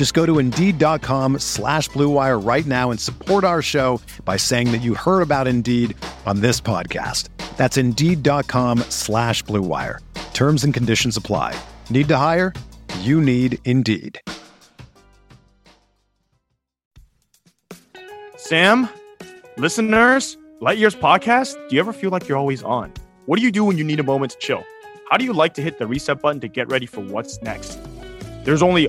Just go to Indeed.com slash BlueWire right now and support our show by saying that you heard about Indeed on this podcast. That's Indeed.com slash BlueWire. Terms and conditions apply. Need to hire? You need Indeed. Saam, listeners, Light Years podcast, do you ever feel like you're always on? What do you do when you need a moment to chill? How do you like to hit the reset button to get ready for what's next? There's only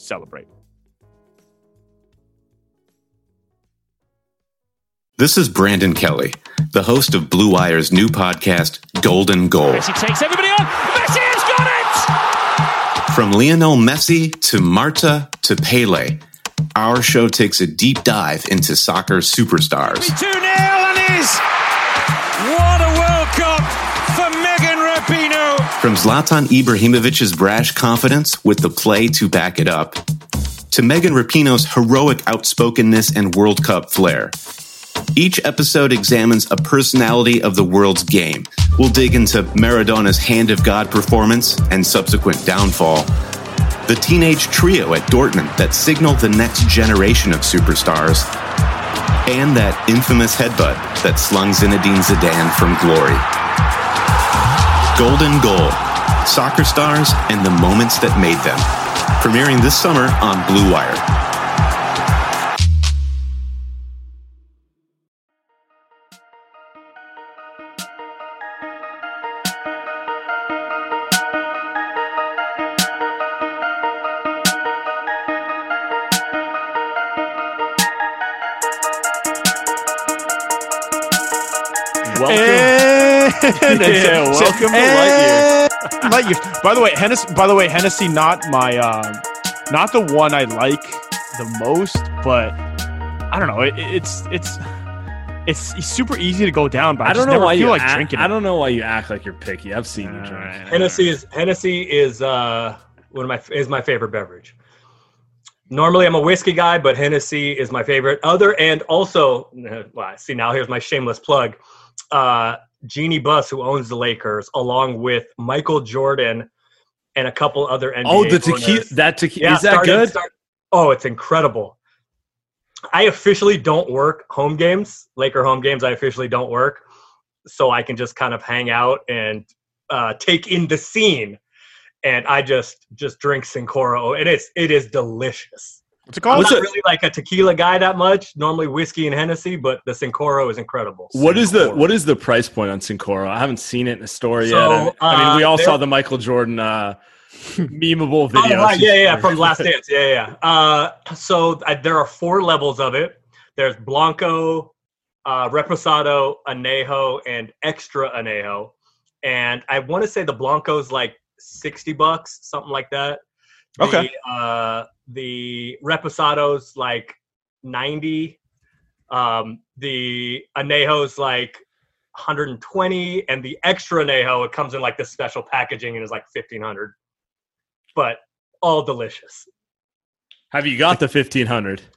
celebrate. This is Brandon Kelly, the host of Blue Wire's new podcast, Golden Goal. Messi takes everybody on. Messi has got it! From Lionel Messi to Marta to Pele, our show takes a deep dive into soccer superstars. 2 0 and is. What a World Cup From Zlatan Ibrahimovic's brash confidence with the play to back it up, to Megan Rapinoe's heroic outspokenness and World Cup flair. Each episode examines a personality of the world's game. We'll dig into Maradona's Hand of God performance and subsequent downfall, the teenage trio at Dortmund that signaled the next generation of superstars, and that infamous headbutt that slung Zinedine Zidane from glory. Golden Goal Soccer Stars and the Moments That Made Them. Premiering this summer on Blue Wire. yeah, welcome to Light Years. Light Years. By the way, Hennessy. By the way, Hennessy, not my, uh, not the one I like the most, but I don't know. It, it's it's it's super easy to go down, but I, I don't just know never why feel you like act, drinking. I don't know why you act like you're picky. I've seen you drink. Alright. Hennessy is Hennessy is uh one of my is my favorite beverage. Normally, I'm a whiskey guy, but Hennessy is my favorite. Other and also, well, see now here's my shameless plug. Uh, Jeanie Buss, who owns the Lakers, along with Michael Jordan and a couple other NBA. Oh, the tequila. That tequila. Yeah, is that started- good? start- oh, it's incredible. I officially don't work home games, Laker home games. I officially don't work, so I can just kind of hang out and uh, take in the scene. And I just just drink Cincoro, and it's it is delicious. What's it I'm not really like a tequila guy that much. Normally whiskey and Hennessy, but the Cincoro is incredible. What is the what is the price point on Cincoro? I haven't seen it in a store yet. So, I, I mean, we uh, all saw the Michael Jordan uh, memeable Oh, video. right, yeah, yeah, from Last Dance. Yeah, yeah. yeah. Uh, so uh, there are four levels of it. There's Blanco, uh, Reposado, Anejo, and Extra Anejo. And I want to say the Blanco's like sixty bucks, something like that. The, Okay. Uh, the Reposado's like ninety. Um, the Anejo's like 120, and the Extra Anejo it comes in like this special packaging and is like 1500 but all delicious. Have you got the fifteen hundred?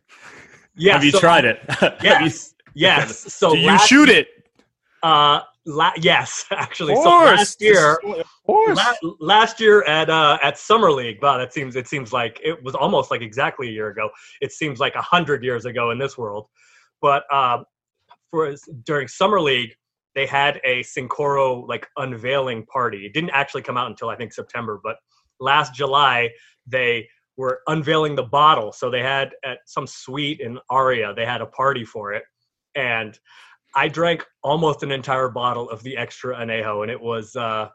Yeah, Have you so- tried it? You- Yes, yes. So Do you last- shoot it? Uh, La- yes, actually. Of So course. last year, course. La- last year at uh, at summer league. Wow, that seems it seems like it was almost like exactly a year ago. It seems like a hundred years ago in this world. But um, for during summer league, they had a Cincoro like unveiling party. It didn't actually come out until I think September, but last July they were unveiling the bottle. So they had at some suite in Aria, they had a party for it, and I drank almost an entire bottle of the extra anejo, and it was. Uh,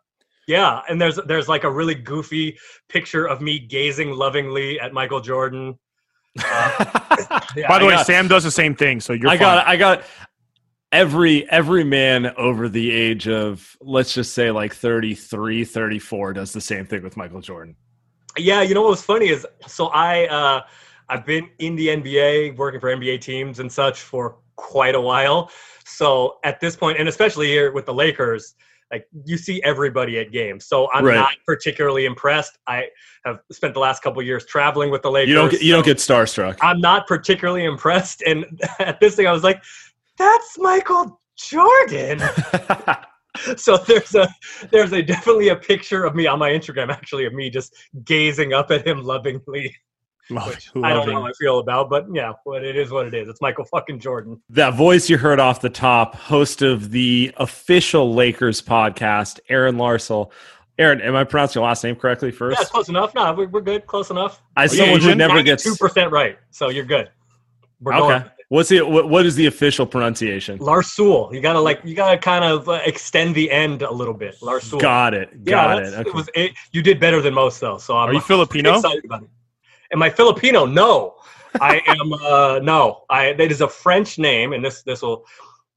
yeah, and there's there's like a really goofy picture of me gazing lovingly at Michael Jordan. Uh, yeah, By the I way, got- Saam does the same thing, so you're I fine. got I got every every man over the age of let's just say like 33 34 does the same thing with michael jordan Yeah, you know what was funny is so I uh I've been in the NBA working for NBA teams and such for quite a while. So at this point, and especially here with the Lakers, like you see everybody at games. So I'm Right. not particularly impressed. I have spent the last couple of years traveling with the Lakers. you don't get, you don't get starstruck I'm not particularly impressed. And at this thing, I was like, "That's Michael Jordan." so there's a there's a definitely a picture of me on my Instagram actually of me just gazing up at him lovingly. Love- Which I don't know how I feel about, but yeah, but it is what it is. It's Michael fucking Jordan. that voice you heard off the top host of the official lakers podcast aaron larsuel aaron am i pronouncing your last name correctly first Yeah, close enough. No, we're, we're good, close enough. I you someone who never gets two percent right, so you're good. We're okay going. what's the what, what is the official pronunciation Larsuel. You gotta like you gotta kind of uh, extend the end a little bit. Larsuel. got it got that's- it okay. it was. It, you did better than most, though. So I'm Are you Filipino? excited about it. Am I Filipino? No, I am. Uh, no, I. It is a French name, and this this will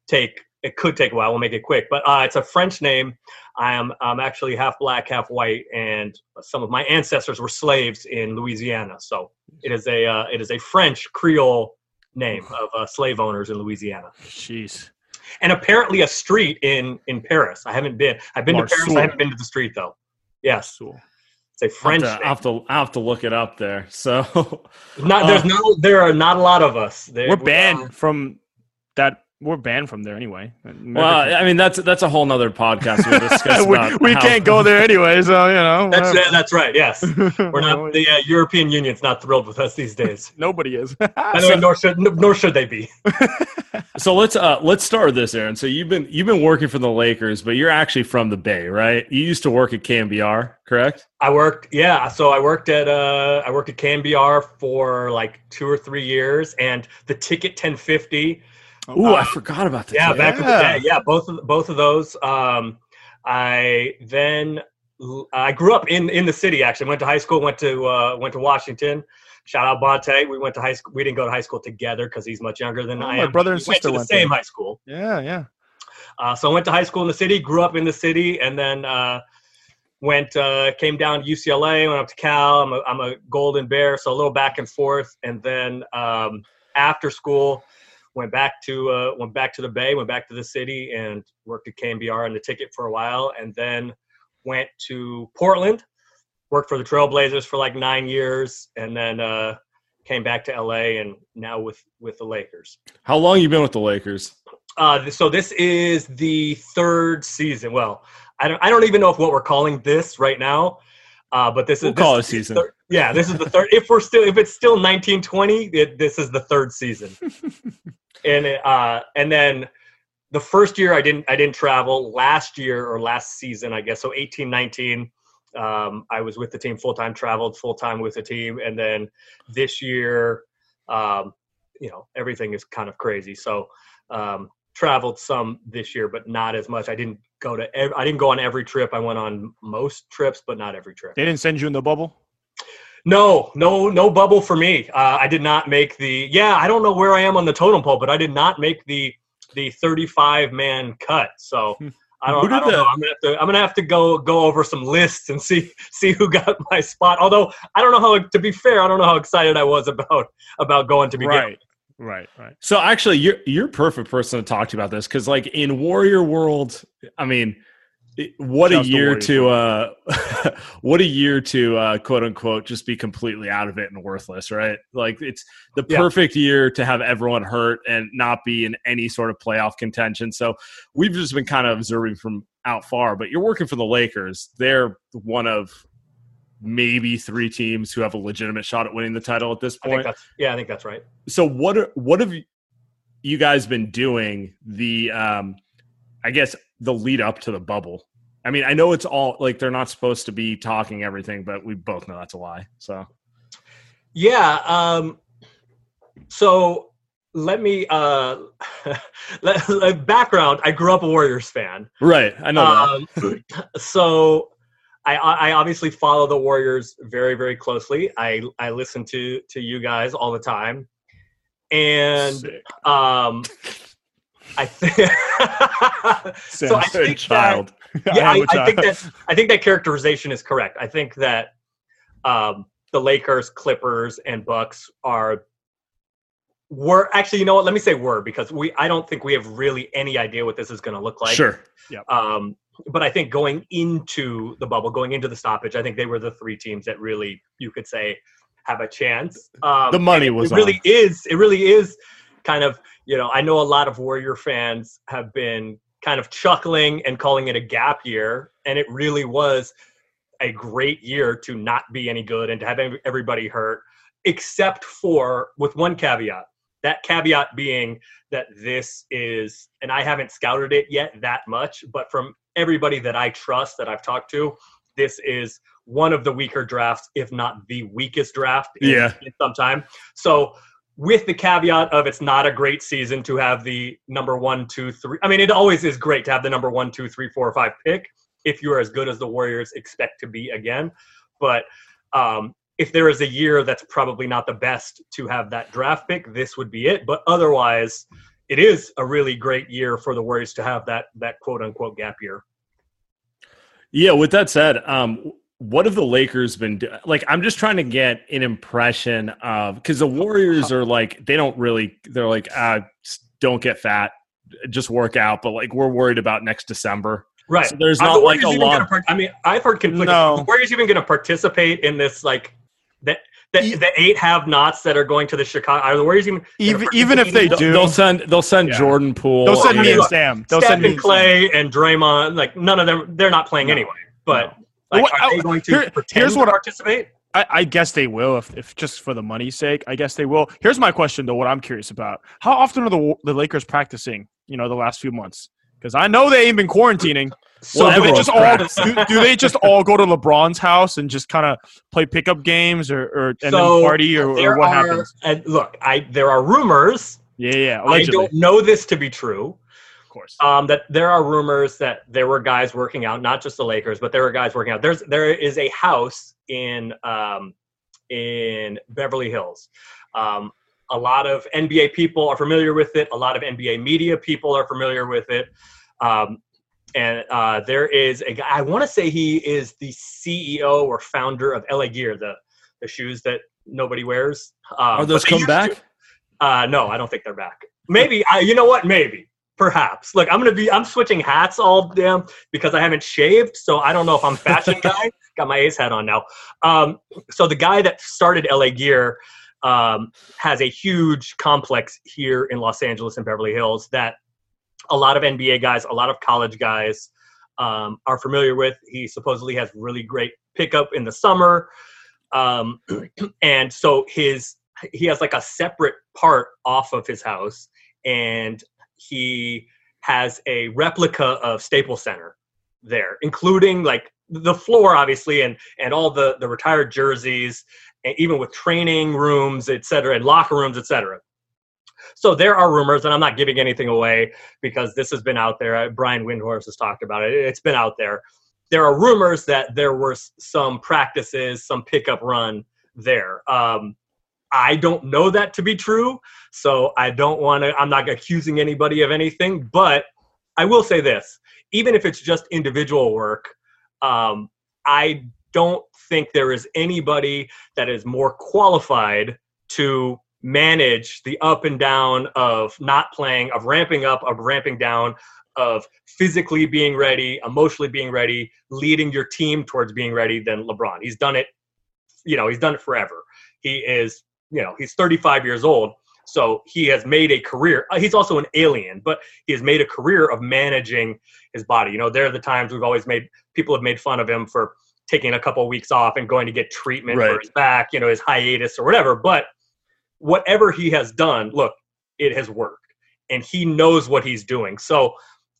take. It could take a while. We'll make it quick, but uh, it's a French name. I am. I'm actually half black, half white, and some of my ancestors were slaves in Louisiana. So it is a. Uh, it is a French Creole name of uh, slave owners in Louisiana Jeez. and apparently a street in in Paris. I haven't been. I've been to Paris. I haven't been to the street though. Yes. It's a I'll French. have, to, I'll have to I'll have to look it up there so. Not there's uh, no. There are not a lot of us. There, We're we banned are- from that. We're banned from there anyway. well i mean that's that's a whole nother podcast we'll discuss we, about we how- can't go there anyway, so you know. That's whatever. that's right. Yes, we're not. The uh, European Union's not thrilled with us these days. Nobody is. By the way, nor should nor should they be. So let's uh let's start with this, Aaron. So you've been you've been working for the Lakers, but you're actually from the Bay, right? You used to work at KNBR, correct? I worked, yeah. So I worked at uh, I worked at KNBR for like two or three years, and the Ticket 1050. Ooh, I forgot about that. Yeah, back in the Yeah. day. Yeah, both of both of those. Um, I then I grew up in in the city. Actually, went to high school. Went to uh, went to Washington. Shout out Bonte. We went to high school. We didn't go to high school together because he's much younger than Oh, I am. my brother and We went sister to the went same there. high school. yeah, yeah. Uh, so I went to high school in the city. Grew up in the city, and then uh, went uh, came down to UCLA. Went up to Cal. I'm a, I'm a Golden Bear, so a little back and forth. And then um, after school, went back to uh, went back to the Bay. Went back to the city and worked at KNBR on the ticket for a while, and then went to Portland. Worked for the Trailblazers for like nine years, and then uh, came back to LA, and now with with the Lakers. How long you been with the Lakers? Uh, so this is the third season. Well, I don't, I don't even know if what we're calling this right now. Uh, but this is We'll this call it a season. third- yeah, this is the third. If we're still, if it's still 1920, it, this is the third season. and it, uh, and then the first year I didn't I didn't travel. Last year or last season, I guess so 18 19. Um, I was with the team full time, traveled full time with the team, and then this year, um, you know, everything is kind of crazy. So um, traveled some this year, but not as much. I didn't go to ev- I didn't go on every trip. I went on most trips, but not every trip. They didn't send you in the bubble. No, no, no bubble for me. Uh, I did not make the. Yeah, I don't know where I am on the totem pole, but I did not make the the 35 man cut. So I don't, I don't the, know. I'm gonna have to. I'm gonna have to go go over some lists and see see who got my spot. Although I don't know how. To be fair, I don't know how excited I was about about going to begin. Right, right, right. So actually, you're you're perfect person to talk to about this because, like in Warrior World, I mean, what a year to uh what a year to uh quote unquote just be completely out of it and worthless right like it's the Yeah. perfect year to have everyone hurt and not be in any sort of playoff contention so we've just been kind of observing from out far but you're working for the lakers they're one of maybe three teams who have a legitimate shot at winning the title at this I point that's yeah, I think that's right. so what are, what have you guys been doing the um i guess the lead up to the bubble i mean i know it's all like they're not supposed to be talking everything but we both know that's a lie so Yeah. Um, so let me uh, let, let- background. I grew up a Warriors fan. right i know that. Um, so I, I obviously follow the Warriors very, very closely. I, I listen to to you guys all the time, and Sick. um, I think so. I think child That, yeah, I am I, a I think that I think that characterization is correct. I think that um, the Lakers, Clippers, and Bucks are were actually. You know what? Let me say were because we. I don't think we have really any idea what this is going to look like. sure Yeah. Um, but I think going into the bubble, going into the stoppage, I think they were the three teams that really you could say have a chance. Um, The money was It really on. is. It really is kind of. You know, I know a lot of Warrior fans have been kind of chuckling and calling it a gap year, and it really was a great year to not be any good and to have everybody hurt, except for with one caveat. That caveat being that this is, and I haven't scouted it yet that much, but from everybody that I trust that I've talked to, this is one of the weaker drafts, if not the weakest draft in, Yeah. in some time. So, with the caveat of it's not a great season to have the number one, two, three. I mean, it always is great to have the number one, two, three, four, five pick if you're as good as the Warriors expect to be again. But um, if there is a year that's probably not the best to have that draft pick, this would be it. But otherwise, it is a really great year for the Warriors to have that that quote unquote gap year. yeah with that said um what have the lakers been do- like i'm just trying to get an impression of because the warriors are like they don't really they're like uh don't get fat just work out but like we're worried about next december Right. So there's not the like a lot- gonna I mean, I've heard conflicting. No. The Warriors even going to participate in this like. The, E- the eight have-nots that are going to the Chicago. Are the Warriors even Even even if they participate in do, they'll send they'll send Yeah. jordan poole they'll send I me and Sam. They'll Steph send me and Clay and Draymond, like none of them, they're not playing No. anyway. But No. like, What- are they going to here- pretend here's to what I- participate? I, I guess they will, if, if just for the money's sake. I guess they will. Here's my question, though. What I'm curious about: How often are the the Lakers practicing? You know, the last few months, because I know they ain't been quarantining. So So do they just all do, do they just all go to LeBron's house and just kind of play pickup games or, or and So, then party or, or what are, happens? And look, I there are rumors. Yeah, yeah, I don't know this to be true. of course. um, that there are rumors that there were guys working out, not just the Lakers, but there were guys working out. There's there is a house in um, in Beverly Hills. Um, a lot of NBA people are familiar with it. A lot of NBA media people are familiar with it. Um, and uh, there is a guy. I want to say he is the CEO or founder of LA Gear, the the shoes that nobody wears. Um, are those come back to- uh, no, I don't think they're back. Maybe I, you know what? Maybe, perhaps. Look, I'm gonna be. I'm switching hats all damn because I haven't shaved, so I don't know if I'm fashion guy. Got my ace hat on now. Um, so the guy that started LA Gear um, has a huge complex here in Los Angeles and Beverly Hills that a lot of NBA guys, a lot of college guys um, are familiar with. He supposedly has really great pickup in the summer. Um, and so his he has like a separate part off of his house and he has a replica of Staples Center there, including like the floor, obviously, and and all the the retired jerseys, and even with training rooms, et cetera, and locker rooms, et cetera. So there are rumors, and I'm not giving anything away because this has been out there. Uh, Brian Windhorst has talked about it. It's been out there. There are rumors that there were some practices, some pickup run there. Um, I don't know that to be true, so I don't want to. I'm not accusing anybody of anything, but I will say this: even if it's just individual work, um, I don't think there is anybody that is more qualified to manage the up and down of not playing, of ramping up, of ramping down, of physically being ready, emotionally being ready, leading your team towards being ready than LeBron. He's done it, you know, he's done it forever. He is, you know, he's 35 years old. So he has made a career. uh, He's also an alien, but he has made a career of managing his body. You know, there are the times we've always made people have made fun of him for taking a couple of weeks off and going to get treatment Right. for his back, you know, his hiatus or whatever. But whatever he has done, look, it has worked and he knows what he's doing. So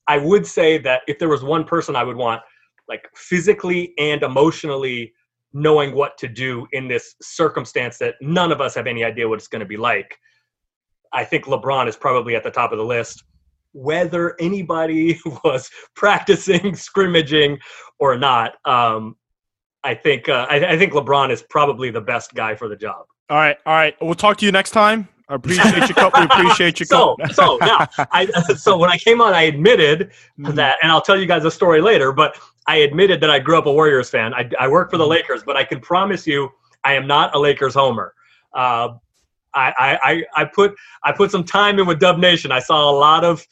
I would say that if there was one person I would want, like physically and emotionally knowing what to do in this circumstance that none of us have any idea what it's going to be like, I think LeBron is probably at the top of the list. Whether anybody was practicing, scrimmaging, or not, um, I think uh, I, I think LeBron is probably the best guy for the job. All right, all right. We'll talk to you next time. I appreciate you. Co- we appreciate you. So, co- so now, I, so when I came on, I admitted Mhm. that, and I'll tell you guys a story later. But I admitted that I grew up a Warriors fan. I, I work for the Lakers, but I can promise you, I am not a Lakers homer. Uh, I, I, I, put I put some time in with Dub Nation. I saw a lot of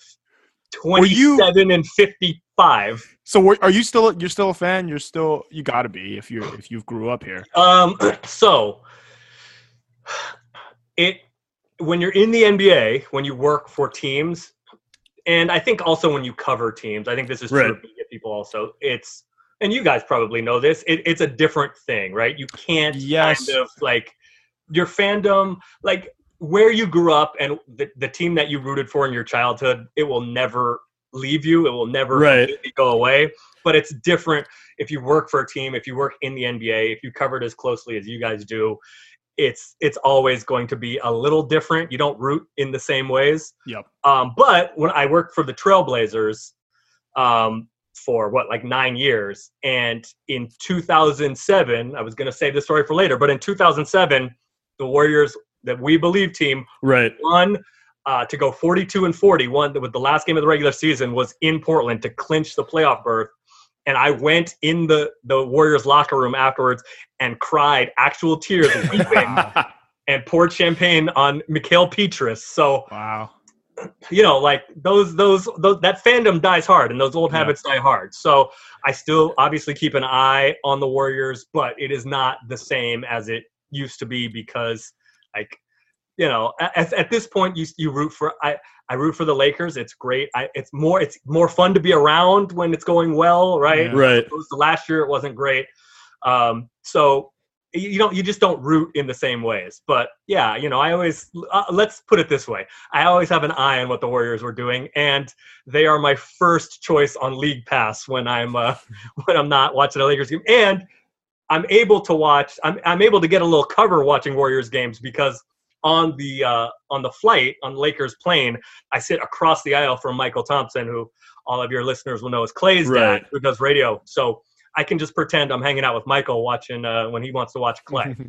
you- twenty-seven and fifty-five. So, were- are you still? You're still a fan? You're still. You got to be if you if you grew up here. Um, so it when you're in the NBA, when you work for teams, and I think also when you cover teams, I think this is true of media people also. It's and you guys probably know this. It, it's a different thing, right? You can't Yes. kind of like your fandom, like where you grew up and the, the team that you rooted for in your childhood. It will never leave you. It will never Right. go away. But it's different if you work for a team, if you work in the NBA, if you cover it as closely as you guys do. It's it's always going to be a little different. You don't root in the same ways. Yep. Um, but when I worked for the Trailblazers um, for what, like nine years, and in 2007, I was going to save this story for later, but in 2007, the Warriors, that we believe team, Right. won uh, to go 42 and 40. One with the last game of the regular season was in Portland to clinch the playoff berth. And I went in the the Warriors locker room afterwards and cried actual tears, weeping, and poured champagne on Mickael Pietrus. So Wow. you know, like those, those, those, that fandom dies hard and those old Yeah. habits die hard. So I still obviously keep an eye on the Warriors, but it is not the same as it used to be because, like, you know, at, at this point, you you root for I I root for the Lakers. It's great. I it's more it's more fun to be around when it's going well, right? Yeah. Right. opposed to last year it wasn't great um so you you don't you just don't root in the same ways but yeah you know i always uh, let's put it this way i always have an eye on what the warriors were doing and they are my first choice on league pass when i'm uh when i'm not watching a lakers game and i'm able to watch i'm, I'm able to get a little cover watching warriors games because on the uh on the flight on lakers plane i sit across the aisle from mychal thompson who all of your listeners will know is clay's Right. dad who does radio so I can just pretend I'm hanging out with Mychal watching uh, when he wants to watch Clay.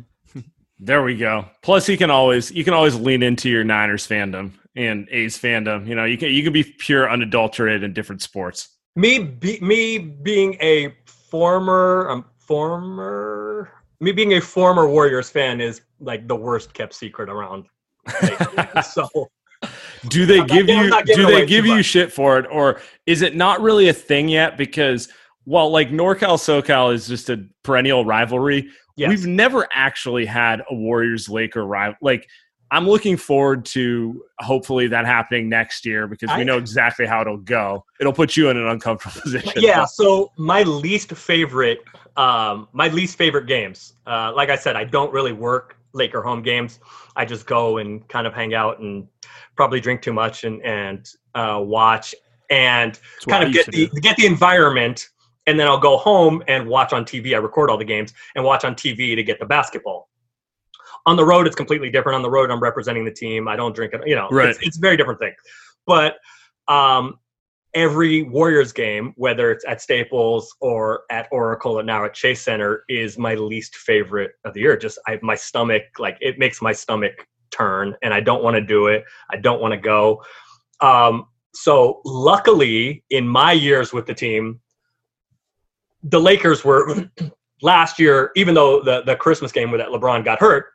There we go. Plus, you can always you can always lean into your Niners fandom and A's fandom. You know, you can you can be pure, unadulterated in different sports. me, be, me being a former, um, former, me being a former Warriors fan is like the worst kept secret around. Like, so Do they I'm give I'm you do they give you much. shit for it, or is it not really a thing yet? Because while like NorCal SoCal is just a perennial rivalry, yes. we've never actually had a Warriors Laker rival. Like I'm looking forward to hopefully that happening next year because I- we know exactly how it'll go. It'll put you in an uncomfortable position. yeah so my least favorite um my least favorite games uh like i said i don't really work laker home games i just go and kind of hang out and probably drink too much and and uh watch and That's kind of get the do. get the environment and then i'll go home and watch on tv i record all the games and watch on tv to get the basketball on the road it's completely different. On the road i'm representing the team. I don't drink it you know Right. it's, it's a very different thing. But um every warriors game whether it's at staples or at oracle and now at chase center is my least favorite of the year. Just I, my stomach like it makes my stomach turn and i don't want to do it. I don't want to go. Um so luckily in my years with the team the lakers were last year even though the, the christmas game where that lebron got hurt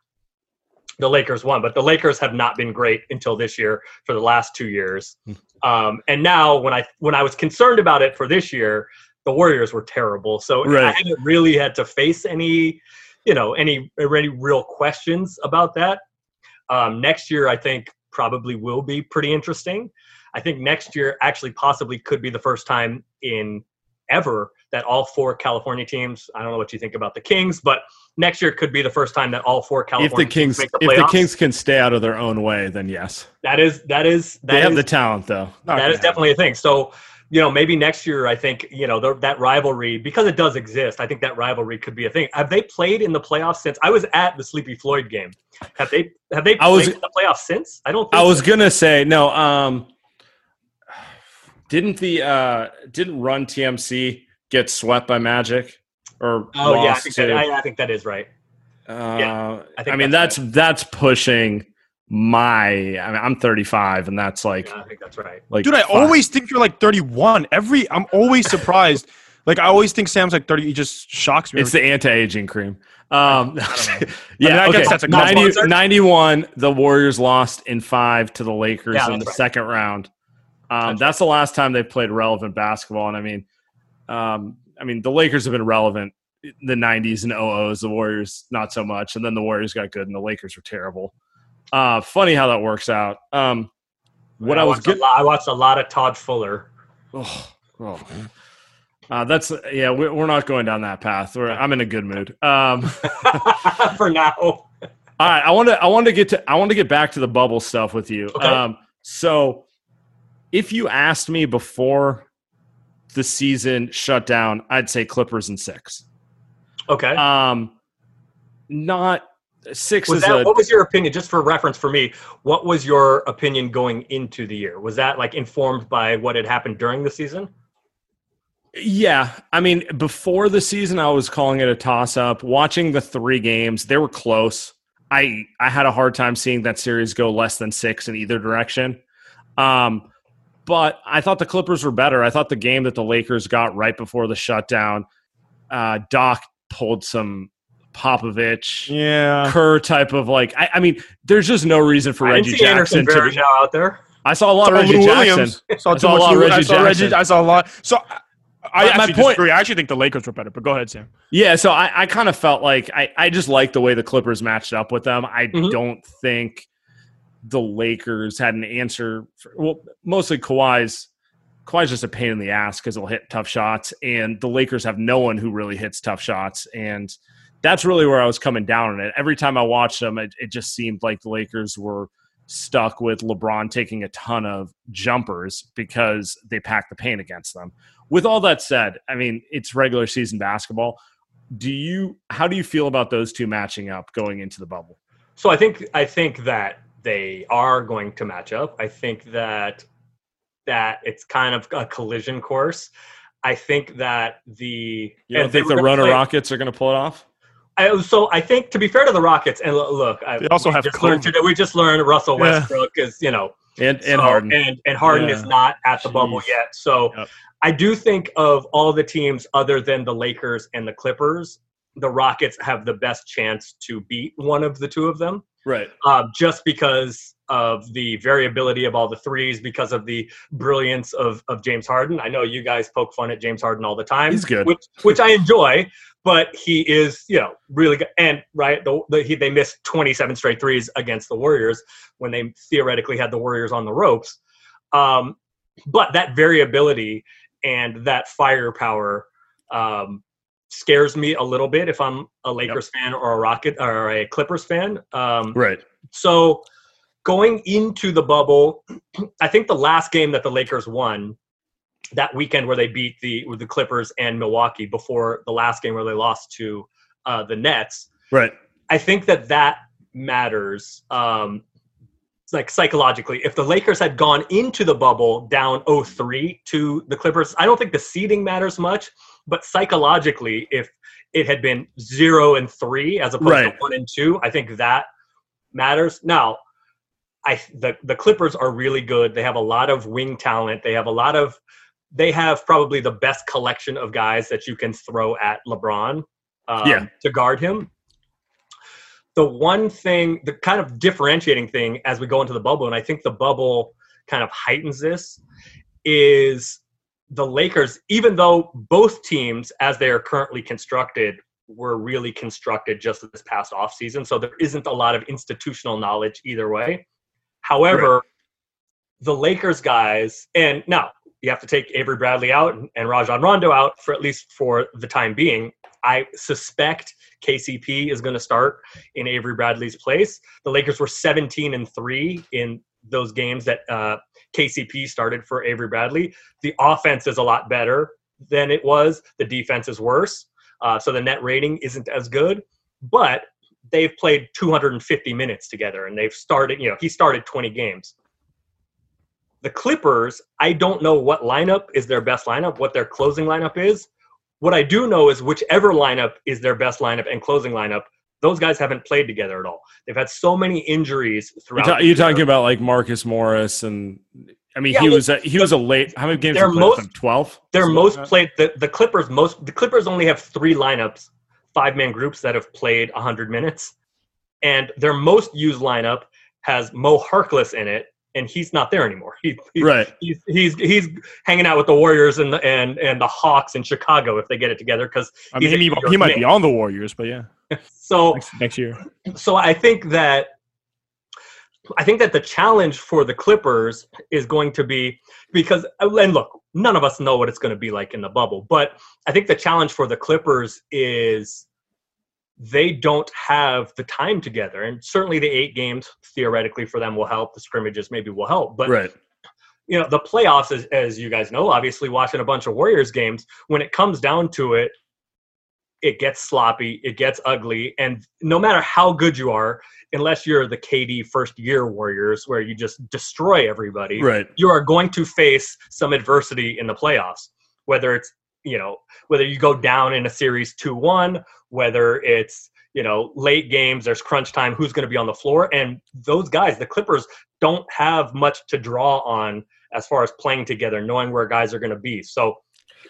the Lakers won, but the Lakers have not been great until this year for the last two years. Um, and now, when I when I was concerned about it for this year, the Warriors were terrible. So I haven't really had to face any, you know, any any real questions about that. Um, next year, I think probably will be pretty interesting. I think next year actually possibly could be the first time in ever that all four California teams. I don't know what you think about the Kings, but next year could be the first time that all four California If the Kings, teams make the if the. Kings can stay out of their own way, then yes, that is that is that they have the talent though. Not that is gonna definitely a thing. So, you know, maybe next year, I think, you know, the, that rivalry, because it does exist, I think that rivalry could be a thing. Have they played in the playoffs since? I was at the Sleepy Floyd game. Have they have they I played was- in the playoffs since? I don't think I was so. gonna say no. Um, didn't the uh didn't Run TMC get swept by Magic or Oh, yeah, I think, to? that, I, I think that is right. uh, I I, think mean that's that's that's pushing my. I mean, I'm 35, and that's like Yeah, I think that's right. like Dude, I five- always think you're like 31. Every I'm always surprised. like I always think Saam's like 30. He just shocks me. It's the anti-aging cream. Um, yeah, I guess okay. that's a 90 91, the Warriors lost in five to the Lakers Yeah, in the right. second round. Um, That's the last time they've played relevant basketball. And I mean, um, I mean, the Lakers have been relevant in the 90s and 00s. The Warriors, not so much. And then the Warriors got good and the Lakers were terrible. Uh, funny how that works out. Um, what I, was watched a lot, I watched a lot of Todd Fuller. Oh, oh. Uh, that's yeah. we- We're not going down that path. We're, I'm in a good mood. Um, for now. All right, I want to I want to get to I want to get back to the bubble stuff with you. Okay. Um, so if you asked me before the season shut down, I'd say Clippers and six. Okay. Um, not six was is that a what was your opinion just for reference for me what was your opinion going into the year was that like informed by what had happened during the season yeah. I mean, before the season, I was calling it a toss up. Watching the three games, they were close. I I had a hard time seeing that series go less than six in either direction. Um, but I thought the Clippers were better. I thought the game that the Lakers got right before the shutdown, uh, Doc pulled some Popovich, yeah. Kerr type of like. I, I mean, there's just no reason for i Reggie see Jackson to. be out there I saw a lot of Reggie Lou Jackson. Saw I saw a lot of Lou- I Reggie saw Reggie. Jackson. I saw a lot. So I, I My- my actually point- disagree. I actually think the Lakers were better. But go ahead, Saam. Yeah, so I, I kind of felt like I, I just like the way the Clippers matched up with them. I Mhm. don't think the Lakers had an answer. For, well, mostly Kawhi's. Kawhi's just a pain in the ass because he'll hit tough shots, and the Lakers have no one who really hits tough shots, and that's really where I was coming down on it. Every time I watched them, it, it just seemed like the Lakers were stuck with LeBron taking a ton of jumpers because they packed the paint against them. With all that said, I mean, it's regular season basketball. Do you how do you feel about those two matching up going into the bubble? so i think i think that they are going to match up i think that that it's kind of a collision course i think that the You don't think the runner play- Rockets are going to pull it off? I, so I think to be fair to the Rockets, and lo- look, I, They also we have just learned today. We just learned Russell Yeah. Westbrook is you know And and so- Harden. and and Harden Yeah. is not at the bubble yet. So Yep. I do think of all the teams other than the Lakers and the Clippers, the Rockets have the best chance to beat one of the two of them, right. uh, just because of the variability of all the threes, because of the brilliance of of James Harden. I know you guys poke fun at James Harden all the time. He's good. which which I enjoy. But he is, you know, really good. And right, the, the, he, they missed 27 straight threes against the Warriors when they theoretically had the Warriors on the ropes. Um, but that variability and that firepower um, scares me a little bit if I'm a Lakers fan or a Rocket or a Clippers fan. Um, Right. so going into the bubble, I think the last game that the Lakers won that weekend where they beat the with the Clippers and Milwaukee before the last game where they lost to uh, the Nets. Right. I think that that matters. Um, like psychologically, if the Lakers had gone into the bubble down 0-3 to the Clippers, I don't think the seeding matters much. But psychologically, if it had been zero and three as opposed Right. to one and two, I think that matters. Now, I the the Clippers are really good. They have a lot of wing talent. They have a lot of they have probably the best collection of guys that you can throw at LeBron um, Yeah. to guard him. the one thing, the kind of differentiating thing as we go into the bubble, and I think the bubble kind of heightens this, is the Lakers, even though both teams, as they are currently constructed, were really constructed just this past offseason. So there isn't a lot of institutional knowledge either way. However, right. the Lakers guys, and now you have to take Avery Bradley out and Rajon Rondo out for at least for the time being. I suspect KCP is going to start in Avery Bradley's place. The Lakers were 17 and 3 in those games that uh, KCP started for Avery Bradley. The offense is a lot better than it was, the defense is worse. Uh, so the net rating isn't as good, but they've played 250 minutes together and they've started, you know, he started 20 games. The Clippers, I don't know what lineup is their best lineup, what their closing lineup is. What I do know is whichever lineup is their best lineup and closing lineup, those guys haven't played together at all. They've had so many injuries throughout. You're, ta- you're talking about like Marcus Morris and I mean, yeah, he well, was a, he was a late. How many games? They're most twelve. They're most like played. The, the Clippers most. The Clippers only have three lineups, five man groups that have played hundred minutes, and their most used lineup has Mo Harkless in it, and he's not there anymore. He, he's, right. He's, he's he's hanging out with the Warriors and the, and and the Hawks in Chicago if they get it together because I mean he, he might be on the Warriors, but yeah. So next, next year. So I think that I think that the challenge for the Clippers is going to be because uh, and look, none of us know what it's going to be like in the bubble, but I think the challenge for the Clippers is they don't have the time together. And certainly the eight games theoretically for them will help. The scrimmages maybe will help. But right. you know, the playoffs, as, as you guys know, obviously watching a bunch of Warriors games, when it comes down to it, it gets sloppy, it gets ugly, and no matter how good you are, unless you're the KD first year Warriors where you just destroy everybody, right. you are going to face some adversity in the playoffs. Whether it's you know whether you go down in a series 2-1 whether it's you know late games there's crunch time who's going to be on the floor and those guys the clippers don't have much to draw on as far as playing together knowing where guys are going to be so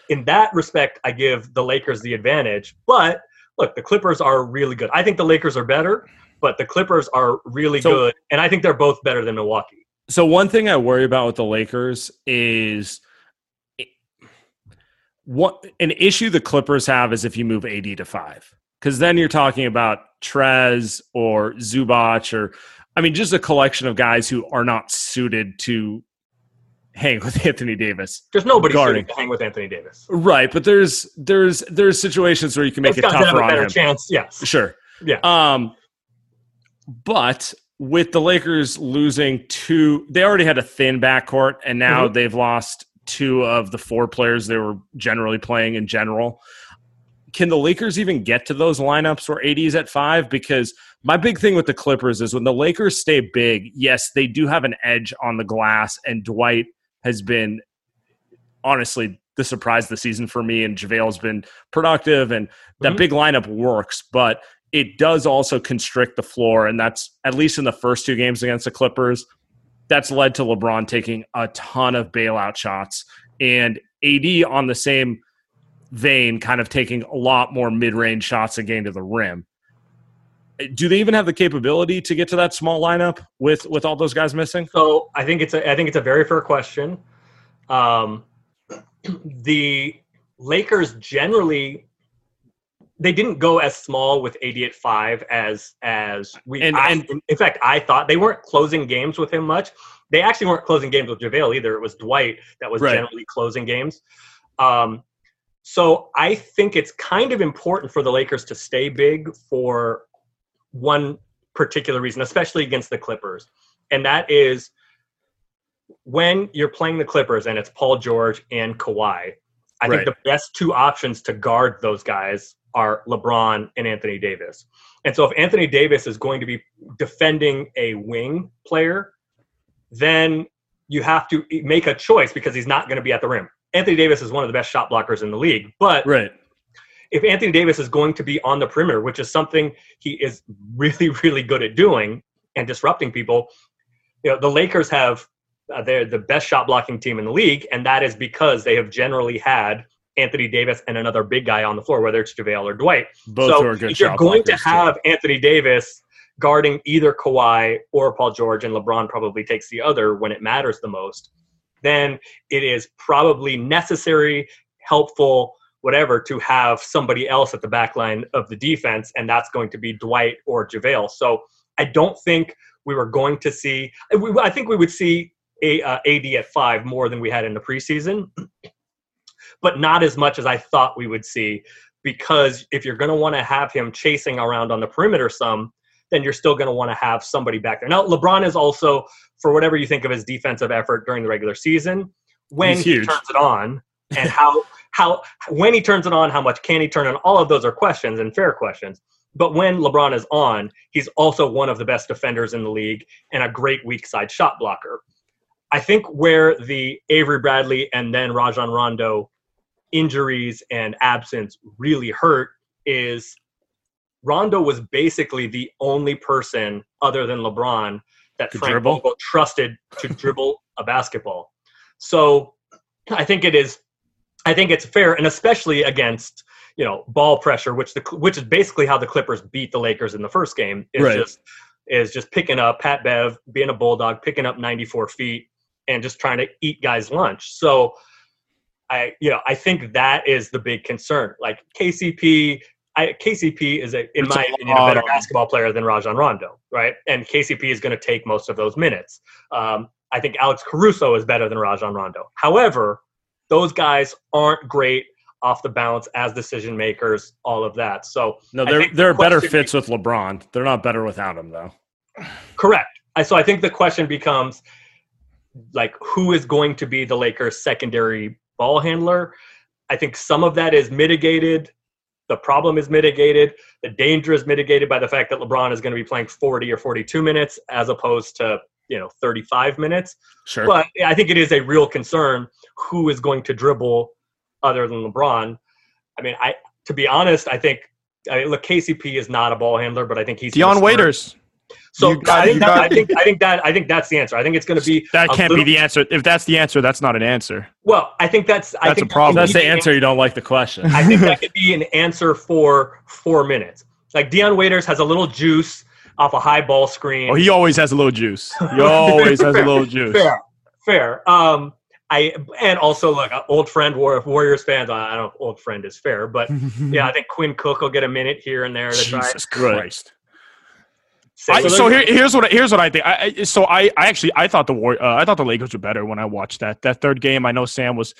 in that respect i give the lakers the advantage but look the clippers are really good. I think the lakers are better but the clippers are really so, good and i think they're both better than milwaukee. So one thing i worry about with the lakers is what an issue the Clippers have is if you move AD to five, because then you're talking about Trez or Zubac or, I mean, just a collection of guys who are not suited to hang with Anthony Davis. There's nobody guarding. to hang with Anthony Davis, right? But there's there's there's situations where you can make Those it tougher on him. Chance, yes, sure, yeah. Um, but with the Lakers losing two, they already had a thin backcourt, and now mm-hmm. they've lost two of the four players they were generally playing in general. Can the Lakers even get to those lineups where AD is at five? Because my big thing with the Clippers is when the Lakers stay big, yes, they do have an edge on the glass, and Dwight has been honestly the surprise of the season for me, and JaVale's been productive, and that mm-hmm. big lineup works, but it does also constrict the floor, and that's at least in the first two games against the Clippers that's led to LeBron taking a ton of bailout shots and AD on the same vein, kind of taking a lot more mid range shots again to the rim. Do they even have the capability to get to that small lineup with with all those guys missing? So I think it's a I think it's a very fair question. Um, the Lakers generally they didn't go as small with 88.5 as as we and, I, and in fact I thought they weren't closing games with him much. They actually weren't closing games with JaVale either. It was Dwight that was right. generally closing games. Um, so I think it's kind of important for the Lakers to stay big for one particular reason, especially against the Clippers. And that is when you're playing the Clippers and it's Paul George and Kawhi, I right. think the best two options to guard those guys are LeBron and Anthony Davis. And so if Anthony Davis is going to be defending a wing player, then you have to make a choice because he's not going to be at the rim. Anthony Davis is one of the best shot blockers in the league, but right. If Anthony Davis is going to be on the perimeter, which is something he is really, really good at doing and disrupting people, you know, the Lakers have uh, they're the best shot blocking team in the league, and that is because they have generally had Anthony Davis and another big guy on the floor, whether it's JaVale or Dwight. Both so are good if you're going to have too. Anthony Davis guarding either Kawhi or Paul George, and LeBron probably takes the other when it matters the most, then it is probably necessary, helpful, whatever, to have somebody else at the back line of the defense, and that's going to be Dwight or JaVale. So I don't think we were going to see. I think we would see a, uh, AD at five more than we had in the preseason, but not as much as I thought we would see. Because if you're going to want to have him chasing around on the perimeter some, then you're still going to want to have somebody back there. Now, LeBron is also, for whatever you think of his defensive effort during the regular season, when he turns it on and how how when he turns it on, how much can he turn on? All of those are questions and fair questions. But when LeBron is on, he's also one of the best defenders in the league and a great weak side shot blocker. I think where the Avery Bradley and then Rajon Rondo injuries and absence really hurt is Rondo was basically the only person other than LeBron that To Frank dribble? Vogel trusted to dribble a basketball. So I think it is I think it's fair and especially against you know ball pressure which the which is basically how the Clippers beat the Lakers in the first game is Right. just is just picking up Pat Bev being a bulldog picking up 94 feet and just trying to eat guys lunch. So I you know I think that is the big concern. Like KCP I, KCP is a, in It's my a opinion, a better basketball player than Rajon Rondo, right? And KCP is going to take most of those minutes. Um, I think Alex Caruso is better than Rajon Rondo. However, those guys aren't great off the balance as decision makers, all of that. So No, they're they're better question fits with LeBron. They're not better without him though. Correct. So I think the question becomes like who is going to be the Lakers secondary ball handler? I think some of that is mitigated. The problem is mitigated. The danger is mitigated by the fact that LeBron is going to be playing 40 or 42 minutes as opposed to, you know, 35 minutes. Sure. But I think it is a real concern who is going to dribble other than LeBron. I mean, I to be honest, I think I mean, look, KCP is not a ball handler, but I think he's Dion. Waiters. So You got- I, think you that, I think I think that I think that's the answer. I think it's going to be That can't little- be the answer. If that's the answer, that's not an answer. well. I think that's I That's think a problem. That's the be answer. You don't like the question. I think that could be an answer for four minutes. Like Dion Waiters has a little juice off a high ball screen. Oh, he always has a little juice. He always has a little juice. fair, fair. Um, I and also look, old friend War, Warriors fans. I don't know if old friend is fair, but yeah, I think Quinn Cook will get a minute here and there to. Jesus Right. Christ. Say I, so here, here's what here's what I think. I, I so I, I actually I thought the war uh, I thought the Lakers were better when I watched that that third game. I know Saam was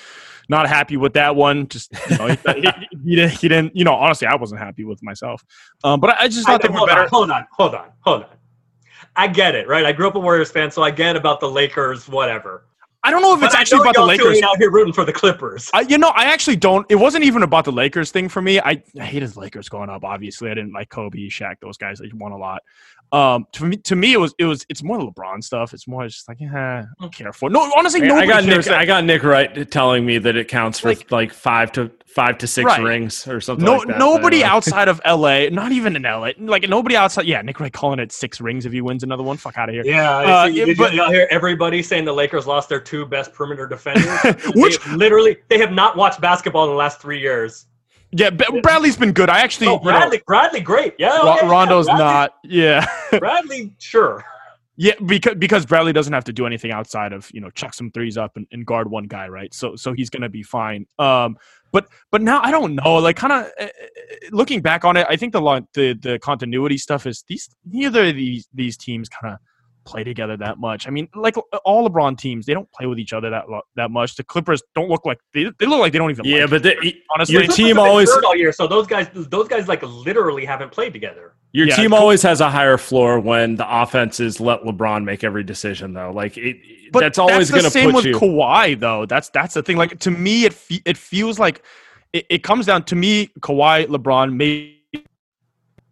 not happy with that one. Just you know, he, he, he didn't he didn't you know honestly I wasn't happy with myself. Um, but I, I just I thought they were better. On, hold on, hold on, hold on. I get it, right? I grew up a Warriors fan, so I get about the Lakers, whatever. I don't know if But it's I actually about the Lakers. Doing out here rooting for the Clippers. I, you know, I actually don't. It wasn't even about the Lakers thing for me. I, I hated the Lakers going up. Obviously, I didn't like Kobe, Shaq, those guys. They won a lot. Um, to me, to me, it was it was it's more LeBron stuff. It's more just like, eh, I don't care for. No, honestly, I nobody got cares. Nick. I got Nick Wright telling me that it counts for Like- like, five to five to six Right. rings or something. no, like that. nobody Anyway. outside of LA, not even in LA, like nobody outside. Yeah, Nick Wright calling it six rings if he wins another one. Fuck out of here. Yeah, Uh, see, it- but- you, all hear everybody saying the Lakers lost their two best perimeter defenders? Which- They literally they have not watched basketball in the last three years. Yeah, Bradley's been good. I actually, Oh, you know, Bradley, Bradley, great. Yeah, okay, yeah, Rondo's Bradley- not. Yeah. Bradley, sure. Yeah, because because Bradley doesn't have to do anything outside of you know chuck some threes up and, and guard one guy, right? So so he's gonna be fine. Um, but but now I don't know. Like kind of uh, eh, eh, eh, looking back on it, I think the the the continuity stuff is these neither of these these teams kind of play together that much. I mean, like uh, all LeBron teams, they don't play with each other that lo- that much. The Clippers don't look like they, they look like they don't even. Yeah, like but each the, honestly, your team always all year, so those guys, those guys, like literally haven't played together. Your Yeah, team always has a higher floor when the offenses let LeBron make every decision though. Like it, But that's always going to put you. same with. Kawhi though. That's that's the thing. Like to me, it fe- it feels like it, it comes down to me. Kawhi, LeBron, maybe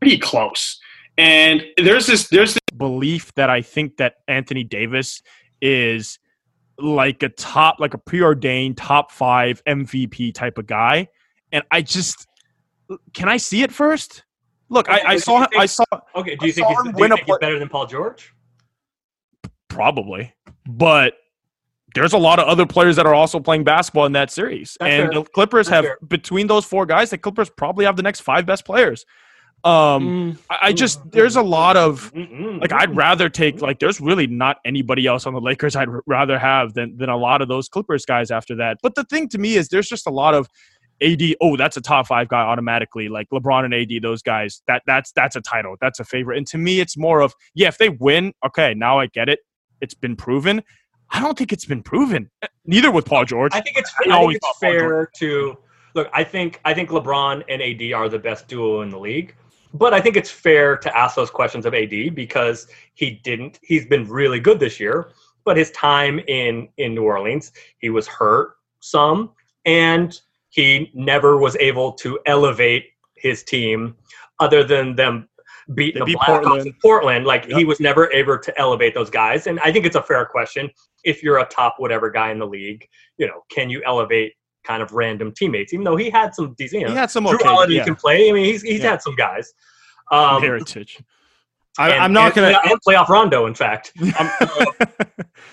pretty close. And there's this there's this belief that I think that Anthony Davis is like a top, like a preordained top five MVP type of guy, and I just can I see it first? Look, I, I saw you I saw Okay, do I you think he's, do you think he's better than Paul George? probably, but there's a lot of other players that are also playing basketball in that series. That's and fair. the Clippers That's have fair. between those four guys, the Clippers probably have the next five best players. Um, mm, I, I just mm, there's a mm, lot of like I'd rather take like there's really not anybody else on the Lakers I'd rather have than than a lot of those Clippers guys after that. But the thing to me is there's just a lot of AD. Oh, that's a top five guy automatically. Like LeBron and AD, those guys. That that's that's a title. That's a favorite. And to me, it's more of yeah. If they win, okay, now I get it. It's been proven. I don't think it's been proven. Eh, neither with Paul George. I think it's, I think it's fair to look. I think I think LeBron and AD are the best duo in the league, but I think it's fair to ask those questions of AD because he didn't. He's been really good this year, but his time in in New Orleans, he was hurt some, and he never was able to elevate his team, other than them beating They the beat Blackhawks Portland. in Portland. Like he was never able to elevate those guys, and I think it's a fair question. If you're a top whatever guy in the league, you know, can you elevate kind of random teammates? Even though he had some decent, you know, he had some Drew okay. Holiday yeah, can play. I mean, he's he's Yeah. had some guys. Um, heritage. I, I'm not gonna. and playoff Rondo. In fact,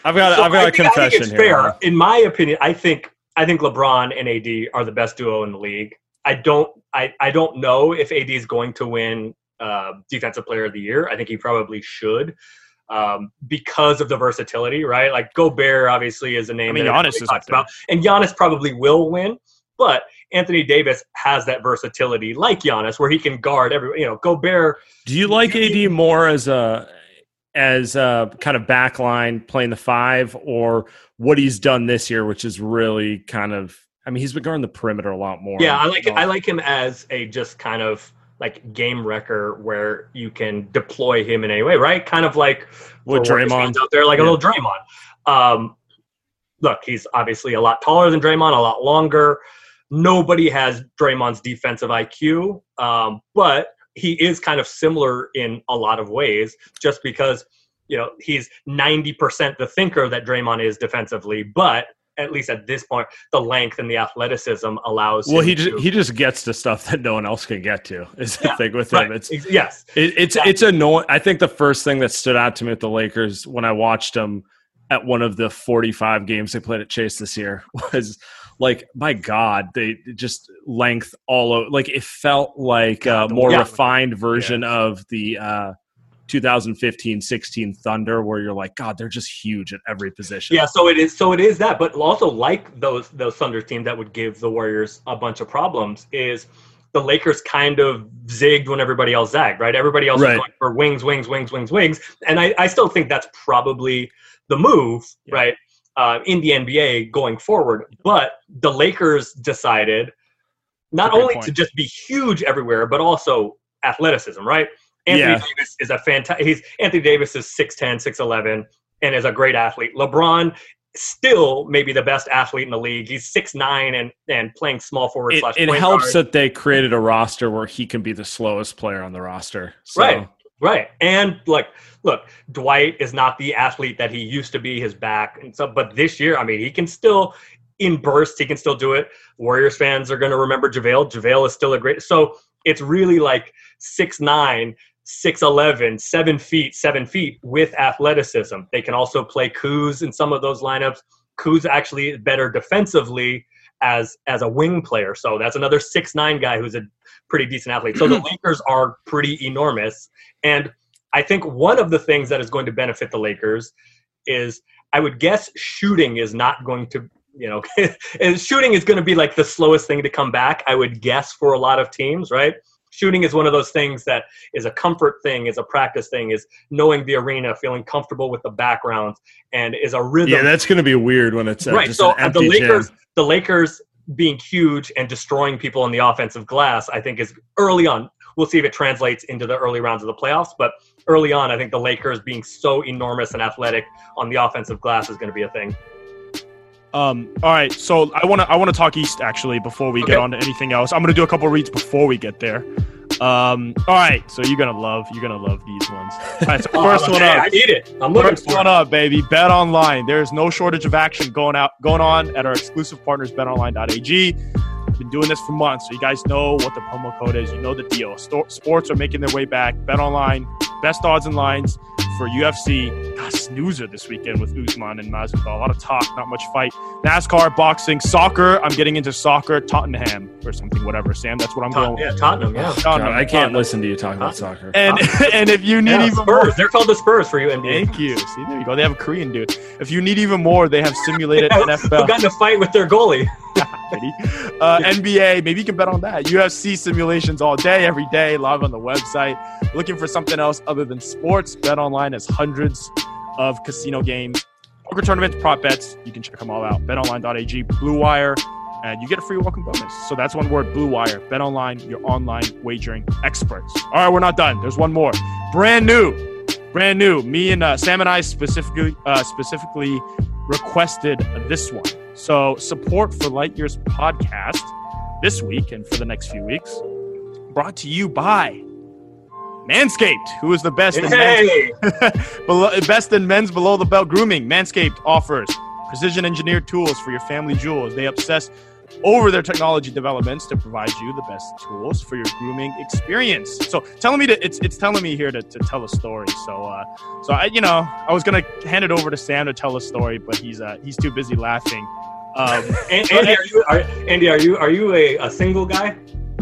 I've got. So I've got I a think, I think confession it's here. fair, in my opinion. I think I think LeBron and AD are the best duo in the league. I don't I, I don't know if AD is going to win uh, Defensive Player of the Year. I think he probably should. Um, because of the versatility, right? Like Gobert obviously is a name I mean, that Giannis everybody is talks about, and Giannis probably will win. But Anthony Davis has that versatility, like Giannis, where he can guard every. You know, Gobert Do you like AD more as a as a kind of backline playing the five, or what he's done this year, which is really kind of? I mean, he's been guarding the perimeter a lot more. Yeah, I like I like him as a just kind of like game wrecker where you can deploy him in any way, right? Kind of like With Draymond. out there, like a little Draymond. Um, look, he's obviously a lot taller than Draymond, a lot longer. Nobody has Draymond's defensive IQ, um, but he is kind of similar in a lot of ways, just because you know he's ninety percent the thinker that Draymond is defensively, but at least at this point, the length and the athleticism allows. Well, him he to- just, he just gets to stuff that no one else can get to. Is the Yeah, thing with right. him? It's yes, It, it's it's annoying. I think the first thing that stood out to me with the Lakers when I watched them at one of the 45 games they played at Chase this year was like, my God, they just length all over. Like it felt like a more Yeah. refined version of the uh, 2015-16 Thunder, where you're like, God, they're just huge at every position. yeah. So it is. So it is that, but also like those those Thunder teams that would give the Warriors a bunch of problems is the Lakers kind of zigged when everybody else zagged, right? Everybody else Right. was going for wings, wings, wings, wings, wings, and I, I still think that's probably the move, Yeah. right? Uh, in the NBA going forward, but the Lakers decided not That's a great only point. to just be huge everywhere, but also athleticism, right? Anthony Yeah. Davis is a fantastic. He's Anthony Davis is 6'10", 6'11", and is a great athlete. LeBron still maybe the best athlete in the league. He's 6'9", and and playing small forward It, slash it helps guard. that they created a roster where he can be the slowest player on the roster. So, Right. Right. And like, look, Dwight is not the athlete that he used to be, his back. And so, but this year, I mean, he can still, in bursts, he can still do it. Warriors fans are going to remember JaVale. JaVale is still a great. So it's really like 6'9, 6'11, 7 feet, 7 feet with athleticism. They can also play Kuz in some of those lineups. Kuz actually is better defensively as as a wing player. So that's another six nine guy who's a pretty decent athlete. So the Lakers are pretty enormous. And I think one of the things that is going to benefit the Lakers is I would guess shooting is not going to, you know, shooting is going to be like the slowest thing to come back, I would guess, for a lot of teams, right? Shooting is one of those things that is a comfort thing, is a practice thing, is knowing the arena, feeling comfortable with the background, and is a rhythm Yeah, that's going to be weird when it's uh, right. So uh, the Lakers, gym. the Lakers being huge and destroying people on the offensive glass, I think is early on. We'll see if it translates into the early rounds of the playoffs, but early on, I think the Lakers being so enormous and athletic on the offensive glass is going to be a thing. Um, all right, so I want to I want to talk East actually before we get Okay. on to anything else. I'm gonna do a couple reads before we get there. Um, all right, so you're gonna love you're gonna love these ones. All right, so first Oh, one hey, up. I need it. I'm looking First for one it. up, baby. Bet online. There's no shortage of action going out going on at our exclusive partners, betonline.ag. Been doing this for months, so you guys know what the promo code is. You know the deal. Sto- sports are making their way back. Bet online, best odds and lines, for UFC. God, snoozer this weekend with Usman and Masvidal. A lot of talk, not much fight. NASCAR, boxing, soccer. I'm getting into soccer. Tottenham or something, whatever. Saam, that's what I'm Tot- going. yeah, Tottenham. Yeah. Tottenham, God, I can't Tottenham. listen to you talk about soccer. And and if you need Yeah, even more, Spurs. They're called the Spurs for you, NBA. thank you. See, there you go. They have a Korean dude. If you need even more, they have simulated Who NFL. got in a fight with their goalie? uh, NBA, maybe you can bet on that. UFC simulations all day, every day, live on the website. Looking for something else other than sports? Bet Online has hundreds of casino games, poker tournaments, prop bets. You can check them all out. BetOnline.ag, Blue Wire, and you get a free welcome bonus. So that's one word, Blue Wire. BetOnline, your online wagering experts. All right, we're not done. There's one more, brand new, brand new. Me and uh, Saam and I specifically uh, specifically requested this one. So support for Lightyear's podcast this week and for the next few weeks brought to you by Manscaped, who is the best in men's, below, best in men's below the belt grooming. Manscaped offers precision engineered tools for your family jewels. They obsess over their technology developments to provide you the best tools for your grooming experience. So telling me to it's it's telling me here to, to tell a story. So uh so I you know I was gonna hand it over to Saam to tell a story, but he's uh he's too busy laughing. Um, An- Andy, are you? Are, Andy, are you? Are you a, a single guy?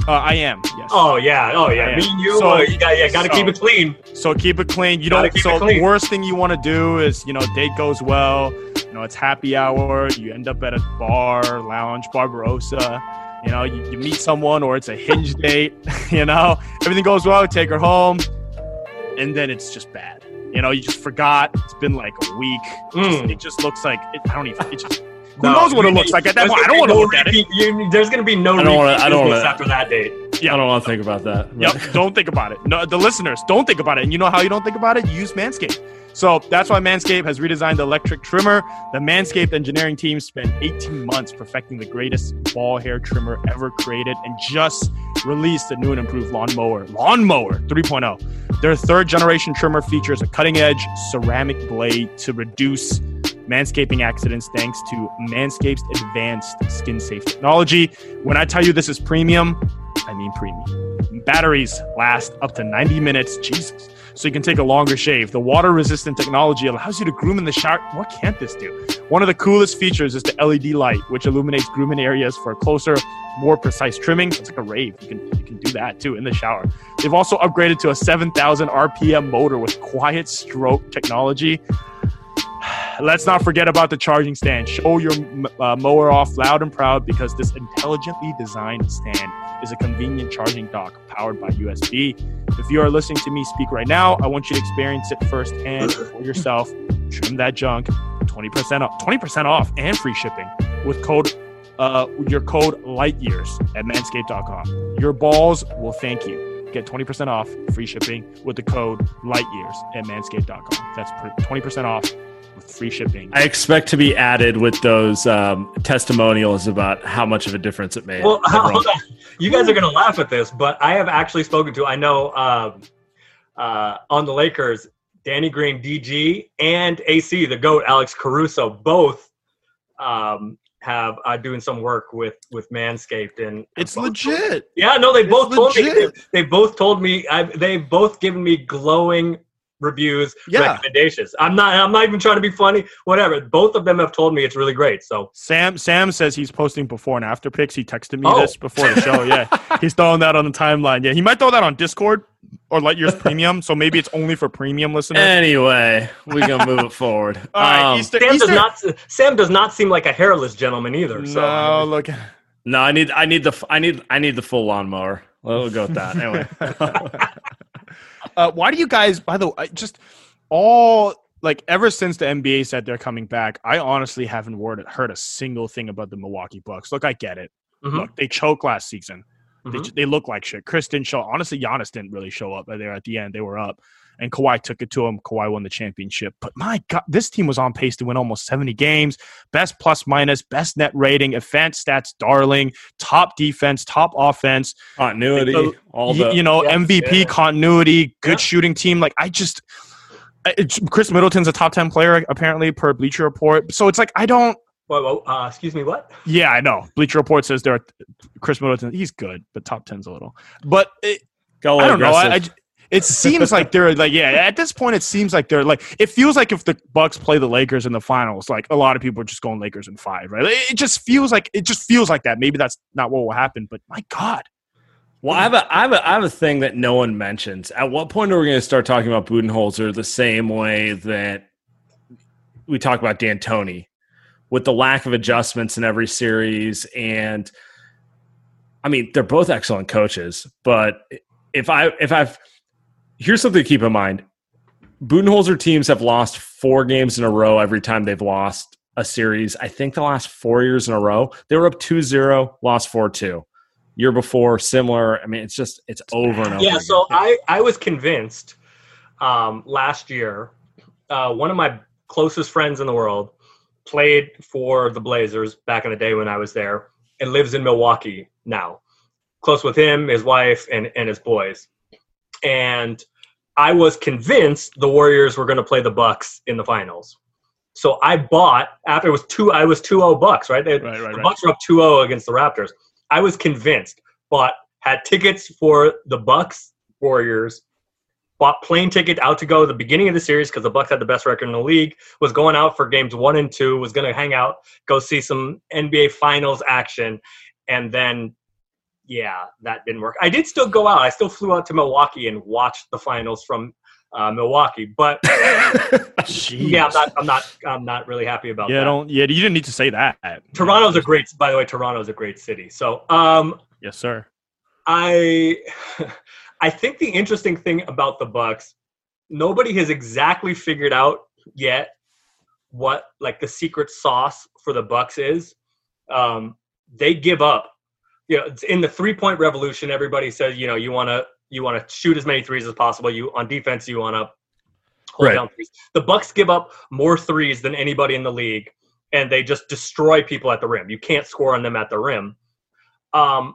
Uh, I am yes. Oh yeah, oh yeah. Me and you, So- uh, you got, yeah, got to so- keep it clean. So keep it clean. You Gotta don't. So it clean. worst thing you want to do is you know date goes well. You know it's happy hour. You end up at a bar, lounge, Barbarossa. You know you, you meet someone or it's a hinge date. You know everything goes well. You take her home, and then it's just bad. You know you just forgot. It's been like a week. Mm. It just looks like it, I don't even. It just who No, knows what it looks like at that point. I don't want to no look at it. you- there's going to be no I don't wanna- I don't wanna- after that date. Yeah. I don't want to think about that. Yep. don't think about it. No, the listeners, don't think about it. And you know how you don't think about it? You use Manscaped. So that's why Manscaped has redesigned the electric trimmer. The Manscaped engineering team spent 18 months perfecting the greatest ball hair trimmer ever created and just released the new and improved lawnmower, Lawnmower 3.0. Their third generation trimmer features a cutting edge ceramic blade to reduce manscaping accidents thanks to Manscaped's advanced skin safe technology. When I tell you this is premium, I mean premium. Batteries last up to 90 minutes. Jesus. So you can take a longer shave. The water resistant technology allows you to groom in the shower. What can't this do? One of the coolest features is the LED light, which illuminates grooming areas for closer, more precise trimming. It's like a rave. You can you can do that too in the shower. They've also upgraded to a 7,000 RPM motor with quiet stroke technology. Let's not forget about the charging stand. Show your uh, mower off loud and proud because this intelligently designed stand is a convenient charging dock powered by USB. If you are listening to me speak right now, I want you to experience it firsthand for yourself. Trim that junk, 20% off, 20% off and free shipping with code uh, your code LightYears at manscaped.com. Your balls will thank you. Get 20% off free shipping with the code LightYears at manscaped.com. That's 20% off free shipping. I expect to be added with those um, testimonials about how much of a difference it made. Well, hold on. You guys are going to laugh at this, but I have actually spoken to, I know um, uh, on the Lakers, Danny Green, DG, and AC, the GOAT, Alex Caruso, both um, have uh, doing some work with with Manscaped. and It's both- legit. Yeah, no, they It's both told me. They, they both told me. I, they've both given me glowing reviews, Yeah. recommendations. I'm not. I'm not even trying to be funny. Whatever. Both of them have told me it's really great. So Saam Saam says he's posting before and after pics. He texted me Oh. this before the show. Yeah, he's throwing that on the timeline. Yeah, he might throw that on Discord or Lightyear's Premium. So maybe it's only for premium listeners. anyway, we gonna move it forward. All right, Um, Easter, Saam Easter- does not. Saam does not seem like a hairless gentleman either. So No, look. no, I need, I need the, I need, I need the full lawnmower. We'll go with that. Anyway, Uh, why do you guys? By the way, just all like ever since the NBA said they're coming back, I honestly haven't heard a single thing about the Milwaukee Bucks. Look, I get it. Mhm. Look, they choked last season. They, Mhm. they look like shit. Khris didn't show. Honestly, Giannis didn't really show up there at the end. They were up, and Kawhi took it to him. Kawhi won the championship. But my God, this team was on pace to win almost seventy games. Best plus minus, best net rating, advanced stats, darling, top defense, top offense. continuity, Uh, all the, you know Yes, MVP yeah. continuity, good Yeah. shooting team. Like I just. It's- Khris Middleton's a top ten player apparently per Bleacher Report. So it's like I don't. Whoa, whoa, uh, excuse me. What? Yeah, I know. Bleacher Report says they're Khris Middleton. He's good, but top ten's a little. But it, go I don't know. I, I aggressive. j- It seems like they're like yeah. At this point, it seems like they're like it feels like if the Bucks play the Lakers in the finals, like a lot of people are just going Lakers in five, right? It just feels like it just feels like that. Maybe that's not what will happen, but my God, Well, I have a, I have a, I have a thing that no one mentions. At what point are we going to start talking about Budenholzer the same way that we talk about D'Antoni, with the lack of adjustments in every series? And I mean, they're both excellent coaches, but if I if I've here's something to keep in mind: Budenholzer teams have lost four games in a row every time they've lost a series. I think the last four years in a row, they were up 2-0, lost 4-2 year before similar i mean it's just it's over and over Yeah, again. so I I was convinced um, last year. Uh, one of my closest friends in the world played for the Blazers back in the day when I was there, and lives in Milwaukee now. Close with him, his wife, and and his boys. And I was convinced the Warriors were going to play the Bucks in the finals. So I bought after it was two. I was 2-0 Bucks, right? They- right, right, the right. Bucks were up 2-0 against the Raptors. I was convinced, but had tickets for the Bucks Warriors. Bought plane ticket out to go the beginning of the series because the Bucks had the best record in the league. Was going out for games one and two. Was going to hang out, go see some NBA Finals action, and then, yeah, that didn't work. I did still go out. I still flew out to Milwaukee and watched the finals from uh, Milwaukee. But yeah, I'm not. I'm not. I'm not really happy about that. yeah, that. don't yeah. You didn't need to say that. Toronto's a great. By the way, Toronto's a great city. So, um, yes, sir. I I think the interesting thing about the Bucks, nobody has exactly figured out yet what like the secret sauce for the Bucks is. Um, they give up. You know, it's in the three point revolution, everybody says, you know, you want to you want to shoot as many threes as possible. You on defense, you want to hold Right. down threes. The Bucks give up more threes than anybody in the league, and they just destroy people at the rim. You can't score on them at the rim. Um,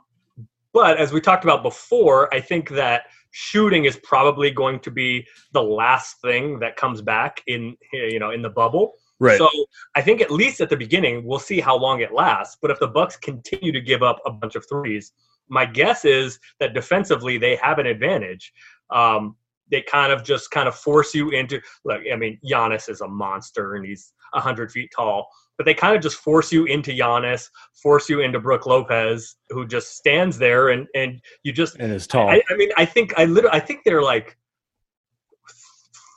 but as we talked about before, I think that shooting is probably going to be the last thing that comes back in you know in the bubble. Right So I think at least at the beginning, we'll see how long it lasts. But if the Bucks continue to give up a bunch of threes, my guess is that defensively they have an advantage. Um, they kind of just kind of force you into look. I mean, Giannis is a monster and he's hundred feet tall, but they kind of just force you into Giannis, force you into Brook Lopez, who just stands there and and you just and is tall I, I mean, I think I literally, I think they're like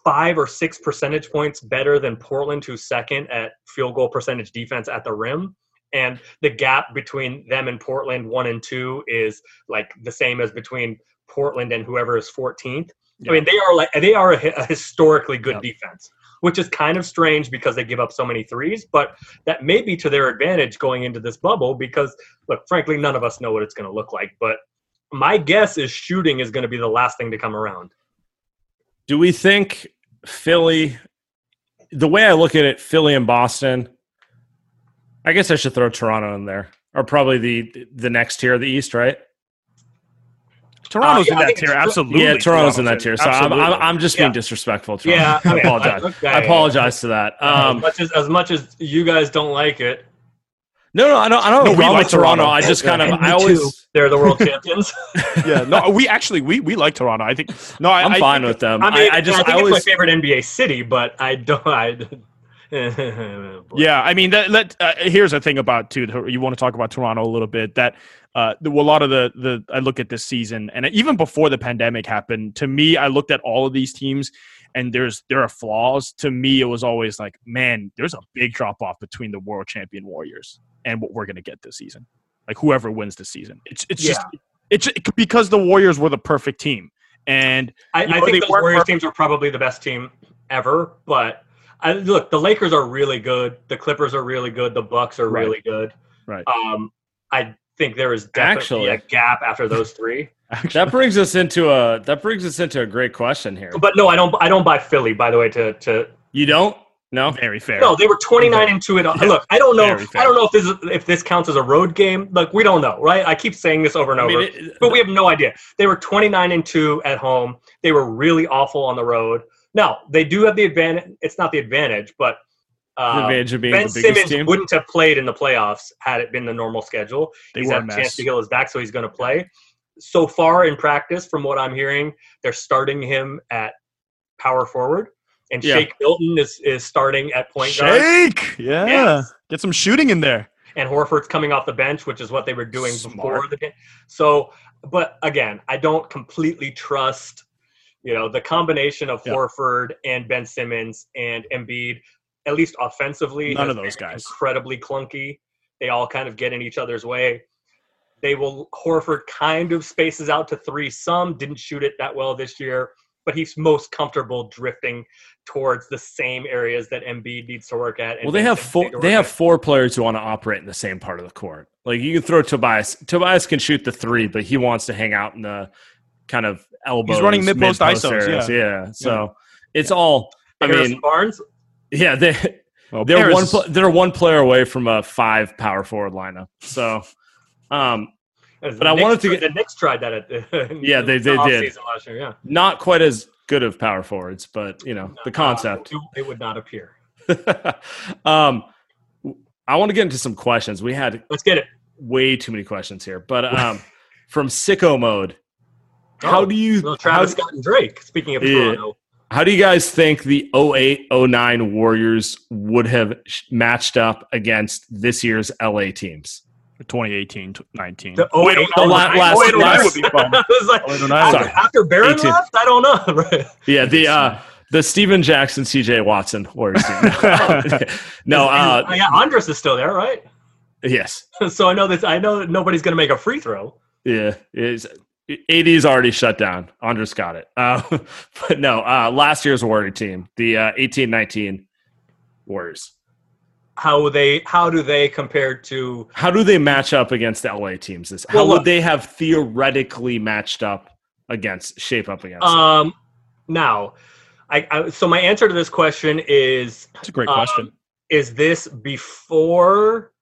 five or six percentage points better than Portland, who's second at field goal percentage defense at the rim. And the gap between them and Portland, one and two, is like the same as between Portland and whoever is 14th. I mean, they are like they are a, a historically good Yeah. defense, which is kind of strange because they give up so many threes. But that may be to their advantage going into this bubble because, look, frankly, none of us know what it's going to look like. But my guess is shooting is going to be the last thing to come around. Do we think philly the way i look at it philly and boston i guess i should throw toronto in there or probably the the next tier of the east right Toronto's Uh, yeah, in that tier. Absolutely. yeah toronto's in that tier so I'm, I'm, I'm just being Yeah. disrespectful Toronto. Yeah, i I mean, apologize okay, i apologize to that as um much as as much as you guys don't like it, no no i don't i don't No, have we wrong like with toronto. Toronto. i just kind of And me i too. always they're the world champions. yeah. No, we actually we we like Toronto. I think. No, I, i'm I fine think- with them I mean, I, I just I think I it's my favorite NBA city, but I don't. I, Yeah, I mean, that, let uh, here's the thing about too. You want to talk about Toronto a little bit? That uh, the, well, a lot of the the I look at this season, and even before the pandemic happened, to me, I looked at all of these teams, and there's there are flaws. To me, it was always like, man, there's a big drop off between the world champion Warriors and what we're gonna get this season. Like whoever wins the season, it's it's just it's because the Warriors were the perfect team, and I, You know, I think the Warriors perfect. teams are probably the best team ever. But I, look, the Lakers are really good. The Clippers are really good. The Bucks are Right. really good. Right. Um, I think there is definitely Actually- a gap after those three. that brings us into a that brings us into a great question here But no, I don't. I don't buy Philly. By the way, to to you don't no very fair. no, they were twenty nine and two. At, Yeah. Look, I don't know. I don't know if this is, if this counts as a road game. Look, we don't know, right? I keep saying this over and I over. mean, it- but we have no idea. They were 29 and 2 at home. They were really awful on the road. Now, they do have the advantage. It's not the advantage, but the uh, being Ben Simmons team. wouldn't have played in the playoffs had it been the normal schedule. They he's had a a chance to heal his back, so he's going to play. so far in practice, from what I'm hearing, they're starting him at power forward, and Yeah. Shake Milton is is starting at point guard, Shake. Yeah. Yes. Get some shooting in there. and Horford's coming off the bench, which is what they were doing Smart. before the game. So, but again, I don't completely trust. You know, the combination of Yeah. Horford and Ben Simmons and Embiid, at least offensively, None of those guys. incredibly clunky. They all kind of get in each other's way. They will Horford kind of spaces out to three. Some didn't shoot it that well this year, but he's most comfortable drifting towards the same areas that Embiid needs to work at. and Well, they have four. They work have at. four players who want to operate in the same part of the court. Like you can throw Tobias. Tobias can shoot the three, but he wants to hang out in the kind of elbows. He's running mid-post ISOs, areas. yeah. yeah. So it's all. I Harrison mean, Barnes. Yeah, they Well, they're Bears one. Pl- they're one player away from a five power forward lineup. So, um, But I wanted to get- the Knicks tried that at the Yeah, they- they off did. season last year. Yeah, not quite as good of power forwards, but you know the concept. Uh, it, it would not appear. um, I want to get into some questions. We had Let's get it. way too many questions here, but um, from sicko mode, how Oh, do you Well, how, Travis Scott and Drake. Speaking of Yeah. Toronto, how do you guys think the 0809 Warriors would have matched up against this year's LA teams? 2018, 19. the Oh, 08, the la- last- 08, last- would be fun. Like, after, sorry. after Baron 18. left, I don't know. Right. Yeah, the uh, the Stephen Jackson, CJ Watson Warriors team. no, uh, Oh, yeah, Andris is still there, right? yes, So I know that I know that nobody's going to make a free throw. yeah, it's, 80 is already shut down. Andris got it. Uh, but no, uh, last year's Warrior team, the uh, 18-19 Warriors. How they how do they compare to How do they match up against the LA teams? This how Well, would they have theoretically matched up against shape up against? them? um now? I, I so my answer to this question is That's a great um, question. is this before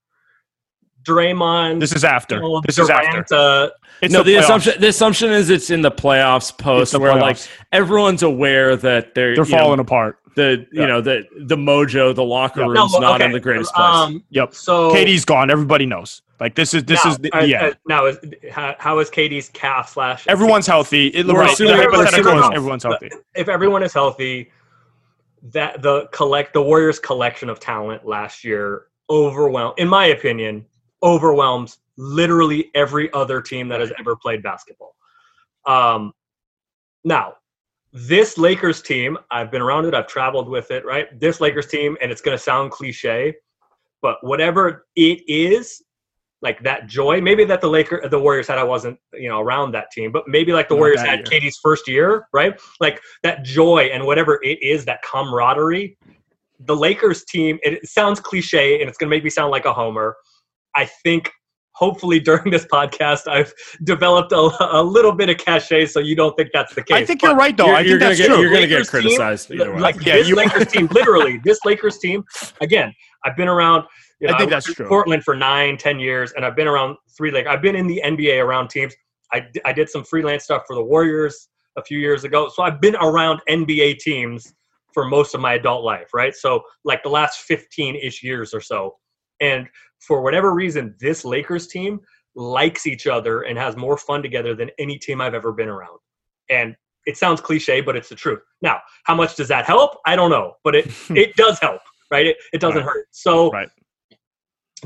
Draymond? This is after. Durant, This is after. uh, It's no, the, playoffs. assumption the assumption is it's in the playoffs post the where like everyone's aware that they're they're you know, falling apart. the you Yeah. know the the mojo, the locker Yeah. room's no, not okay, in the greatest place. Um, Yep. so KD's gone. Everybody knows. Like this is this now, is the, uh, yeah. uh, now is how, how is KD's calf slash? Everyone's healthy. It, We're right, assuming- the we're assuming- is everyone's healthy. if everyone is healthy, that the collect the Warriors collection of talent last year overwhelmed, in my opinion, overwhelms literally every other team that has ever played basketball. Um, now, this Lakers team, I've been around it, I've traveled with it, right? This Lakers team, and it's going to sound cliche, but whatever it is, like that joy, maybe that the Laker, the Warriors had, I wasn't, you know, around that team, but maybe like the Not Warriors had year. KD's first year, right? Like that joy and whatever it is, that camaraderie. The Lakers team, it sounds cliche and it's going to make me sound like a homer. I think hopefully during this podcast, I've developed a, a little bit of cachet so you don't think that's the case. I think you're right though. You're- I you're think gonna that's get true. you're gonna get Lakers team, criticized like Yeah, this you- Lakers team, literally, this Lakers team, again, I've been around. You know, I think worked that's true. Portland for nine, ten years, and I've been around three. Like I've been in the NBA around teams. I, I did some freelance stuff for the Warriors a few years ago, so I've been around NBA teams for most of my adult life, right? So like the last fifteen ish years or so, and for whatever reason, this Lakers team likes each other and has more fun together than any team I've ever been around. And it sounds cliche, but it's the truth. Now, how much does that help? I don't know, but it it does help, right? It, it doesn't Right. hurt. So Right.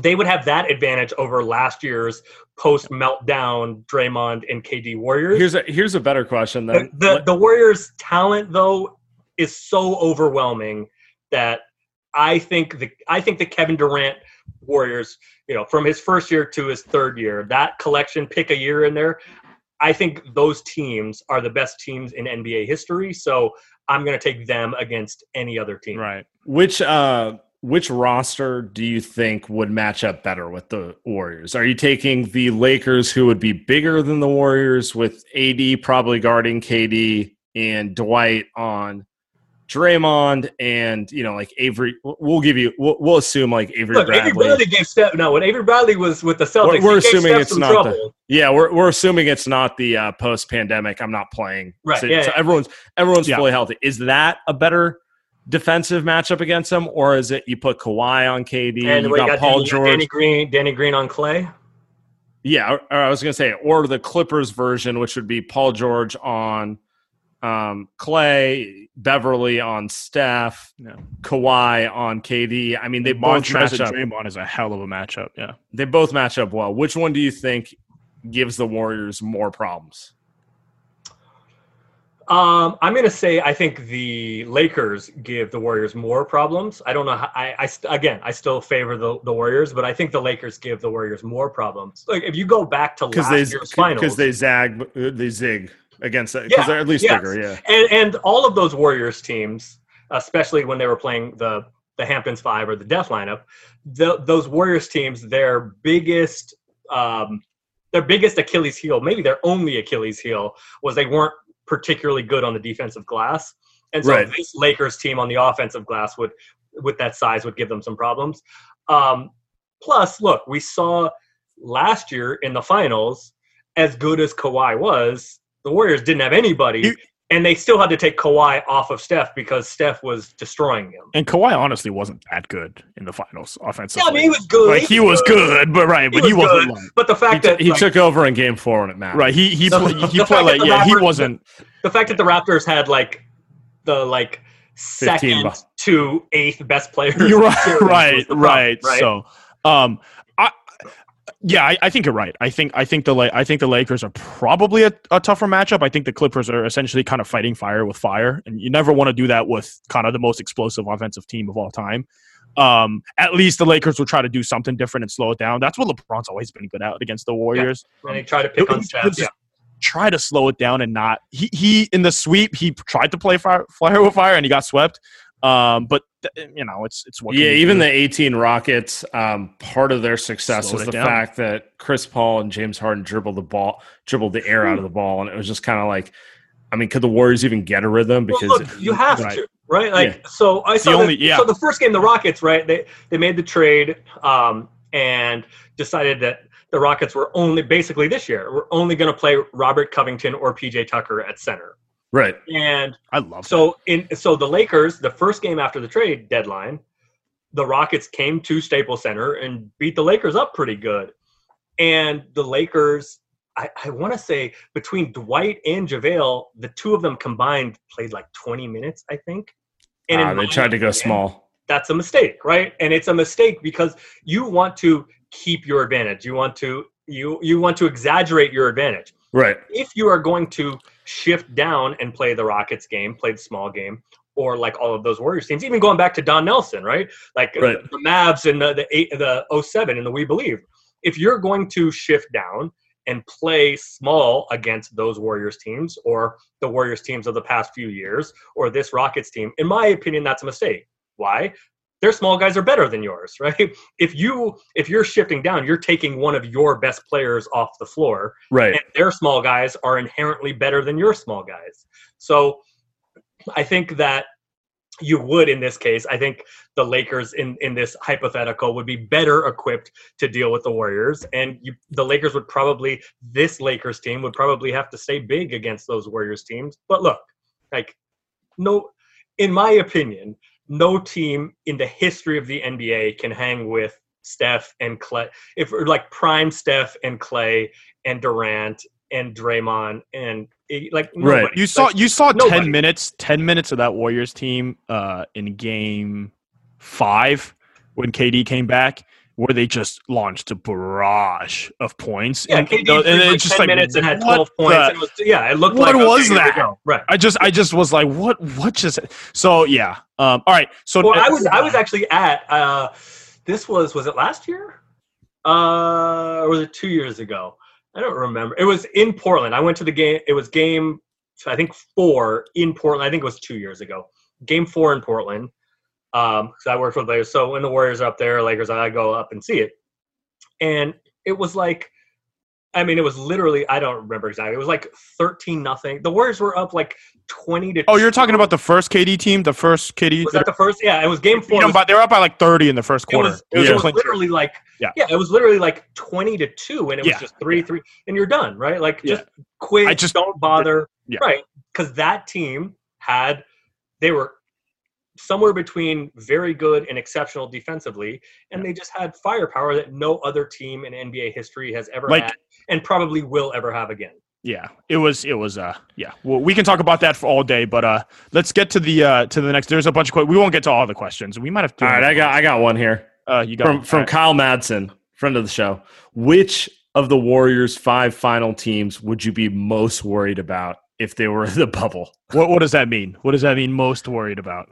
they would have that advantage over last year's post meltdown Draymond and KD Warriors. Here's a here's a better question the, then. the, the Warriors' talent, though, is so overwhelming that I think the I think the Kevin Durant Warriors, you know, from his first year to his third year, that collection, pick a year in there. I think those teams are the best teams in NBA history. So I'm going to take them against any other team. Right. Which uh which roster do you think would match up better with the Warriors? Are you taking the Lakers who would be bigger than the Warriors with AD probably guarding KD and Dwight on Draymond and you know like Avery we'll give you we'll, we'll assume like Avery Look, Avery Bradley. Bradley gave Steph. No, when Avery Bradley was with the Celtics, We're- we're he gave assuming Steph it's some not the- Yeah, we're we're assuming it's not the uh, post pandemic. I'm not playing. Right, So, yeah, so yeah. everyone's everyone's Yeah. fully healthy. Is that a better defensive matchup against them, or is it you put Kawhi on KD, And you got, got Paul Danny, George? Danny Green, Danny Green on Clay. Yeah, or, or I was going to say, or the Clippers version, which would be Paul George on um, Clay, Beverly on Steph, Yeah. Kawhi on KD. I mean, they both Montrez match and up. Draymond is a hell of a matchup. Yeah. They both match up well. Which one do you think gives the Warriors more problems? Um, I'm going to say I think the Lakers give the Warriors more problems. I don't know. How, I, I st- again, I still favor the, the Warriors, but I think the Lakers give the Warriors more problems. Like if you go back to Because last they year's finals, because they zag they zig against it Yeah, because they're at least yes. bigger. Yeah, and and all of those Warriors teams, especially when they were playing the the Hamptons Five or the Death lineup, the, those Warriors teams, their biggest um, their biggest Achilles heel, maybe their only Achilles heel, was they weren't particularly good on the defensive glass. And so Right. this Lakers team on the offensive glass would, with that size, would give them some problems. Um, plus, look, we saw last year in the finals, as good as Kawhi was, the Warriors didn't have anybody, You- and they still had to take Kawhi off of Steph because Steph was destroying him. And Kawhi honestly wasn't that good in the finals offensively. Yeah, I mean, he was good. like he was good, but right, but he, was wasn't good. like But the he, fact t- that he like, took over in Game Four when it mattered. right. He he The- play, the he played like the yeah, he wasn't the fact that the Raptors had like the like 15 second bu- to eighth best players. You're in the series right, right, right? So, um, I, yeah, I, I think you're right. I think I think the I think the Lakers are probably a, a tougher matchup. I think the Clippers are essentially kind of fighting fire with fire, and you never want to do that with kind of the most explosive offensive team of all time. Um, at least the Lakers will try to do something different and slow it down. That's what LeBron's always been good at against the Warriors. and they try to pick He'll- on Steph. Yeah. Try to slow it down and not. He he in the sweep he tried to play fire, fire with fire and he got swept. Um, but th- you know it's it's what yeah, even do? the 18 Rockets, um, part of their success Slowed was the down. fact that Chris Paul and James Harden dribbled the ball, dribbled the air out of the ball, and it was just kind of like, I mean, could the Warriors even get a rhythm? Well, Because look, you have right. to, right? Like, Yeah. so I saw only- the, yeah. so the first game, the Rockets, right? They they made the trade um, and decided that the Rockets were only basically this year we're only going to play Robert Covington or PJ Tucker at center, right, and I love So in so the Lakers, the first game after the trade deadline, the Rockets came to Staples Center and beat the Lakers up pretty good. And the Lakers, I, I want to say between Dwight and JaVale, the two of them combined played like 20 minutes, I think. And Ah, they tried to go small. That's a mistake, right? And it's a mistake because you want to keep your advantage. You want to you you want to exaggerate your advantage Right, if you are going to shift down and play the Rockets game, play the small game, or like all of those Warriors teams, even going back to Don Nelson, right? Like Right. the, the Mavs and the the, eight, the 07 and the We Believe. If you're going to shift down and play small against those Warriors teams or the Warriors teams of the past few years or this Rockets team, in my opinion, that's a mistake. Why? Their small guys are better than yours, right? If you if you're shifting down, you're taking one of your best players off the floor right. and their small guys are inherently better than your small guys. So I think that you would in this case. I think the Lakers in in this hypothetical would be better equipped to deal with the Warriors, and you, the Lakers would probably this Lakers team would probably have to stay big against those Warriors teams. But look, like no, in my opinion, no team in the history of the NBA can hang with Steph and Clay. If like prime Steph and Clay and Durant and Draymond and eh, like Right. You saw Like, you saw nobody. ten minutes, ten minutes of that Warriors team uh, in game five when KD came back, where they just launched a barrage of points. yeah, and, KD and it's like just 10 like minutes and had what 12 points. the- and it was, yeah, it looked what like was okay, that? Right. I just I just was like, what what just so yeah. Um, all right, so Well, I was I was actually at uh, this was was it last year, uh, or was it two years ago? I don't remember. It was in Portland. I went to the game. It was game, I think four in Portland. I think it was two years ago. Game four in Portland. Um, because I worked with Lakers. So when the Warriors are up there, Lakers, I go up and see it, and it was like. I mean, it was literally, I don't remember exactly. It was like 13 nothing. The Warriors were up like 20 to Oh, you're talking about the first KD team, the first KD. Was that the first? Yeah, it was game four. you know, but they were up by like 30 in the first it quarter. was, it was, Yeah. it was literally like Yeah. yeah. it was literally like 20 to 2 and it was just 3 3 and you're done right like Yeah. just quit I just- don't bother Yeah. right because that team had they were somewhere between very good and exceptional defensively, and they just had firepower that no other team in NBA history has ever Like- had, and probably will ever have again. Yeah, it was. It was. Uh, yeah. Well, we can talk about that for all day, but uh, let's get to the uh to the next. There's a bunch of questions. We won't get to all the questions. We might have. To All right, I got I got one here Uh, you got from from Kyle Madsen, friend of the show. Which of the Warriors' five final teams would you be most worried about if they were in the bubble? What What does that mean? What does that mean? Most worried about?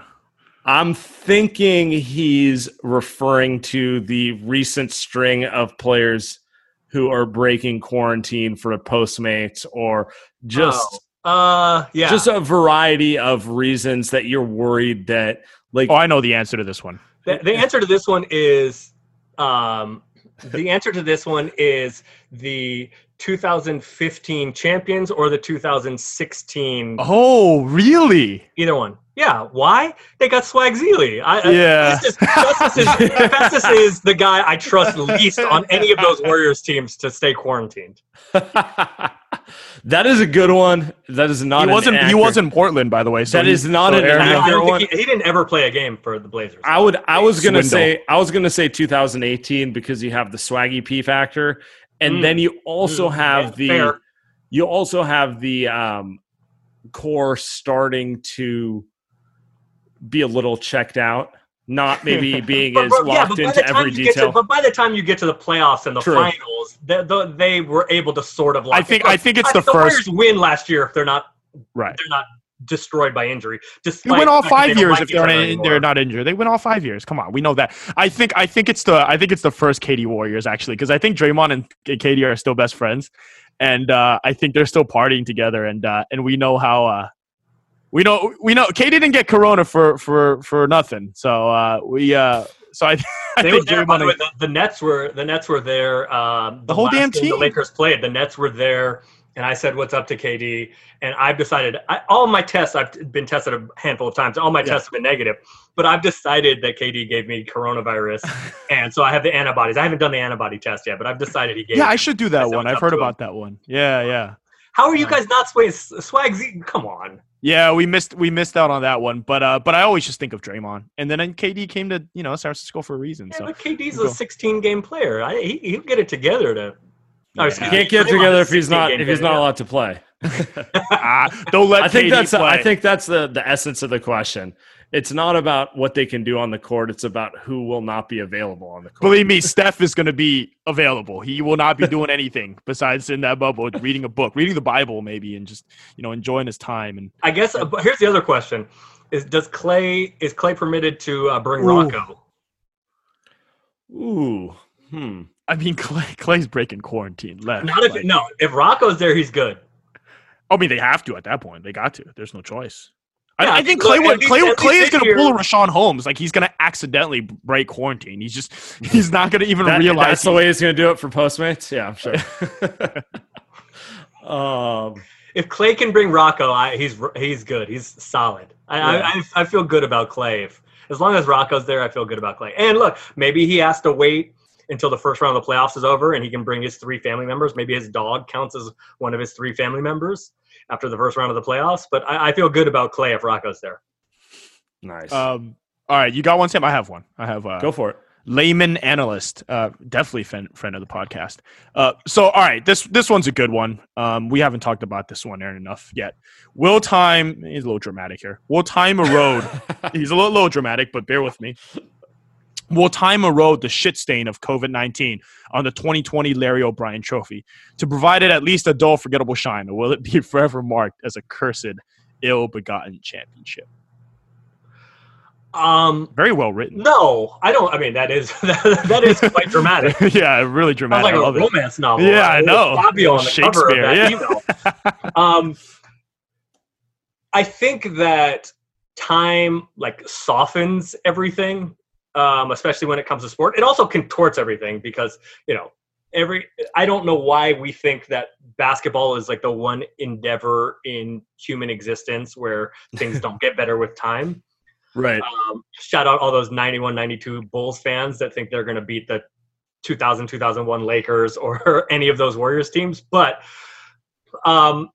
I'm thinking he's referring to the recent string of players who are breaking quarantine for a Postmates or just Uh, yeah. just a variety of reasons that you're worried that like Oh, I know the answer to this one. the, the answer to this one is um, the answer to this one is the 2015 champions or the 2016 Oh, really? either one. Yeah, why? They got Swag Zealy. I, I- Yeah. Festus, Festus, is, Festus is the guy I trust least on any of those Warriors teams to stay quarantined. that is a good one. That is not He wasn't. He was in Portland, by the way. So That he- is not so an Aaron- I, I accurate one. he, he didn't ever play a game for the Blazers. I would I was gonna Swindle. say I was gonna say 2018 because you have the swaggy P factor, and Mm. then you also Mm, have yeah, the fair. you also have the um, core starting to be a little checked out, not maybe being But- as but- locked by into every get to- detail. but by the time you get to the playoffs and the True. finals, they, the, they were able to sort of. Lock I think. it. I think it's the the first. Warriors win last year if they're not Right. they're not destroyed by injury. They win all five years like if they're in, they're not injured. They win all five years. Come on, we know that. I think. I think it's the. I think it's the first KD Warriors actually because I think Draymond and KD are still best friends, and uh, I think they're still partying together. And uh, and we know how. Uh, we know. We know. KD didn't get Corona for for for nothing. So uh, we. Uh, so I. I They were there, by the, way, the, the Nets were the Nets were there. Um, The whole last damn team. The Lakers played. The Nets were there, and I said, "What's up to KD?" And I've decided I, all my tests. I've been tested a handful of times. All my Yeah. tests have been negative, but I've decided that KD gave me coronavirus, and so I have the antibodies. I haven't done the antibody test yet, but I've decided he gave. yeah, me. I should do that one. I've heard to him. about that one. Yeah, yeah. How are you guys not swaying? Swag Z, come on. Yeah, we missed we missed out on that one, but uh, but I always just think of Draymond, and then KD came to you know San Francisco for a reason. Yeah, So but KD's Go. a 16 game player. I, he, he'll get it together to. Yeah. excuse He can't get Draymond together if he's not if he's game not player. allowed to play. ah, don't let I think KD that's the, I think that's the the essence of the question. It's not about what they can do on the court. It's about who will not be available on the court. Believe me, Steph is going to be available. He will not be doing anything besides in that bubble, reading a book, reading the Bible, maybe, and just you know enjoying his time. And I guess. Uh, here's the other question: Is does Klay is Klay permitted to uh, bring Ooh. Rocco? Ooh, hmm. I mean, Klay, Klay's breaking quarantine left. Not if Like, no. If Rocco's there, he's good. I mean, they have to at that point. They got to. There's no choice. Yeah, I, I think Klay at would. least- Klay, Klay is going to pull a Richaun Holmes. Like he's going to accidentally break quarantine. He's just. He's not going to even That- realize. that's the way he's going to do it for Postmates. Yeah, I'm sure. um, If Klay can bring Rocco, I, he's he's good. He's solid. I, Yeah. I, I I feel good about Klay. If, as long as Rocco's there, I feel good about Klay. And look, maybe he has to wait until the first round of the playoffs is over, and he can bring his three family members. Maybe his dog counts as one of his three family members after the first round of the playoffs. But I, I feel good about Klay if Rocco's there. nice. Um. All right, you got one, Saam. I have one. I have. Uh, Go for it. layman analyst, uh, definitely friend, friend of the podcast. Uh, so, all right, this this one's a good one. Um, we haven't talked about this one Aaron enough yet. Will time? He's a little dramatic here. Will time erode? he's a little, little dramatic, but bear with me. Will time erode the shit stain of COVID nineteen on the 2020 Larry O'Brien Trophy to provide it at least a dull, forgettable shine, or will it be forever marked as a cursed, ill-begotten championship? Um, Very well written. no, I don't. I mean, that is that is quite dramatic. yeah, really Sounds dramatic. like I a it. romance novel. Yeah, I know. Fabio on the cover of Shakespeare, that yeah. email. um, I think that time like softens everything, um, especially when it comes to sport. It also contorts everything because you know every. I don't know why we think that basketball is like the one endeavor in human existence where things don't get better with time. Right. Um, shout out all those 91 92 Bulls fans that think they're going to beat the 2000 2001 Lakers or any of those Warriors teams. But um,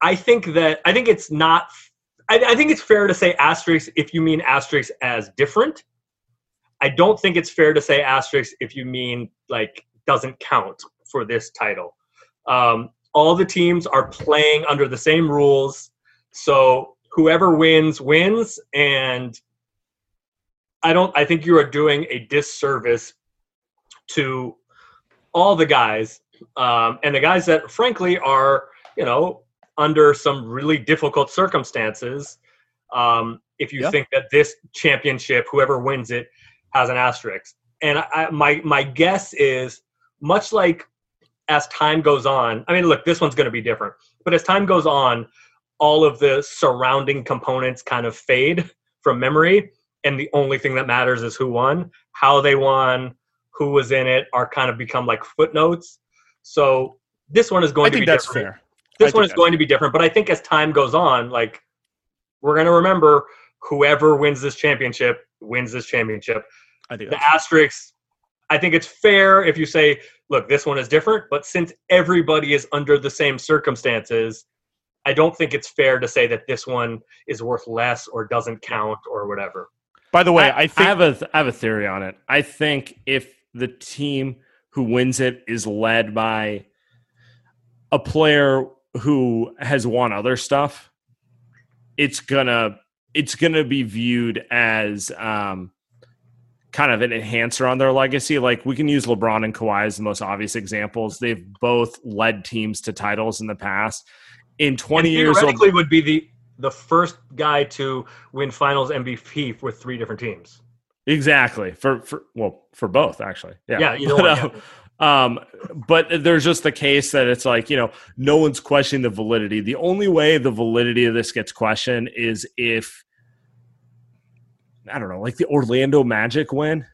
I think that I think it's not. I, I think it's fair to say asterisk if you mean asterisk as different. I don't think it's fair to say asterisk if you mean like doesn't count for this title. Um, all the teams are playing under the same rules, so whoever wins wins, and I don't. I think you are doing a disservice to all the guys, um, and the guys that frankly are you know under some really difficult circumstances. Um, if you Yeah. think that this championship, whoever wins it, has an asterisk, and I, my my guess is much like as time goes on. I mean, look, this one's going to be different, but as time goes on, all of the surrounding components kind of fade from memory, and the only thing that matters is who won, how they won, who was in it, are kind of become like footnotes. So this one is going I to think be that's different fair. this I one is going to be different but i think as time goes on like we're going to remember whoever wins this championship wins this championship. I think the that's asterisks i think it's fair if you say look this one is different but since everybody is under the same circumstances i don't think it's fair to say that this one is worth less or doesn't count or whatever. By the way, I, I, think have a I have a theory on it. I think if the team who wins it is led by a player who has won other stuff, it's gonna it's gonna be viewed as um, kind of an enhancer on their legacy. Like we can use LeBron and Kawhi as the most obvious examples. They've both led teams to titles in the past. In twenty and years, theoretically would be the the first guy to win finals mvp with three different teams Exactly. For for well, for both actually. Yeah. Yeah, either But, one, um, um, but there's just the case that it's like you know no one's questioning the validity. The only way the validity of this gets questioned is if I don't know, like the Orlando Magic win,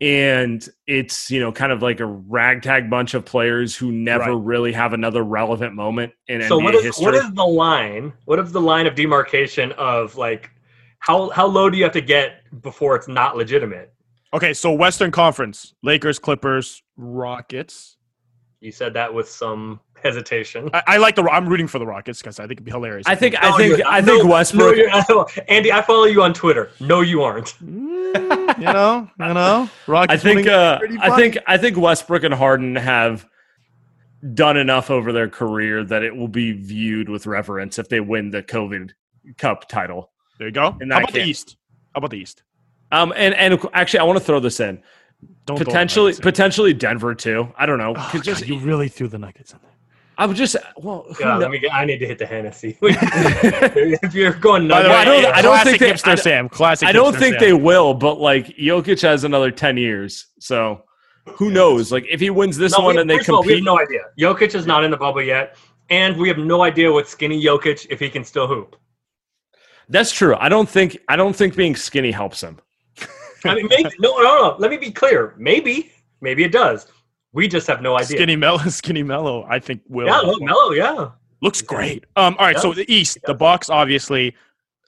and it's you know kind of like a ragtag bunch of players who never Right. really have another relevant moment in so NBA what is history. what is the line what is the line of demarcation of like how how low do you have to get before it's not legitimate okay. So Western Conference: Lakers, Clippers, Rockets. you said that with some hesitation I, I like the. I'm rooting for the Rockets because I think it'd be hilarious. I think I think you're not. I think No, Westbrook. no, andy i follow you on twitter no you aren't Mm, you know, you know, Rockets. I think uh, I think I think Westbrook and Harden have done enough over their career that it will be viewed with reverence if they win the COVID Cup title. there you go. in How that about the. East? How about the East? Um, and and actually, I want to throw this in Don't potentially in. potentially Denver too. I don't know. Oh, 'Cause just God, you really threw the Nuggets in there. I would just well, who yeah, let me get, I need to hit the Hennessy. if you're going By the nuts, way, I don't- I don't think they- hipster I- Saam. Classic. I don't think Saam. they will, but like Jokic has another ten years, so who knows? Like if he wins this No, one we- and they first of all, we have compete, no idea. Jokic is not in the bubble yet, and we have no idea what skinny Jokic if he can still hoop. that's true. I don't think I don't think being skinny helps him. I mean, maybe no, no, no. Let me be clear. Maybe, maybe it does. We just have no idea. Skinny Melo, Skinny Melo. I think will yeah, look, Melo, yeah. looks great. Um, all right. So the East, the Bucks, obviously.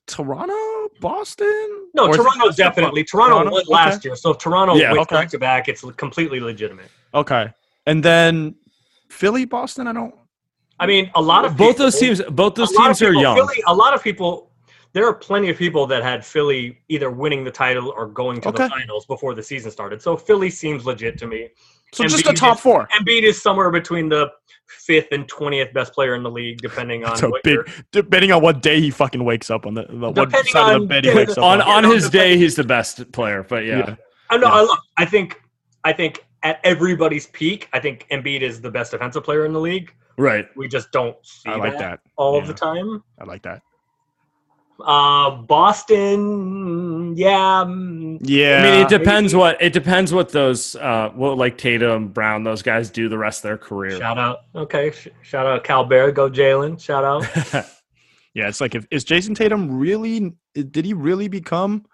Toronto, Boston. No, Or is it- Toronto definitely. Toronto, Toronto? won last year, so if Toronto Yeah. Okay. back to back, it's completely legitimate. Okay, and then Philly, Boston. I don't. I mean, a lot of Both people- those teams, both those teams of are young. Philly, a lot of people. There are plenty of people that had Philly either winning the title or going to Okay. the finals before the season started. So Philly seems legit to me. So Embiid just the top is- four. Embiid is somewhere between the fifth and twentieth best player in the league, depending on So what big, depending on what day he fucking wakes up on the, the what Depending side of on- the bed he yeah, wakes up on on. on his day, he's the best player. But yeah, Yeah. I know. Yeah. I look. I think. I think at everybody's peak, I think Embiid is the best defensive player in the league. right. We just don't see I like that. all Yeah. the time. I like that. Uh, Boston, yeah. mm, Yeah. I mean, it depends maybe. what it depends what those uh, what like Tatum, Brown, those guys do the rest of their career. Shout out. Okay. Sh- shout out Cal Bear. Go Jaylen. Shout out. yeah, it's like if is Jayson Tatum really? Did he really become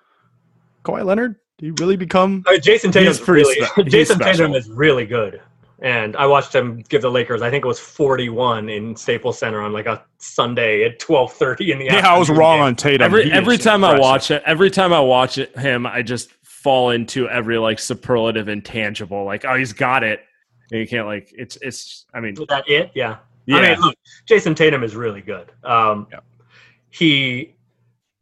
Kawhi Leonard? Did he really become? Uh, Jayson Tatum's pretty really. spe- Jayson special. Tatum is really good, and I watched him give the Lakers. I think it was forty-one in Staples Center on like a Sunday at twelve thirty in the. Afternoon. Yeah, I was wrong game. on Tatum. every He every is time I watch it, every time I watch it, him, I just fall into every like superlative intangible. Like, oh, he's got it. And you can't like it's it's. I mean, Is that it? Yeah. yeah, I mean, look, Jayson Tatum is really good. Um, Yeah. He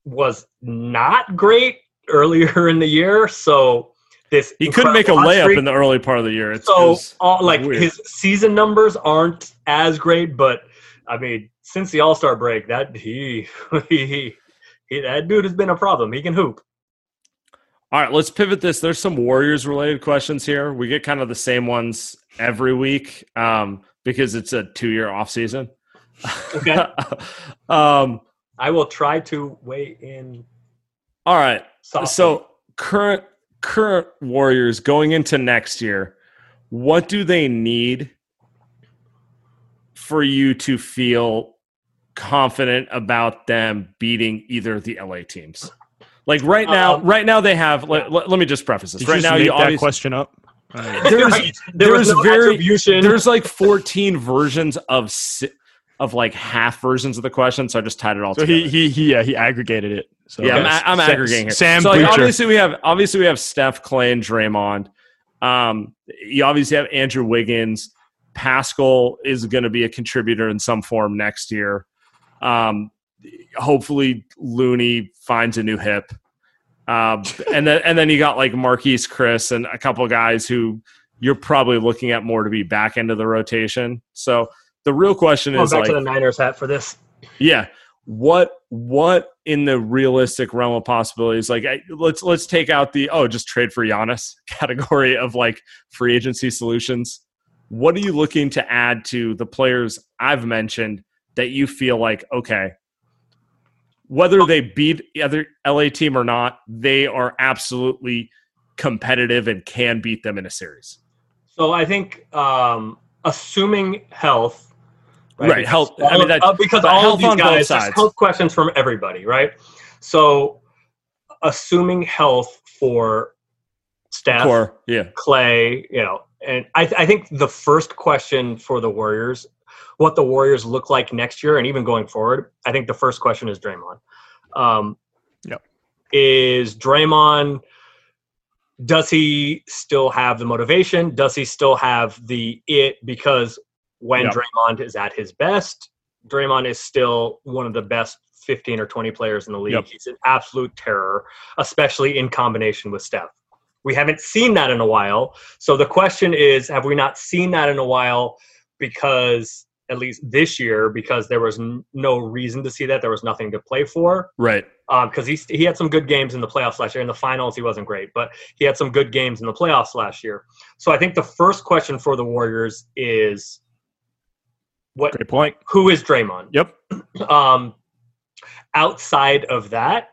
was not great earlier in the year. So this He couldn't make a layup streak- in the early part of the year. It's, so it's uh, like weird. his season numbers aren't as great, but I mean, since the All Star break, that he, he he that dude has been a problem. He can hoop. All right, let's pivot this. There's some Warriors related questions here. We get kind of the same ones every week um, because it's a two year off season. Okay. um, I will try to weigh in. all right. Softly. So current current Warriors going into next year, what do they need for you to feel confident about them beating either the LA teams? Like right now, Um, right now they have. Let, let, let me just preface this. Right just now, you that question up. there's Right. there was there's no very there's like 14 versions of si- of like half versions of the question, so I just tied it all So together. he he he yeah he aggregated it. So yeah, I'm, I'm Sa- aggregating here. Saam so like, Bleacher. obviously we have obviously we have Steph, Klay, and Draymond. Um, you obviously have Andrew Wiggins. Paschall is going to be a contributor in some form next year. Um, hopefully Looney finds a new hip. Um, and then and then you got like Marquese Chriss and a couple guys who you're probably looking at more to be back end of the rotation. So the real question Going is back like to the Niners hat for this. yeah. What what in the realistic realm of possibilities? Like, I, let's let's take out the oh, just trade for Giannis category of like free agency solutions. What are you looking to add to the players I've mentioned that you feel like okay, whether they beat the other LA team or not, they are absolutely competitive and can beat them in a series. So I think, um, assuming health, Right, Because health- I mean, that- uh, because all of these guys, health questions from everybody, right? So, assuming health for Steph, Core, yeah, Klay, you know, and I, I think the first question for the Warriors, what the Warriors look like next year and even going forward, I think the first question is Draymond. Um, Yep. Is Draymond, does he still have the motivation? Does he still have the it? Because when Yep. Draymond is at his best, Draymond is still one of the best 15 or 20 players in the league. Yep. He's an absolute terror, especially in combination with Steph. We haven't seen that in a while. So the question is, have we not seen that in a while because at least this year because there was n- no reason to see that there was nothing to play for right. Um, because he he had some good games in the playoffs last year. In the finals, he wasn't great, but he had some good games in the playoffs last year. So I think the first question for the Warriors is, what? Great point. Who is Draymond? Yep. Um, outside of that,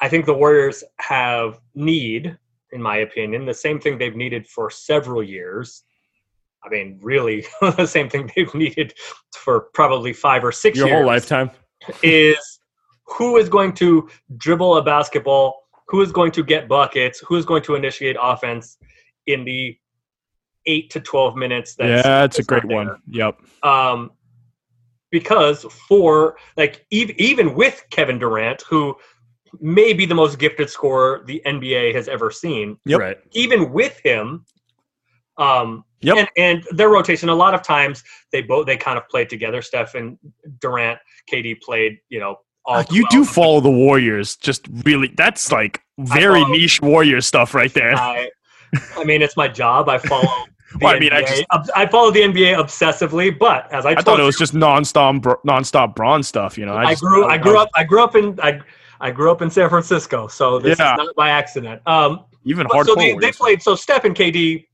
I think the Warriors have need, in my opinion, the same thing they've needed for several years. I mean, really, the same thing they've needed for probably five or six Your years Your whole lifetime. is who is going to dribble a basketball, who is going to get buckets, who is going to initiate offense in the eight to twelve minutes. That's, yeah, that's a that's not great one. Yep. Um, because for like even even with Kevin Durant, who may be the most gifted scorer the NBA has ever seen, Yep. Right. even with him, um, Yep. and, and their rotation. A lot of times they both they kind of played together. Steph and Durant, KD played, you know, Uh, you do follow the Warriors. Just really, that's like very follow- niche Warrior stuff right there. I, I mean, it's my job. I follow. Well, I mean, I just- I follow the NBA obsessively, but as I, I thought it you, was just nonstop, nonstop Braun stuff. You know, I, just- grew. I grew up. I grew up in. I, I grew up in San Francisco, so this Yeah. is not by accident. Um, even hardcore. so they, they played. So Steph and KD.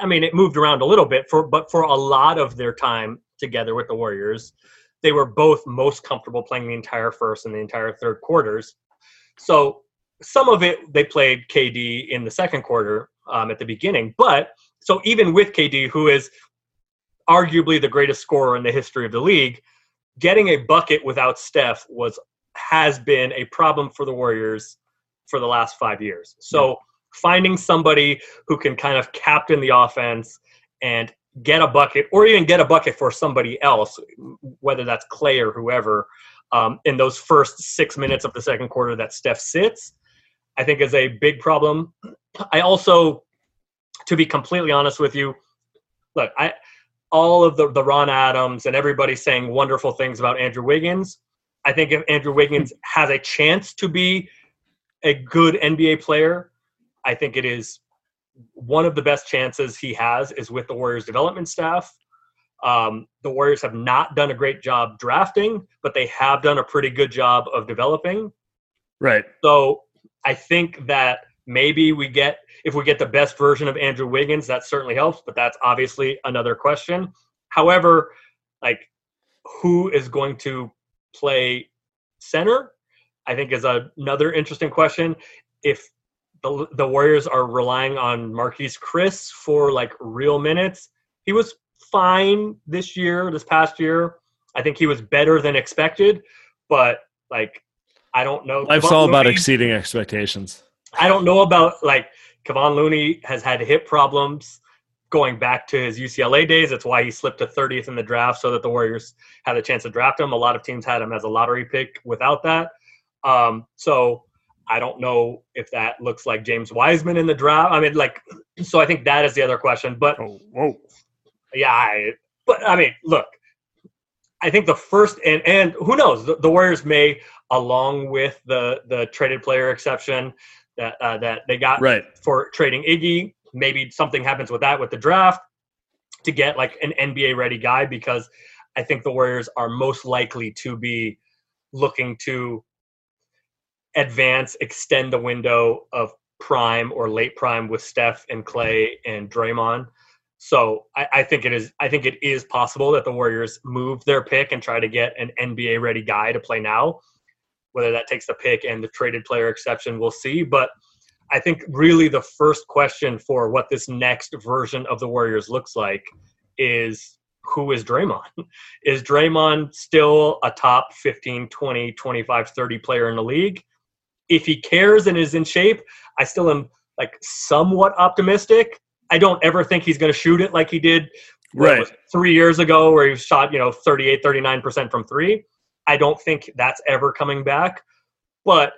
I mean, it moved around a little bit for, but for a lot of their time together with the Warriors, they were both most comfortable playing the entire first and the entire third quarters. So some of it they played KD in the second quarter um, at the beginning, but so even with KD, who is arguably the greatest scorer in the history of the league, getting a bucket without Steph was has been a problem for the Warriors for the last five years. So finding somebody who can kind of captain the offense and get a bucket, or even get a bucket for somebody else, whether that's Klay or whoever, um, in those first six minutes of the second quarter that Steph sits, I think is a big problem. I also, to be completely honest with you, look, I all of the the Ron Adams and everybody saying wonderful things about Andrew Wiggins. I think if Andrew Wiggins has a chance to be a good NBA player, I think it is one of the best chances he has is with the Warriors development staff. Um, the Warriors have not done a great job drafting, but they have done a pretty good job of developing. Right. So I think that maybe we get if we get the best version of Andrew Wiggins, that certainly helps, but that's obviously another question. However, like who is going to play center? I think is another interesting question. If the, the Warriors are relying on Marquese Chriss for like real minutes, he was fine this year, this past year. I think he was better than expected, but like I don't know. Life's all about exceeding expectations. I don't know about like Kevon Looney has had hip problems going back to his UCLA days. That's why he slipped to 30th in the draft so that the Warriors had a chance to draft him. A lot of teams had him as a lottery pick without that. Um, so I don't know if that looks like James Wiseman in the draft. I mean, like, so I think that is the other question. But Oh, whoa. yeah, I, but I mean, look, I think the first and and who knows, the, the Warriors may, along with the the traded player exception that uh, that they got Right. for trading Iggy, maybe something happens with that with the draft to get like an NBA ready guy because I think the Warriors are most likely to be looking to advance, extend the window of prime or late prime with Steph and Klay and Draymond. So I, I think it is. I think it is possible that the Warriors move their pick and try to get an NBA ready guy to play now. Whether that takes the pick and the traded player exception, we'll see. But I think really the first question for what this next version of the Warriors looks like is who is Draymond? Is Draymond still a top 15, 20, 25, 30 player in the league? If he cares and is in shape, I still am like somewhat optimistic. I don't ever think he's going to shoot it like he did Right. three years ago where he shot, you know, 38, 39% from three. I don't think that's ever coming back. But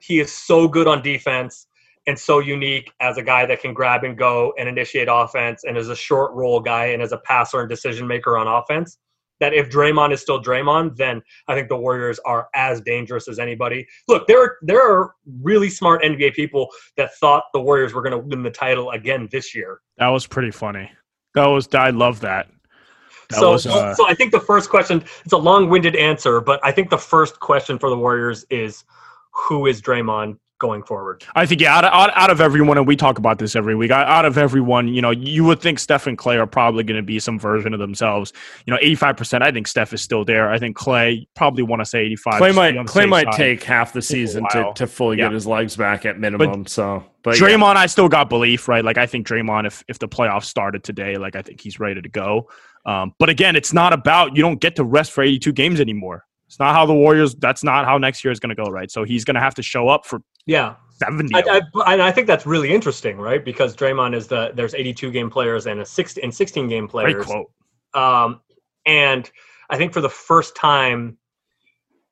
he is so good on defense and so unique as a guy that can grab and go and initiate offense and as a short roll guy and as a passer and decision maker on offense. That if Draymond is still Draymond, then I think the Warriors are as dangerous as anybody. Look, there are there are really smart NBA people that thought the Warriors were going to win the title again this year. That was pretty funny. That was I love that. That so, was uh, so I think the first question it's a long-winded answer, but I think the first question for the Warriors is who is Draymond going forward? I think yeah, out of, out, out of everyone, and we talk about this every week. Out, out of everyone, you know, you would think Steph and Klay are probably going to be some version of themselves. You know, eighty five percent. I think Steph is still there. I think Klay probably want to say eighty five. Klay might Klay might take half the season to, to fully Yeah. get his legs back at minimum. so, but yeah. Draymond, I still got belief, right? Like I think Draymond, if if the playoffs started today, like I think he's ready to go. Um, but again, it's not about you don't get to rest for eighty two games anymore. It's not how the Warriors. That's not how next year is going to go, right? So he's going to have to show up for Yeah, seventy. I, I, and I think that's really interesting, right? Because Draymond is the there's 82 game players and a six and 16 game Great players. quote. Um, and I think for the first time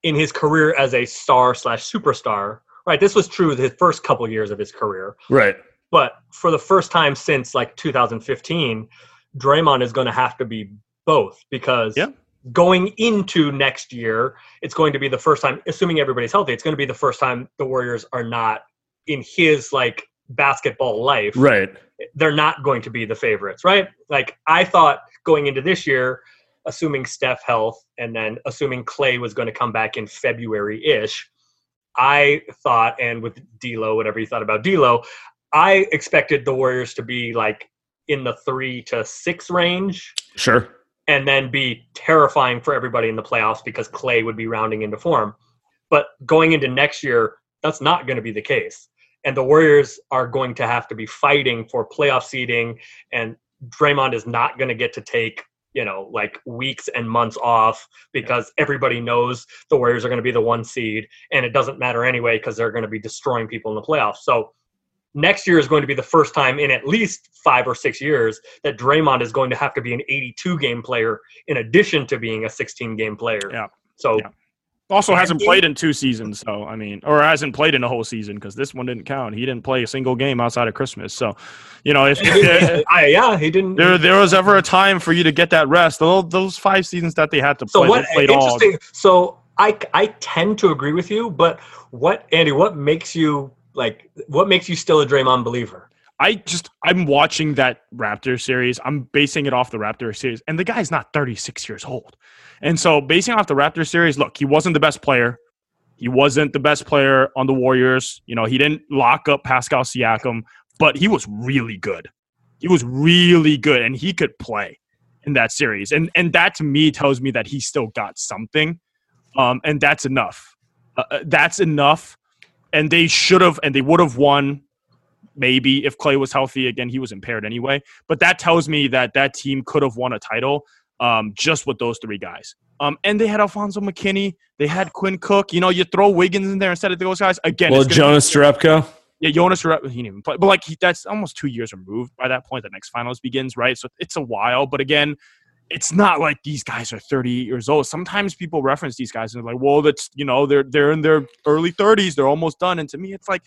in his career as a star slash superstar, right? This was true his first couple years of his career, right. but for the first time since like 2015, Draymond is going to have to be both because Yeah. Going into next year, it's going to be the first time, assuming everybody's healthy, it's going to be the first time the Warriors are not in his like basketball life Right. they're not going to be the favorites, right? Like I thought going into this year, assuming Steph health and then assuming Klay was going to come back in February ish, I thought, and with D'Lo, whatever you thought about D'Lo, I expected the Warriors to be like in the three to six range Sure. And then be terrifying for everybody in the playoffs because Klay would be rounding into form. But going into next year, that's not going to be the case. And the Warriors are going to have to be fighting for playoff seeding, and Draymond is not going to get to take, you know, like weeks and months off because everybody knows the Warriors are going to be the one seed, and it doesn't matter anyway because they're going to be destroying people in the playoffs. So next year is going to be the first time in at least five or six years that Draymond is going to have to be an 82 game player in addition to being a 16 game player. Yeah. So Yeah. Also hasn't played in two seasons, so I mean, or hasn't played in a whole season because this one didn't count. He didn't play a single game outside of Christmas. So, you know, if, if I, yeah, he didn't. there there was ever a time for you to get that rest, those, those five seasons that they had to so play, what? they played all. So I I tend to agree with you, but what Andy? What makes you like? What makes you still a Draymond believer? I just I'm watching that Raptor series. I'm basing it off the Raptor series, and the guy's not 36 years old. And so, basing off the Raptor series, look, he wasn't the best player. He wasn't the best player on the Warriors. You know, he didn't lock up Pascal Siakam, but he was really good. He was really good, and he could play in that series. And and that to me tells me that he still got something, um, and that's enough. Uh, uh that's enough. And they should have, and they would have won maybe if Klay was healthy again, he was impaired anyway. But that tells me that that team could have won a title um, just with those three guys. Um, and they had Alfonzo McKinnie, they had Quinn Cook. You know, you throw Wiggins in there instead of those guys again. Well, Jonas Jerebko. Yeah, Jonas Jerebko, he didn't even play, but like he, that's almost two years removed by that point. The next finals begins, right? So it's a while. But again, it's not like these guys are 30 years old. Sometimes people reference these guys and they're like, well, that's you know, they're they're in their early 30s, they're almost done. And to me, it's like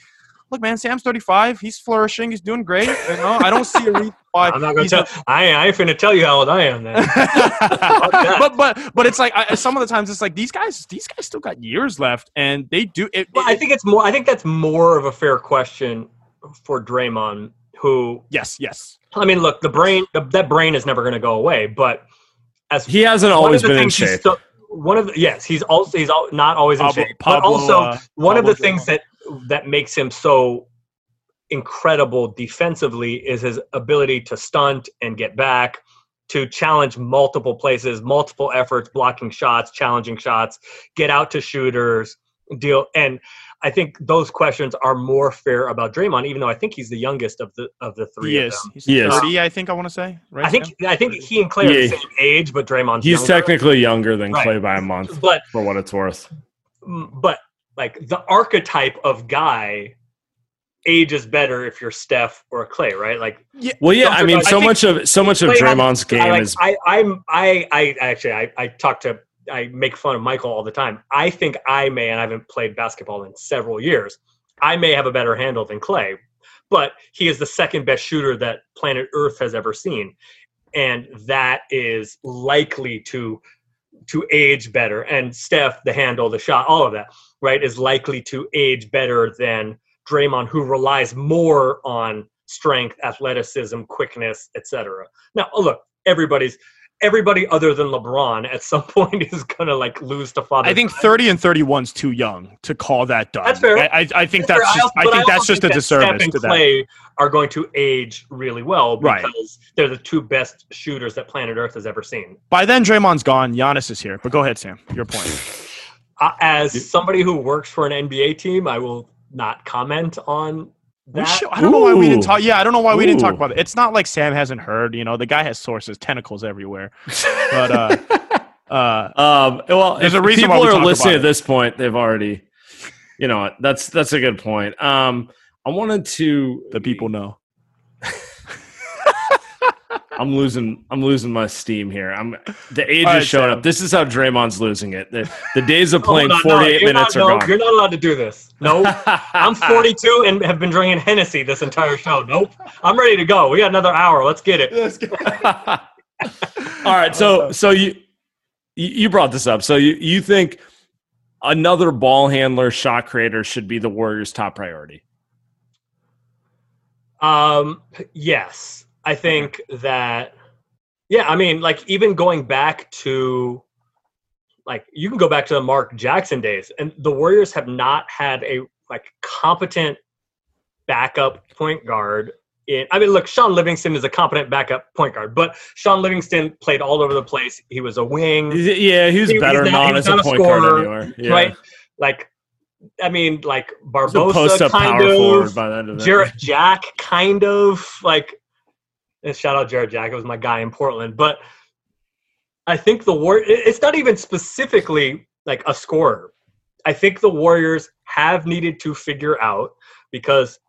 look, man, Saam's 35. He's flourishing. He's doing great. You know, I don't see a reason why. I'm not gonna tell. A, I I ain't finna tell you how old I am. Then. but but but it's like I, some of the times it's like these guys these guys still got years left, and they do. It, well, it, I think it's more. I think that's more of a fair question for Draymond, who. Yes. Yes. I mean, look, the brain the, that brain is never going to go away, but as he hasn't always been in shape. Still, one of the, yes, he's also he's not always in Pablo, shape, Pablo, but also uh, one Pablo of the things that that makes him so incredible defensively is his ability to stunt and get back, to challenge multiple places, multiple efforts, blocking shots, challenging shots, get out to shooters, deal. And I think those questions are more fair about Draymond, even though I think he's the youngest of the of the three. He. He's he 30, I think I want to say. Right? I think I think he and Klay yeah. are the same age, but Draymond's he's younger. technically younger than right. Klay by a month. But for what it's worth. Mm, but like the archetype of guy age is better if you're Steph or Klay, right? Like, yeah, well, yeah. I mean, so I much of so much of Draymond's game I, like, is. I, I'm I I actually I I talk to I make fun of Michael all the time. I think I may, and I haven't played basketball in several years. I may have a better handle than Klay, but he is the second best shooter that planet Earth has ever seen, and that is likely to to age better. And Steph, the handle, the shot, all of that, right, is likely to age better than Draymond, who relies more on strength, athleticism, quickness, etc. Now, look, everybody's everybody other than LeBron at some point is gonna like lose to father. I think thirty and thirty one's too young to call that done. That's fair. I, I think that's, that's just, I, I think that's just think a disservice to that. Are going to age really well because right. they're the two best shooters that planet Earth has ever seen. By then, Draymond's gone. Giannis is here. But go ahead, Saam. Your point. Uh, as somebody who works for an NBA team, I will not comment on should, I don't Ooh. know why we didn't talk. Yeah, I don't know why Ooh. we didn't talk about it. It's not like Saam hasn't heard. You know, the guy has sources, tentacles everywhere. But uh, uh, um, well, there's a reason people are listening at this point. They've already, you know, that's that's a good point. Um, I wanted to. The people know. I'm losing. I'm losing my steam here. I'm the age right, is showing Saam. up. This is how Draymond's losing it. The, the days of playing 48 no, minutes not, are no, gone. You're not allowed to do this. No, I'm 42 and have been drinking Hennessy this entire show. Nope, I'm ready to go. We got another hour. Let's get it. Let's get All right. So so you you brought this up. So you you think another ball handler, shot creator should be the Warriors' top priority? Um. Yes. I think that yeah, I mean, like even going back to like you can go back to the Mark Jackson days, and the Warriors have not had a like competent backup point guard. In I mean, look, Shaun Livingston is a competent backup point guard, but Shaun Livingston played all over the place. He was a wing. Yeah, he was he, better not, not as a point scorer, guard anywhere. Yeah. Right? Like I mean, like Barbosa, kind of, of Jarrett Jack, kind of like and shout out Jarrett Jack, it was my guy in Portland. But I think the war it's not even specifically like a scorer. I think the Warriors have needed to figure out because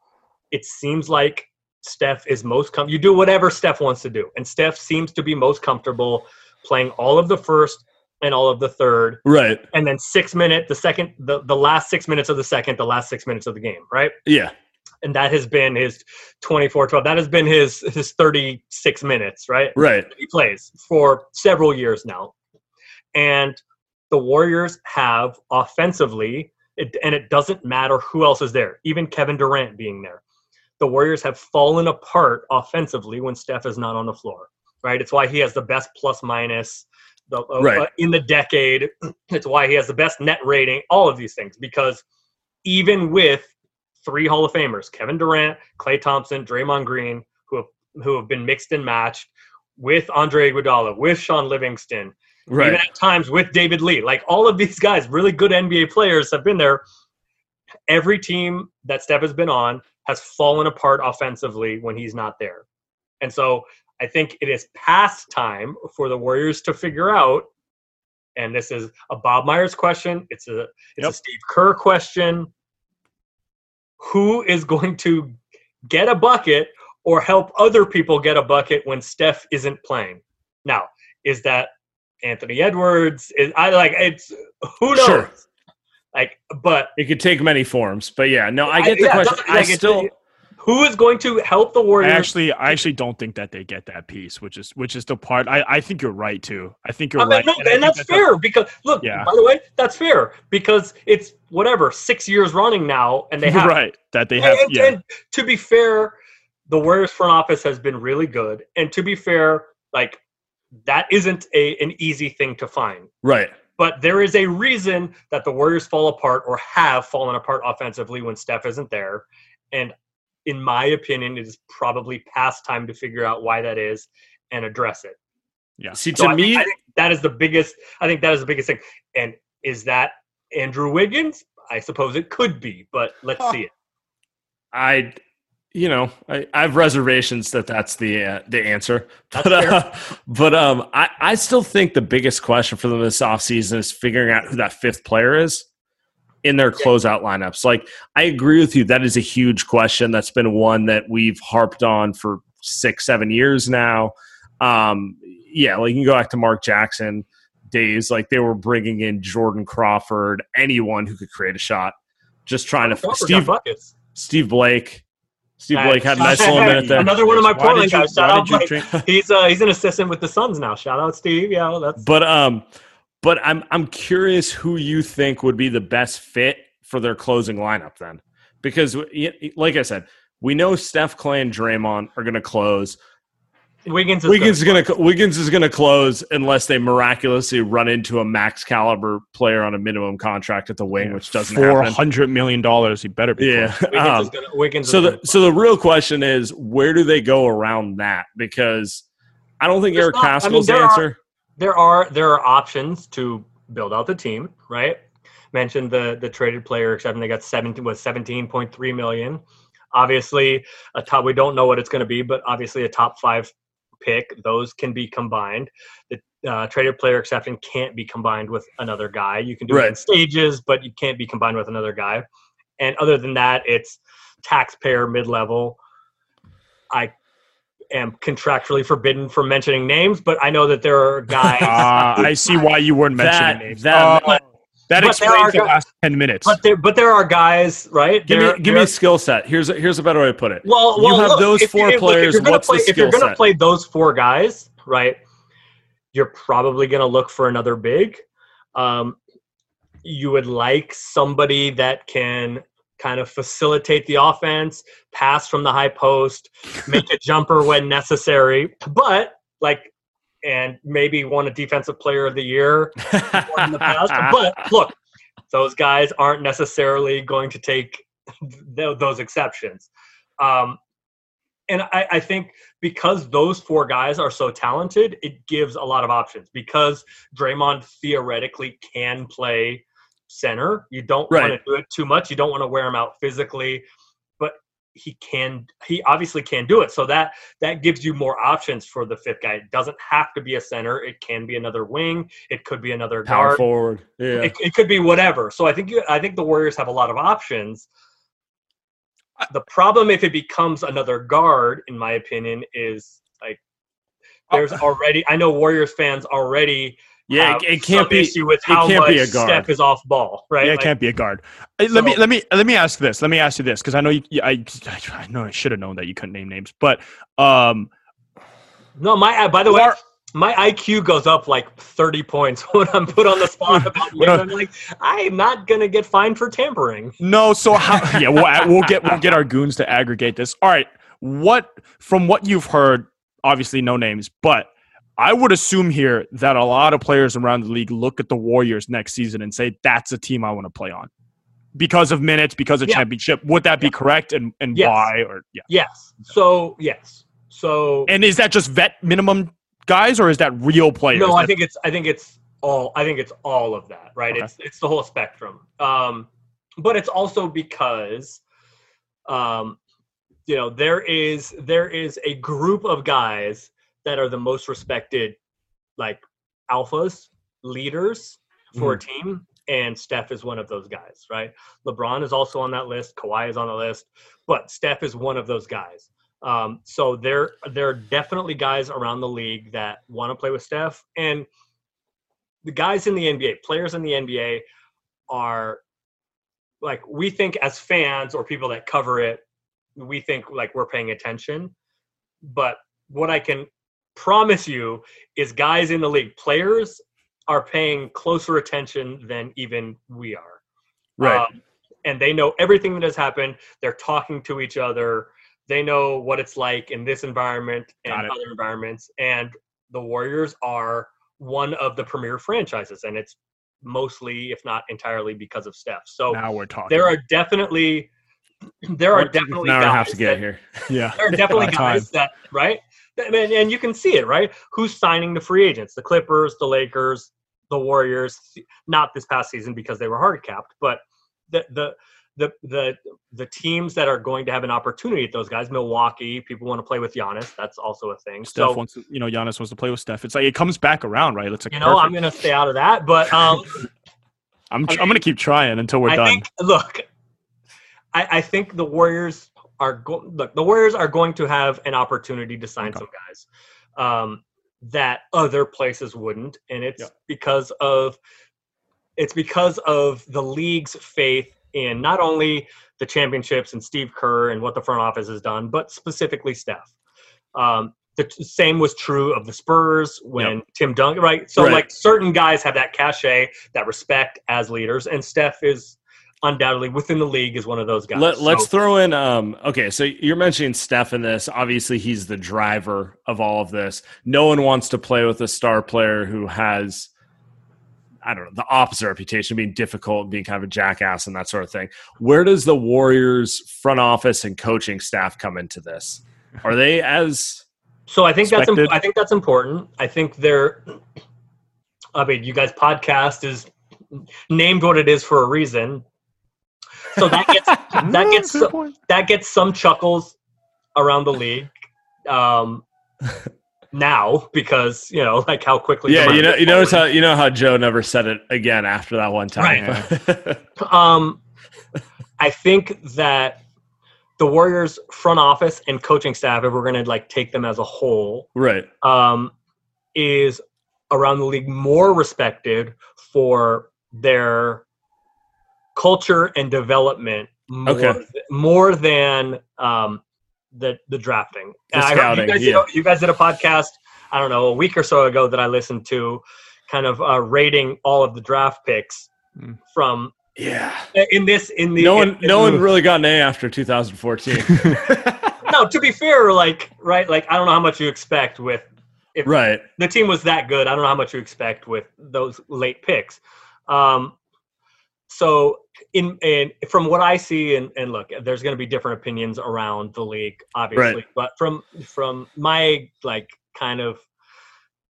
it seems like Steph is most com- you do whatever Steph wants to do. And Steph seems to be most comfortable playing all of the first and all of the third. Right. And then six minute, the second the, the last six minutes of the second, the last six minutes of the game, right? Yeah and that has been his 24 12 that has been his his 36 minutes right right he plays for several years now and the Warriors have offensively, it, and it doesn't matter who else is there, even Kevin Durant being there. The Warriors have fallen apart offensively when Steph is not on the floor, right? It's why he has the best plus minus the, uh, Right. uh, in the decade. It's why he has the best net rating, all of these things, because even with three Hall of Famers, Kevin Durant, Klay Thompson, Draymond Green, who have, who have been mixed and matched, with Andre Iguodala, with Shaun Livingston, even at times with David Lee. Like all of these guys, really good NBA players have been there. Every team that Steph has been on has fallen apart offensively when he's not there. And so I think it is past time for the Warriors to figure out, and this is a Bob Myers question, it's a it's a Steve Kerr question. Who is going to get a bucket or help other people get a bucket when Steph isn't playing? Now, is that Anthony Edwards? Is I like it's who knows? Sure. Like, but It could take many forms, but yeah, no, I get the yeah, question. I it's- still, who is going to help the I Warriors? actually, I actually don't think that they get that piece, which is which is the part. I, I think you're right too. I think you're I mean, right, no, I and, think that's a- fair because look. Yeah. By the way, that's fair because it's whatever six years running now, and they have right that they have. And, yeah, and to be fair, the Warriors front office has been really good. And to be fair, like that isn't a an easy thing to find. right. But there is a reason that the Warriors fall apart or have fallen apart offensively when Steph isn't there. And in my opinion, it is probably past time to figure out why that is and address it. Yeah. See, So to I me, think, I think that is the biggest. I think that is the biggest thing. And is that Andrew Wiggins? I suppose it could be, but let's see it. I, you know, I, I have reservations that that's the uh, the answer. That's But uh, but um, I I still think the biggest question for them this offseason is figuring out who that fifth player is in their closeout lineups. Like I agree with you, that is a huge question. That's been one that we've harped on for six seven years now. Um, yeah, like you can go back to Mark Jackson days. Like they were bringing in Jordan Crawford, anyone who could create a shot. Just trying to Crawford Steve buckets. Steve Blake. Steve Hey, Blake had a nice little hey, minute there. Another one of my Why Portland guys. Shout out did Blake. drink- He's uh, he's an assistant with the Suns now. Shout out Steve. Yeah, that's But um, but I'm I'm curious who you think would be the best fit for their closing lineup then, because y- y- like I said, we know Steph, Klay, and Draymond are going to close. Wiggins. Is Wiggins is going to Wiggins is going to close unless they miraculously run into a max caliber player on a minimum contract at the wing, which doesn't four happen. hundred million dollars. He better be. Yeah. Wiggins Um, is gonna, Wiggins so is the gonna- so the real question is where do they go around that? Because I don't think There's Eric not- I mean, Paschall's there are- answer. There are there are options to build out the team, right? Mentioned the the traded player exception. They got seventeen was seventeen point three million. Obviously, a top. We don't know what it's going to be, but obviously a top five pick. Those can be combined. The uh, traded player exception can't be combined with another guy. You can do it in stages, but you can't be combined with another guy. And other than that, it's taxpayer mid level. I am contractually forbidden from mentioning names, but I know that there are guys. Ah, I see why you weren't mentioning That names. that Uh, that explains the gu- last ten minutes. But there, but there are guys, right? give There- me give me a skill set. Here's a, here's a better way to put it. well, you well, have look, those you- four look, players, gonna what's the play, if you're gonna play those four guys, right? You're probably gonna look for another big. Um, you would like somebody that can kind of facilitate the offense, pass from the high post, make a jumper when necessary, but like, and maybe won a defensive player of the year in the past. But look, those guys aren't necessarily going to take th- those exceptions. Um, and I, I think because those four guys are so talented, it gives a lot of options. Because Draymond theoretically can play center, you don't want to do it too much. You don't want to wear him out physically, but he can. He obviously can do it. So that that gives you more options for the fifth guy. It doesn't have to be a center. It can be another wing. It could be another Power guard forward. Yeah. it, it could be whatever. So I think you, I think the Warriors have a lot of options. The problem, if it becomes another guard, in my opinion, is like oh. there's already. I know Warriors fans already. Yeah, it, it can't be. issue with it how can't much be a guard. Steph is off ball, right? yeah, it Like, can't be a guard. Uh, let me let me let me ask this. Let me ask you this because I know you. I I know I should have known that you couldn't name names, but um, no, my. uh, By the way, my IQ goes up like 30 points when I'm put on the spot about you. I'm like, I'm not gonna get fined for tampering. No, so how? yeah, we'll, we'll get we'll get our goons to aggregate this. All right, what from what you've heard? Obviously, no names, but I would assume here that a lot of players around the league look at the Warriors next season and say that's a team I want to play on because of minutes, because of Yeah. championship. Would that be correct, and and Yes. why? Or yeah, Yes. So yes. So and is that just vet minimum guys, or is that real players? no, I think it's I think it's all I think it's all of that, right? Okay. It's it's the whole spectrum. Um, but it's also because, um, you know, there is there is a group of guys that are the most respected, like alphas, leaders for a team, and Steph is one of those guys, right? LeBron is also on that list. Kawhi is on the list, but Steph is one of those guys. Um, so there, there are definitely guys around the league that want to play with Steph, and the guys in the NBA, players in the NBA, are like we think as fans or people that cover it, we think like we're paying attention. But what I can promise you is, guys in the league, players are paying closer attention than even we are. right. Um, and they know everything that has happened. They're talking to each other. They know what it's like in this environment and other environments. And the Warriors are one of the premier franchises, and it's mostly, if not entirely, because of Steph. So now we're talking. there are definitely there are definitely hour and a to get that- here. yeah. there are definitely guys that right, I mean, and you can see it right. Who's signing the free agents? The Clippers, the Lakers, the Warriors. Not this past season because they were hard capped, but the the the the the teams that are going to have an opportunity at those guys. Milwaukee, people want to play with Giannis. That's also a thing. Steph so wants to, you know, Giannis wants to play with Steph. It's like it comes back around, right? It's like you know, I'm going to stay out of that. But um, I'm, I I'm gonna keep trying until we're I done. think look, I, I think the Warriors are go- look the Warriors are going to have an opportunity to sign Okay. some guys um, that other places wouldn't, and it's Yeah. because of it's because of the league's faith in not only the championships and Steve Kerr and what the front office has done, but specifically Steph. Um, the t- same was true of the Spurs when Tim Duncan, right? So Right. like certain guys have that cachet, that respect as leaders, and Steph is undoubtedly within the league is one of those guys. Let, let's So- throw in. Um, okay, so you're mentioning Steph in this. Obviously, he's the driver of all of this. No one wants to play with a star player who has, I don't know, the opposite reputation, being difficult, being kind of a jackass, and that sort of thing. Where does the Warriors front office and coaching staff come into this? Are they as So I think that's Expected. imp- I think that's important. I think they're. I mean, you guys' podcast is named what it is for a reason. So that gets that gets some, that gets some chuckles around the league. Um, now because you know like how quickly. yeah? You know, you notice how you know how Joe never said it again after that one time. Um, I think that the Warriors front office and coaching staff, if we're going to like take them as a whole, right. um, is around the league more respected for their culture and development more, Okay. th- more than um, the the drafting. The scouting, you, guys yeah. did, a- you guys did a podcast, I don't know, a week or so ago that I listened to, kind of uh, rating all of the draft picks Hmm. from Yeah. in this in the No one, in no one really got an A after 2014. no to be fair like right like i don't know how much you expect with if right. the team was that good i don't know how much you expect with those late picks um so in and from what i see and, and look there's going to be different opinions around the league obviously Right. but from from my like kind of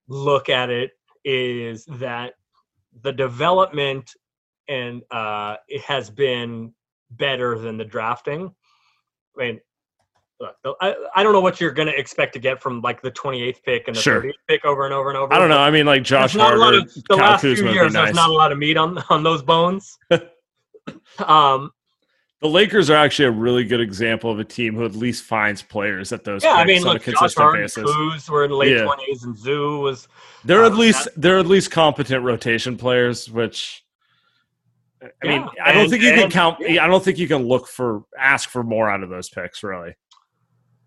look at it is that the development and uh it has been better than the drafting i mean look, I, I don't know what you're going to expect to get from like the 28th pick and the Sure. 30th pick over and over and over I don't know. I mean, like Josh there's not a lot Harder, of the Kyle last few Kuzma would years. nice. There's not a lot of meat on on those bones. um, The Lakers are actually a really good example of a team who at least finds players at those yeah, I mean, on look, a Josh consistent Hart, basis. Kuz were in the late Yeah. twenties, and Zoo was. They're at uh, least they're at least competent rotation players, which I mean, Yeah, I don't and- think you can count. yeah. I don't think you can look for ask for more out of those picks, really.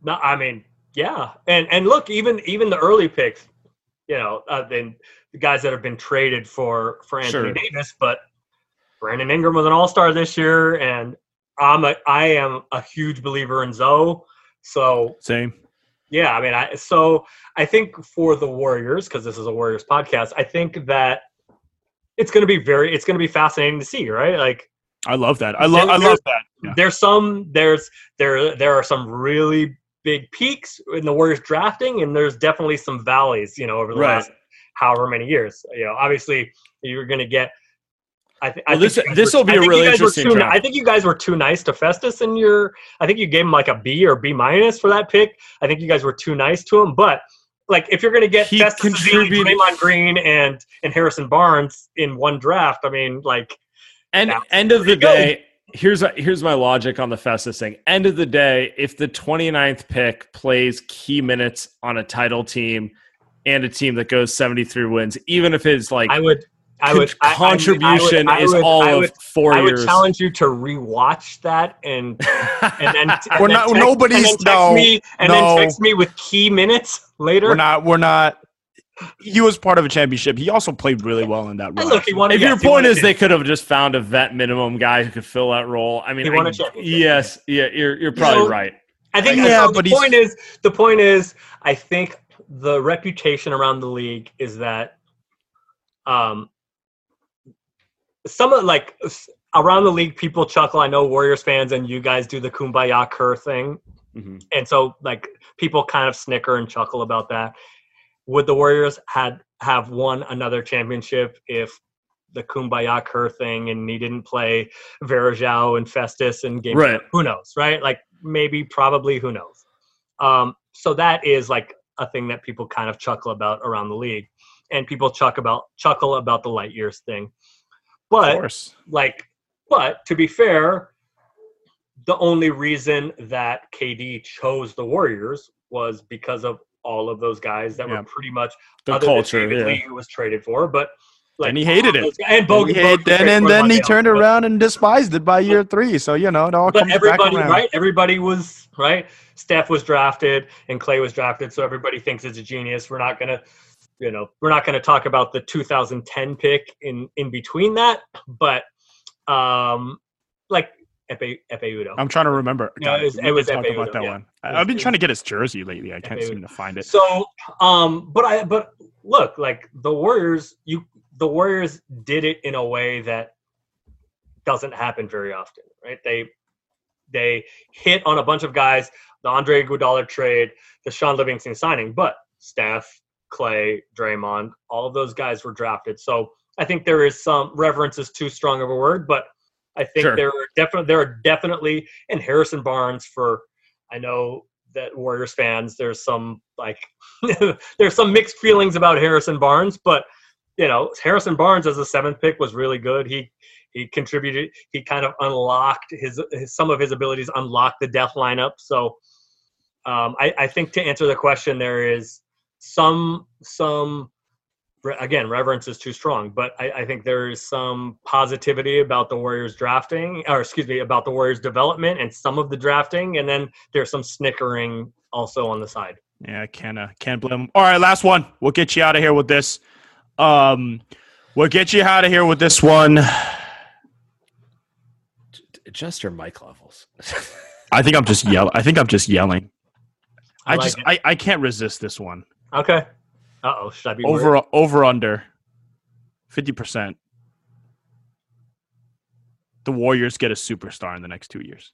No, I mean, yeah, and and look, even even the early picks, you know, uh, than the guys that have been traded for for Anthony Sure. Davis. But Brandon Ingram was an All Star this year, and I'm a I am a huge believer in Zoe. So Same. yeah, I mean, I so I think for the Warriors because this is a Warriors podcast, I think that it's going to be very it's going to be fascinating to see, right? Like I love that. I love. I love that. Yeah. there's some there's there there are some really big peaks in the Warriors drafting, and there's definitely some valleys, you know, over the Right. last however many years. You know, obviously you're going to get. I, th- Well, think this- this will be I a really interesting too- draft. I think you guys were too nice to Festus in your. I think you gave him like a B or B minus for that pick. I think you guys were too nice to him, but like if you're going to get He Festus, contributed- Draymond Green, and and Harrison Barnes in one draft, I mean, like And Yeah. end of the day, here's here's my logic on the Festus thing. End of the day, if the 29th pick plays key minutes on a title team and a team that goes 73 wins, even if his like I would. I con- would I- I contribution I would- is would- all I of would- four I would challenge you to rewatch that and and then and We're then not- text, nobody's- and then text no, me and no. then text me with key minutes later. We're not. We're not. He was part of a championship. He also played really well in that role. look, he won. if yes, your he point is they could have just found a vet minimum guy who could fill that role, I mean, He won I- a yes, yeah, you're you're probably So- right. I think Yeah, so but the point is the point is I think the reputation around the league is that um some of like around the league people chuckle. I know Warriors fans and you guys do the kumbaya Kerr thing. Mhm. and so like people kind of snicker and chuckle about that. Would the Warriors had have won another championship if the Kumbaya Kerr thing and he didn't play Varejão and Festus and game? Right. Who knows, right? Like maybe, probably, who knows? Um, so that is like a thing that people kind of chuckle about around the league, and people chuck about chuckle about the light years thing. of But course. like but to be fair the only reason that KD chose the Warriors was because of all of those guys that Yeah. were pretty much The culture, David yeah. Lee, who was traded for, but like And he hated it. guys- and Bogut had- was then and then he turned but- around and despised it by year three. So you know it all but comes back everybody, around. right? Everybody was right. Steph was drafted and Klay was drafted, so everybody thinks it's a genius. We're not gonna, you know, we're not gonna talk about the 2010 pick in in between that, but um, like Ekpe Ekpe Udoh. I'm trying to remember. No, it was- it was Epe about that yeah. one. I- I've been trying to get his jersey lately. I can't seem to find it. So, um, but I but look, like the Warriors, you the Warriors did it in a way that doesn't happen very often, right? They they hit on a bunch of guys, the Andre Iguodala trade, the Shaun Livingston signing, but Steph, Klay, Draymond, all of those guys were drafted. So I think there is some reverence is too strong of a word, but I think Sure. there are definitely there are definitely and Harrison Barnes for I know that Warriors fans there's some like there's some mixed feelings about Harrison Barnes, but you know Harrison Barnes as a seventh pick was really good. He he contributed. He kind of unlocked his, his some of his abilities, unlocked the death lineup. So um, I, I think to answer the question, there is some some again reverence is too strong, but I, I think there is some positivity about the Warriors drafting, or excuse me, about the Warriors development and some of the drafting, and then there's some snickering also on the side. Yeah, can't uh, can't blame Them. All right, last one. We'll get you out of here with this. Um, we'll get you out of here with this one. Adjust your mic levels. I think I'm just yelling. I think I'm just yelling. I I, like just it. I, I can't resist this one. Okay. Uh oh, should I be worried? Over over under fifty percent. The Warriors get a superstar in the next two years,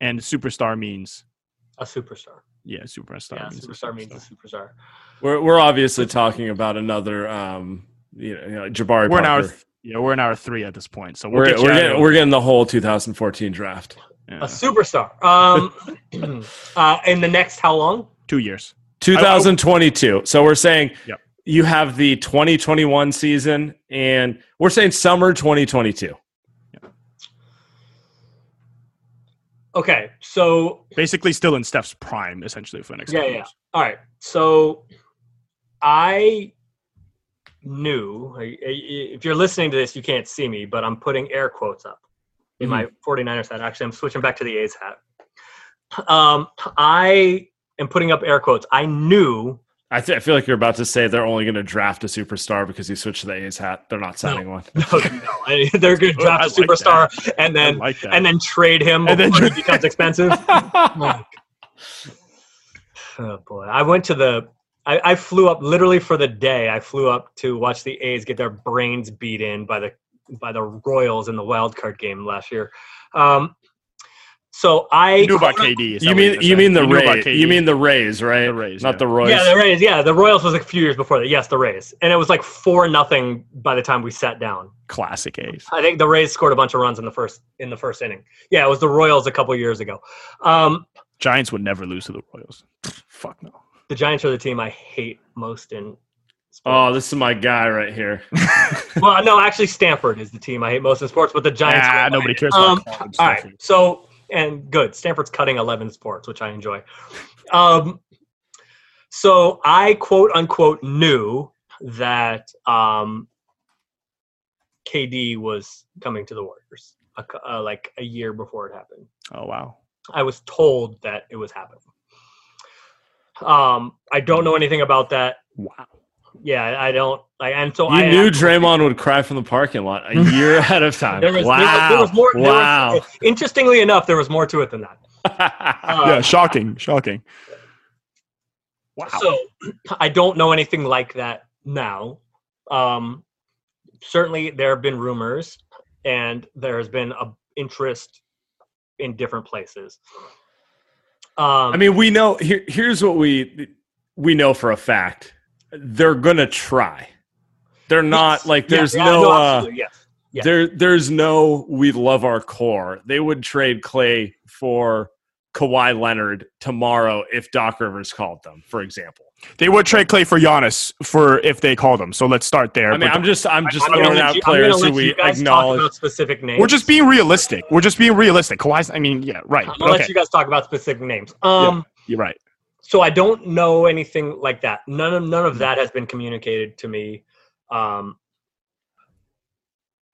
and superstar means a superstar? yeah, superstar. Yeah, means a superstar means a superstar. We're we're obviously talking about another um you know, you know Jabari We're in our Parker. th- yeah, we're in our three at this point. So we'll we're get we're getting, we're getting the whole 2014 draft. Yeah, A superstar. Um, uh, in the next how long? two years. 2022. So we're saying Yep. you have the 2021 season and we're saying summer 2022. Okay, so Basically, still in Steph's prime, essentially for the next. Yeah, yeah. years. all right. So I knew. I- I- If you're listening to this, you can't see me, but I'm putting air quotes up in my 49ers hat. Actually, I'm switching back to the A's hat. Um, I am putting up air quotes. I knew I, th- I feel like you're about to say they're only going to draft a superstar because he switched to the A's hat. They're not signing one. No, no, I- they're going to draft a like superstar and then like and then trade him And then he becomes expensive. Like, oh boy, I went to the. I, I flew up literally for the day. I flew up to watch the A's get their brains beat in by the by the Royals in the wild card game last year. Um, so I You knew about KD. you mean you're you mean the knew Rays? You mean the Rays, right? The Rays, not yeah. the Royals. Yeah, the Rays. Yeah, the Royals was a few years before that. Yes, the Rays, and it was like four nothing by the time we sat down. classic A's? I think the Rays scored a bunch of runs in the first in the first inning. Yeah, it was the Royals a couple years ago. Um, Giants would never lose to the Royals. Fuck no. the Giants are the team I hate most in. Sports. Oh, this is my guy right here. well, no, actually, Stanford is the team I hate most in sports, but the Giants. Ah, are my- nobody cares Um, about college all so and good. Stanford's cutting eleven sports, which I enjoy. Um, so I quote unquote knew that um, KD was coming to the Warriors, a uh, like a year before it happened. Oh wow. I was told that it was happening. Um, I don't know anything about that. Wow. Yeah, I don't. Like, and so You I knew Draymond would cry from the parking lot a year ahead of time. There was, wow. there was, there was more. there was- wow. interestingly enough, there was more to it than that. Uh, yeah, shocking, shocking. Wow. So I don't know anything like that now. Um, certainly, there have been rumors, and there has been a interest in different places. Um, I mean, we know. Here, here's what we we know for a fact: they're gonna try. They're not yes, like there's yeah, no. uh, yes. Yeah. There, there's no. We love our core. They would trade Klay for Kawhi Leonard tomorrow if Doc Rivers called them, for example. they would trade Klay for Giannis for if they called him. So let's start there. I mean, But I'm just, I'm just I'm throwing out you- players who we you guys talk acknowledge. about specific names. we're just being realistic. We're just being realistic. Kawhi's. I mean, yeah, right. I'm gonna okay, let you guys talk about specific names. Um, you're right. So I don't know anything like that. None of none of that has been communicated to me. Um,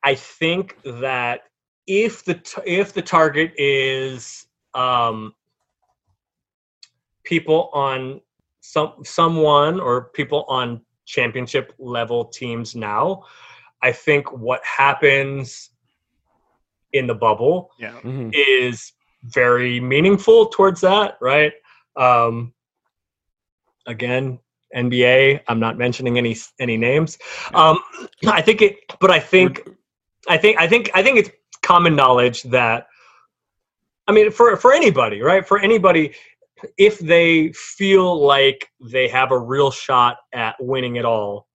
I think that if the if the target is um, people on some someone or people on championship level teams now, I think what happens in the bubble Yeah. Mhm. is very meaningful towards that, right? Um, again, NBA. I'm not mentioning any any names. Um, I think it, but I think, I think, I think, I think it's common knowledge that, I mean, for for anybody, right? For anybody, if they feel like they have a real shot at winning it all,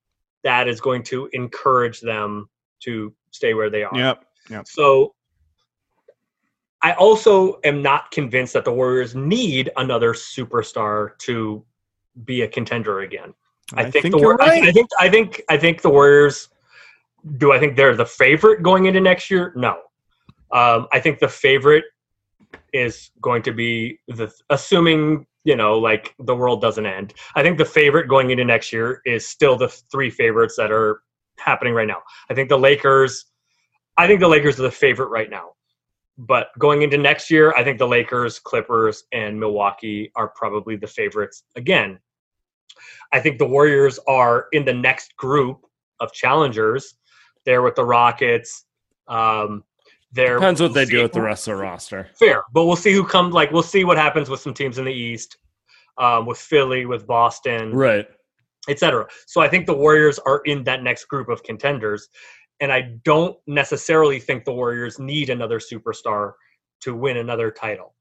that is going to encourage them to stay where they are. Yep. So I also am not convinced that the Warriors need another superstar to be a contender again. I, think, the you're War- I, I think I think I think the Warriors do I think they're the favorite going into next year? No. Um, I think the favorite is going to be the assuming, you know, like the world doesn't end. I think the favorite going into next year is still the three favorites that are happening right now. I think the Lakers I think the Lakers are the favorite right now. But going into next year, I think the Lakers, Clippers, and Milwaukee are probably the favorites again. I think the Warriors are in the next group of challengers. They're with the Rockets. Um, they're Depends what they do with the rest of the roster. Fair, but we'll see who comes. Like we'll see what happens with some teams in the East, um, with Philly, with Boston, Right. etc. So I think the Warriors are in that next group of contenders, and I don't necessarily think the Warriors need another superstar to win another title.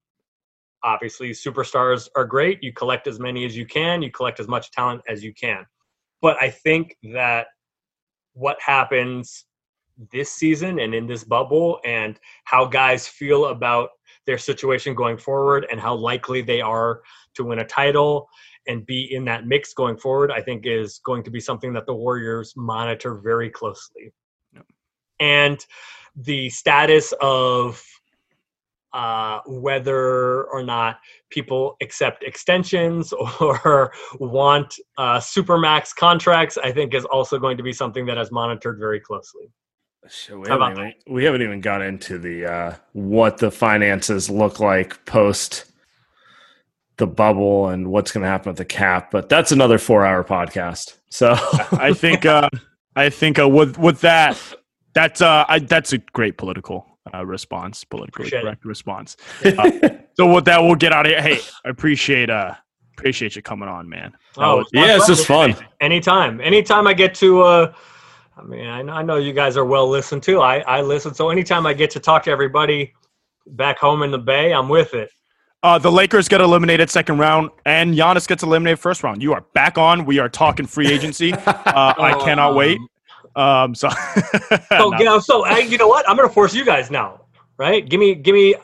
Obviously, superstars are great. You collect as many as you can. You collect as much talent as you can. But I think that what happens this season and in this bubble and how guys feel about their situation going forward and how likely they are to win a title and be in that mix going forward, I think is going to be something that the Warriors monitor very closely. And the status of uh, whether or not people accept extensions or want uh, supermax contracts, I think is also going to be something that is monitored very closely. So we, haven't even, we haven't even got into the uh, what the finances look like post the bubble and what's going to happen with the cap, but that's another four-hour podcast. So I think uh, I think uh, with with that, that's uh, I, that's a great political uh, response, politically Appreciate it. correct response. Uh, so with that, we'll get out of here. Hey, I appreciate uh appreciate you coming on, man. That Oh, was- it's yeah, it's just fun. Anytime, anytime I get to, uh, I mean, I know, I know you guys are well listened to. I, I listen, so anytime I get to talk to everybody back home in the Bay, I'm with it. Uh, the Lakers get eliminated second round, and Giannis gets eliminated first round. You are back on. We are talking free agency. Uh, I cannot wait. Um, so, So, No. yeah, so I, you know what? I'm gonna force you guys now, right? Give me, give me.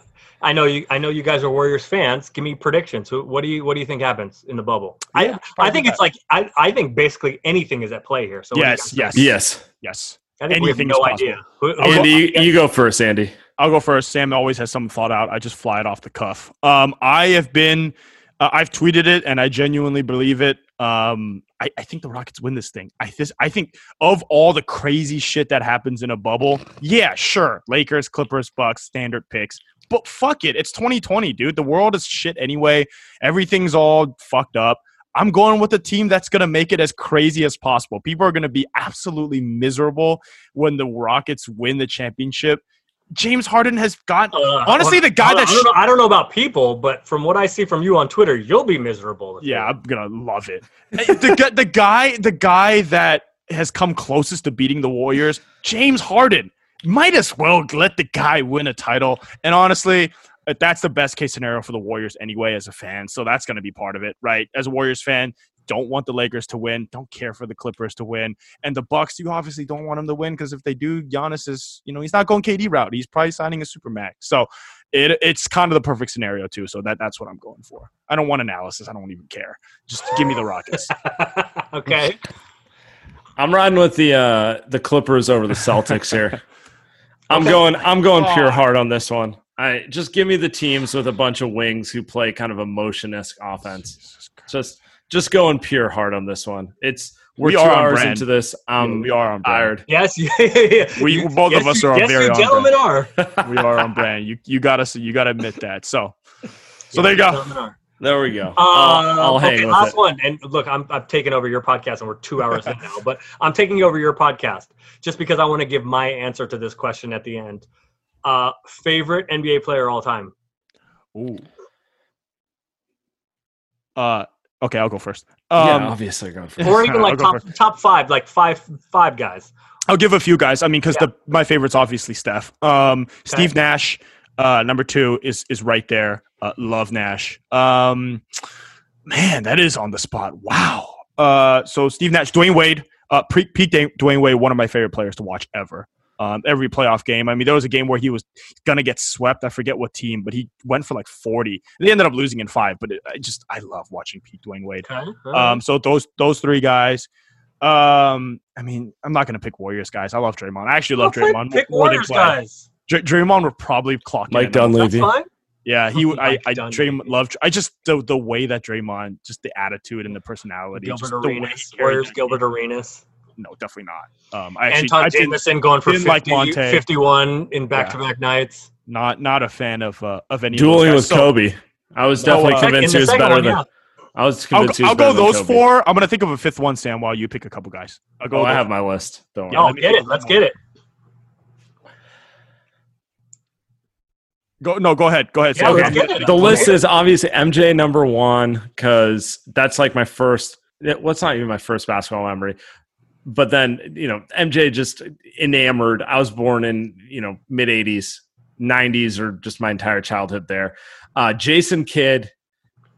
I know you. I know you guys are Warriors fans. Give me predictions. Who- What do you What do you think happens in the bubble? Yeah, I I think it's like I I think basically anything is at play here. So what do you yes, yes, think? Yes. yes. I think we have anything no is idea. possible. Who- who- Andy, you go first, Andy. I'll go first. Saam always has something thought out. I just fly it off the cuff. Um, I have been, uh, I've tweeted it, and I genuinely believe it. Um, I, I think the Rockets win this thing. I this, I think of all the crazy shit that happens in a bubble, yeah, sure, Lakers, Clippers, Bucks, standard picks. But fuck it, it's 2020, dude. The world is shit anyway. Everything's all fucked up. I'm going with a team that's going to make it as crazy as possible. People are going to be absolutely miserable when the Rockets win the championship. James Harden has got Uh, honestly the guy that I don't, know, I don't know about people, but from what I see from you on Twitter, you'll be miserable. yeah, I'm gonna love it. The, the guy, the guy that has come closest to beating the Warriors, James Harden, might as well let the guy win a title. And honestly, uh, that's the best case scenario for the Warriors anyway, as a fan. So that's gonna be part of it, right? As a Warriors fan, don't want the Lakers to win, don't care for the Clippers to win, and the Bucks. You obviously don't want them to win because if they do, Giannis is, you know, he's not going KD route. He's probably signing a supermax. So it, it's kind of the perfect scenario too. So that that's what I'm going for. I don't want analysis. I don't even care. Just give me the Rockets. okay. I'm riding with the uh, the Clippers over the Celtics here. I'm Okay. going. I'm going pure God. heart on this one. I just give me the teams with a bunch of wings who play kind of a motion-esque offense. Just just going pure heart on this one. It's we're We two are hours brand. into this. I'm we are on brand. tired. Yes. Yeah, yeah, yeah. We- You- both of yes, us you- are Yes, very you on gentlemen are. We are on brand. You you gotta you gotta admit that. So so there you go. There we go. Uh, I'll, I'll hang okay, with last it. one. And look, I'm I've taken over your podcast, and we're two hours in now. But I'm taking over your podcast just because I want to give my answer to this question at the end. Uh, favorite NBA player all time? Ooh. Uh okay, I'll go first. yeah, Um, obviously going for Or even like top top five, like five five guys. I'll give a few guys. I mean, because Yeah. the my favorite's obviously Steph. Um, Steve Nash, uh, number two is is right there. Uh, love Nash. Um, man, that is on the spot. Wow. Uh, so Steve Nash, Dwyane Wade, uh, pre- Pete Dwyane Wade, one of my favorite players to watch ever. Um, every playoff game. I mean, there was a game where he was gonna get swept. I forget what team, but he went for like forty. They ended up losing in five. But it, I just I love watching Pete Dwyane Wade. Okay. Um, so those those three guys. Um, I mean, I'm not gonna pick Warriors guys. I love Draymond. I actually love Okay, Draymond Pick more Warriors Klay. guys. Dr- Draymond would probably clock Mike in. Dunleavy. Yeah, he. would- I. I Dunleavy. Draymond love. I just the the way that Draymond, just the attitude and the personality, Gilbert just the way he Arenas. Warriors. Gilbert team. Arenas. No, definitely not. Um, I actually, Antawn I Jamison going for didn't 50, like Monta. 51 in back-to-back nights. not not a fan of uh, of any. Dueling with. So, Kobe. I was No, definitely uh, convinced he was better one, than. yeah. I was I'll, convinced he was I'll go than those Kobe. four. I'm gonna think of a fifth one, Saam, while you pick a couple guys. I'll go. Oh, I have my list. Don't worry. Yo, get it. Let's get it. Go no, go ahead. Go ahead. Yeah, Saam. let's I'm get gonna- it. the list is obviously MJ number one because that's like my first. it- What's not even my first basketball memory, but then you know MJ just enamored. I was born in you know mid '80s, '90s, or just my entire childhood there. Uh, Jason Kidd,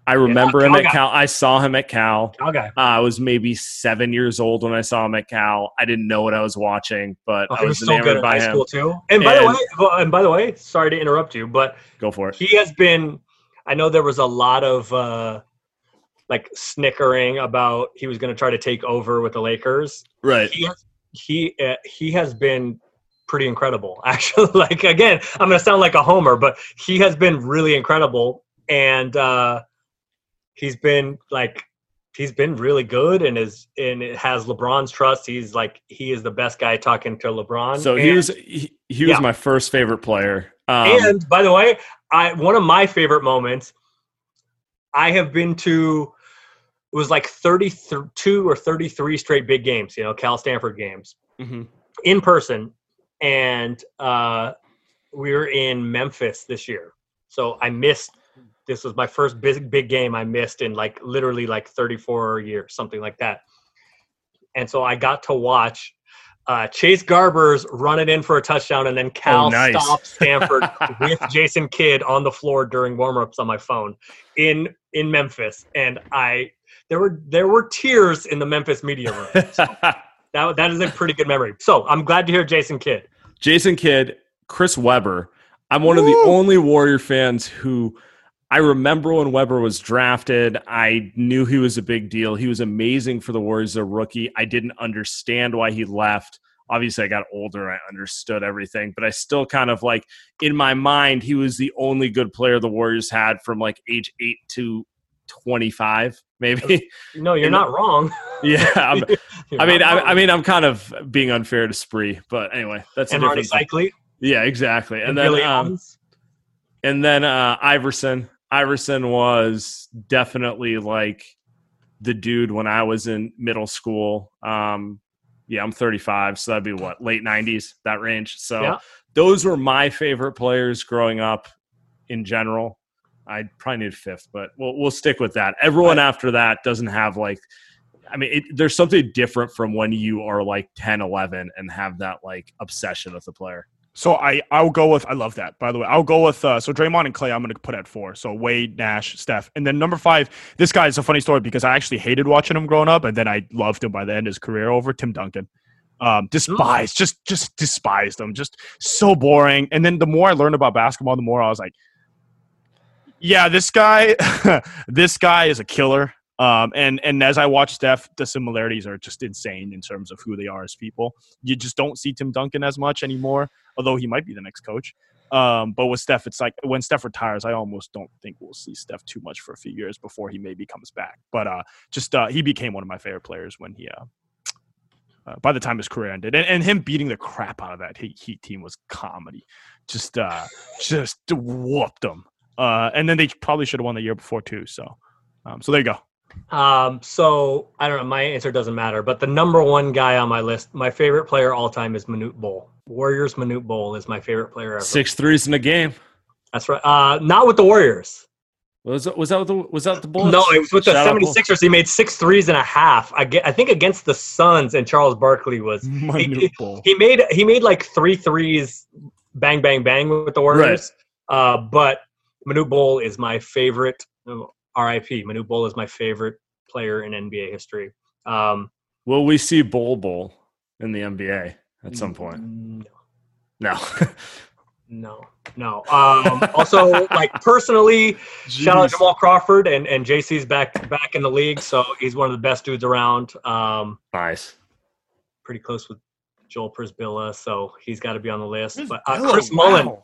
I remember him at guy. Cal. I saw him at Cal. Okay. Uh, I was maybe seven years old when I saw him at Cal. I didn't know what I was watching, but Oh, I was was so good enamored by high him. school too. And by the way, and by the way, sorry to interrupt you, but Go for it. he has been. I know there was a lot of uh, like snickering about he was going to try to take over with the Lakers. Right. He has, he uh, he has been pretty incredible. Actually, like again, I'm going to sound like a homer, but he has been really incredible, and uh, he's been like he's been really good and is and it has LeBron's trust. He's like he is the best guy talking to LeBron. So he was he, he was Yeah. my first favorite player. Um, and by the way, I one of my favorite moments. I have been to it was like 32 or 33 straight big games, you know, Cal Stanford games Mhm. in person. And uh, we were in Memphis this year. So I missed, this was my first big, big game I missed in like literally like 34 years, something like that. And so I got to watch uh, Chase Garbers run it in for a touchdown, and then Cal Oh, nice. stopped Stanford with Jason Kidd on the floor during warmups on my phone in in Memphis, and I there were there were tears in the Memphis media room. So that that is a pretty good memory. So I'm glad to hear Jason Kidd. Jason Kidd, Chris Webber. I'm one of the only Warrior fans who I remember when Webber was drafted. I knew he was a big deal. He was amazing for the Warriors as a rookie. I didn't understand why he left. Obviously, I got older. I understood everything, but I still kind of like in my mind, he was the only good player the Warriors had from like age eight to 25, maybe. No, you're And- not wrong. yeah. I mean, I. I mean, I'm kind of being unfair to Spree, but anyway, that's a and Marty different. Cycli Yeah, exactly. And, and then, um, and then uh, Iverson. Iverson was definitely like the dude when I was in middle school. Um, yeah, I'm 35, so that'd be what late 90s, that range. So Yeah. those were my favorite players growing up in general. I probably need fifth, but we'll we'll stick with that. Everyone after that doesn't have like. I mean, it, there's something different from when you are like 10, 11 and have that like obsession with the player. So I I'll go with I love that by the way I'll go with uh, so Draymond and Klay I'm going to put at four so Wade Nash Steph and then number five this guy is a funny story because I actually hated watching him growing up and then I loved him by the end of his career over Tim Duncan um despised just just despised him just so boring and then the more I learned about basketball the more I was like yeah this guy this guy is a killer um and and as I watch Steph the similarities are just insane in terms of who they are as people you just don't see Tim Duncan as much anymore although he might be the next coach. Um, but with Steph, it's like when Steph retires, I almost don't think we'll see Steph too much for a few years before he maybe comes back. But uh, just uh, he became one of my favorite players when he, uh, uh, by the time his career ended, and, and him beating the crap out of that Heat, Heat team was comedy. Just, uh, just whooped them. Uh, and then they probably should have won the year before too. So, um, so there you go. Um, so I don't know. My answer doesn't matter. But the number one guy on my list, my favorite player all time is Manute Bol. Warriors Manute Bol is my favorite player ever. Six threes in a game. That's right. Uh, not with the Warriors. Was that was that the was that the Bullets? No, it was with the Shout out 76ers. He made six threes and a half. I get. I think against the Suns and Charles Barkley was. Manute Bol. He made he made like three threes, bang bang bang with the Warriors. Uh, but Manute Bol is my favorite. R.I.P. Manute Bowl is my favorite player in NBA history. Um, Will we see Bol Bol in the NBA at some point? No, No. no, no. Um, also, like personally, shout out Jeez. Jamal Crawford and and JC's back back in the league, so he's one of the best dudes around. Um, Nice. pretty close with Joel Przybilla, so he's got to be on the list. But uh, Chris Mullin,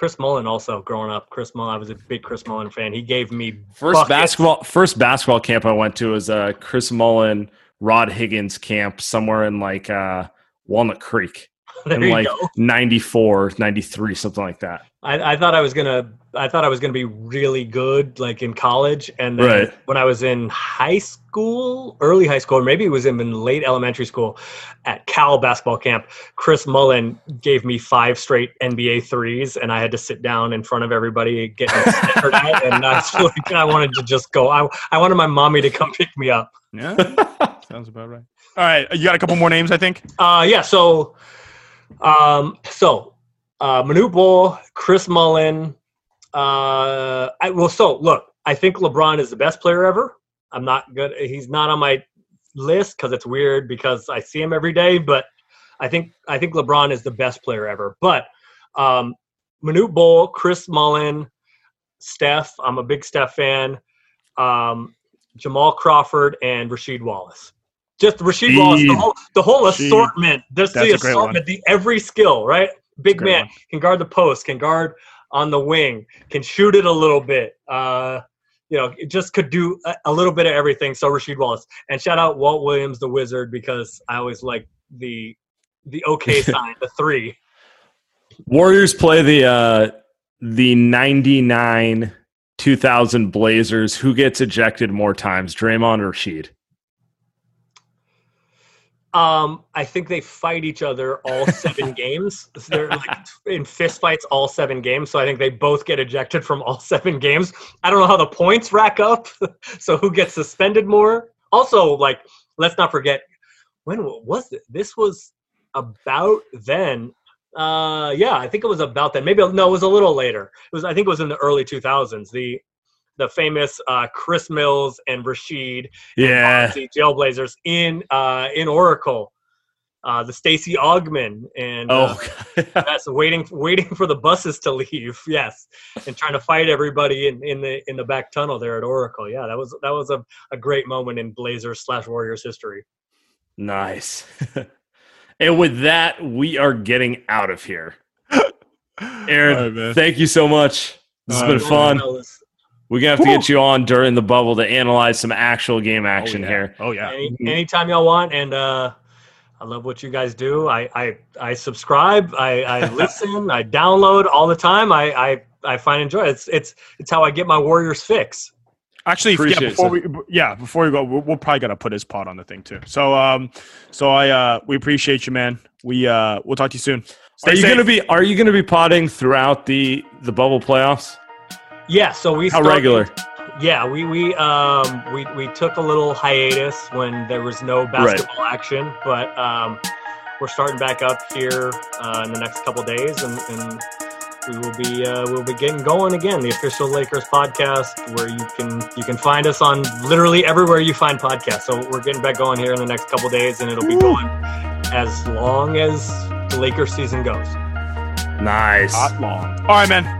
Chris Mullin also growing up. Chris Mullin, I was a big Chris Mullin fan. He gave me First buckets. basketball first basketball camp I went to was uh Chris Mullin, Rod Higgins camp somewhere in like uh Walnut Creek in like go. 94, 93, something like that. I, I thought I was gonna. I thought I was gonna be really good, like in college, and then Right. when I was in high school, early high school, or maybe it was in late elementary school, at Cal basketball camp, Chris Mullin gave me five straight NBA threes, and I had to sit down in front of everybody getting snickered at, and that's like I wanted to just go. I I wanted my mommy to come pick me up. Yeah, sounds about right. All right, you got a couple more names, I think. Uh, yeah. So, um, so uh, Manute Bol, Chris Mullin. Uh, I well, so look, I think LeBron is the best player ever. I'm not good. He's not on my list because it's weird because I see him every day. But I think I think LeBron is the best player ever. But um, Manute Bol, Chris Mullin, Steph. I'm a big Steph fan. Um, Jamal Crawford and Rasheed Wallace. Just Rasheed Wallace, the whole the whole assortment. Just the a great one. assortment, the every skill, right? Big man one. can guard the post, can guard on the wing, can shoot it a little bit. Uh, you know, it just could do a, a little bit of everything. So Rasheed Wallace and shout out Walt Williams, the Wizard, because I always like the the okay sign, the three. Warriors play the uh the 99 2000 Blazers, who gets ejected more times, Draymond or Sheed? Um, I think they fight each other all seven games. They're like in fist fights all seven games. So I think they both get ejected from all seven games. I don't know how the points rack up. so who gets suspended more? Also, like, let's not forget when was it? This was about then. Uh, yeah, I think it was about then. Maybe no, it was a little later. It was. I think it was in the early 2000s. The the famous uh, Chris Mills and Rasheed, yeah, and Jailblazers in uh, in Oracle. Uh, the Stacey Augmon and uh, oh, that's waiting waiting for the buses to leave. Yes, and trying to fight everybody in, in the in the back tunnel there at Oracle. Yeah, that was that was a, a great moment in Blazers slash Warriors history. Nice. and with that, we are getting out of here. Aaron, right, thank you so much. This has All been right, fun. Fellas. We're gonna have to get you on during the bubble to analyze some actual game action oh, yeah. here. Oh yeah. Any, anytime y'all want, and uh, I love what you guys do. I I, I subscribe. I, I listen. I download all the time. I, I I find enjoy. It's it's it's how I get my Warriors fix. Actually, yeah, Appreciate it, before sir. we yeah before we go, we'll, we'll probably gotta put his pod on the thing too. So um, so I uh we appreciate you, man. We uh we'll talk to you soon. Stay Are you safe. gonna be Are you gonna be potting throughout the the bubble playoffs? Yeah. So we How started- regular? Yeah, we we um we we took a little hiatus when there was no basketball action, but um we're starting back up here uh, in the next couple days, and, and we will be uh, we'll be getting going again. The official Lakers podcast, where you can you can find us on literally everywhere you find podcasts. So we're getting back going here in the next couple days, and it'll be going as long as the Lakers season goes. Nice. Not long. All right, man.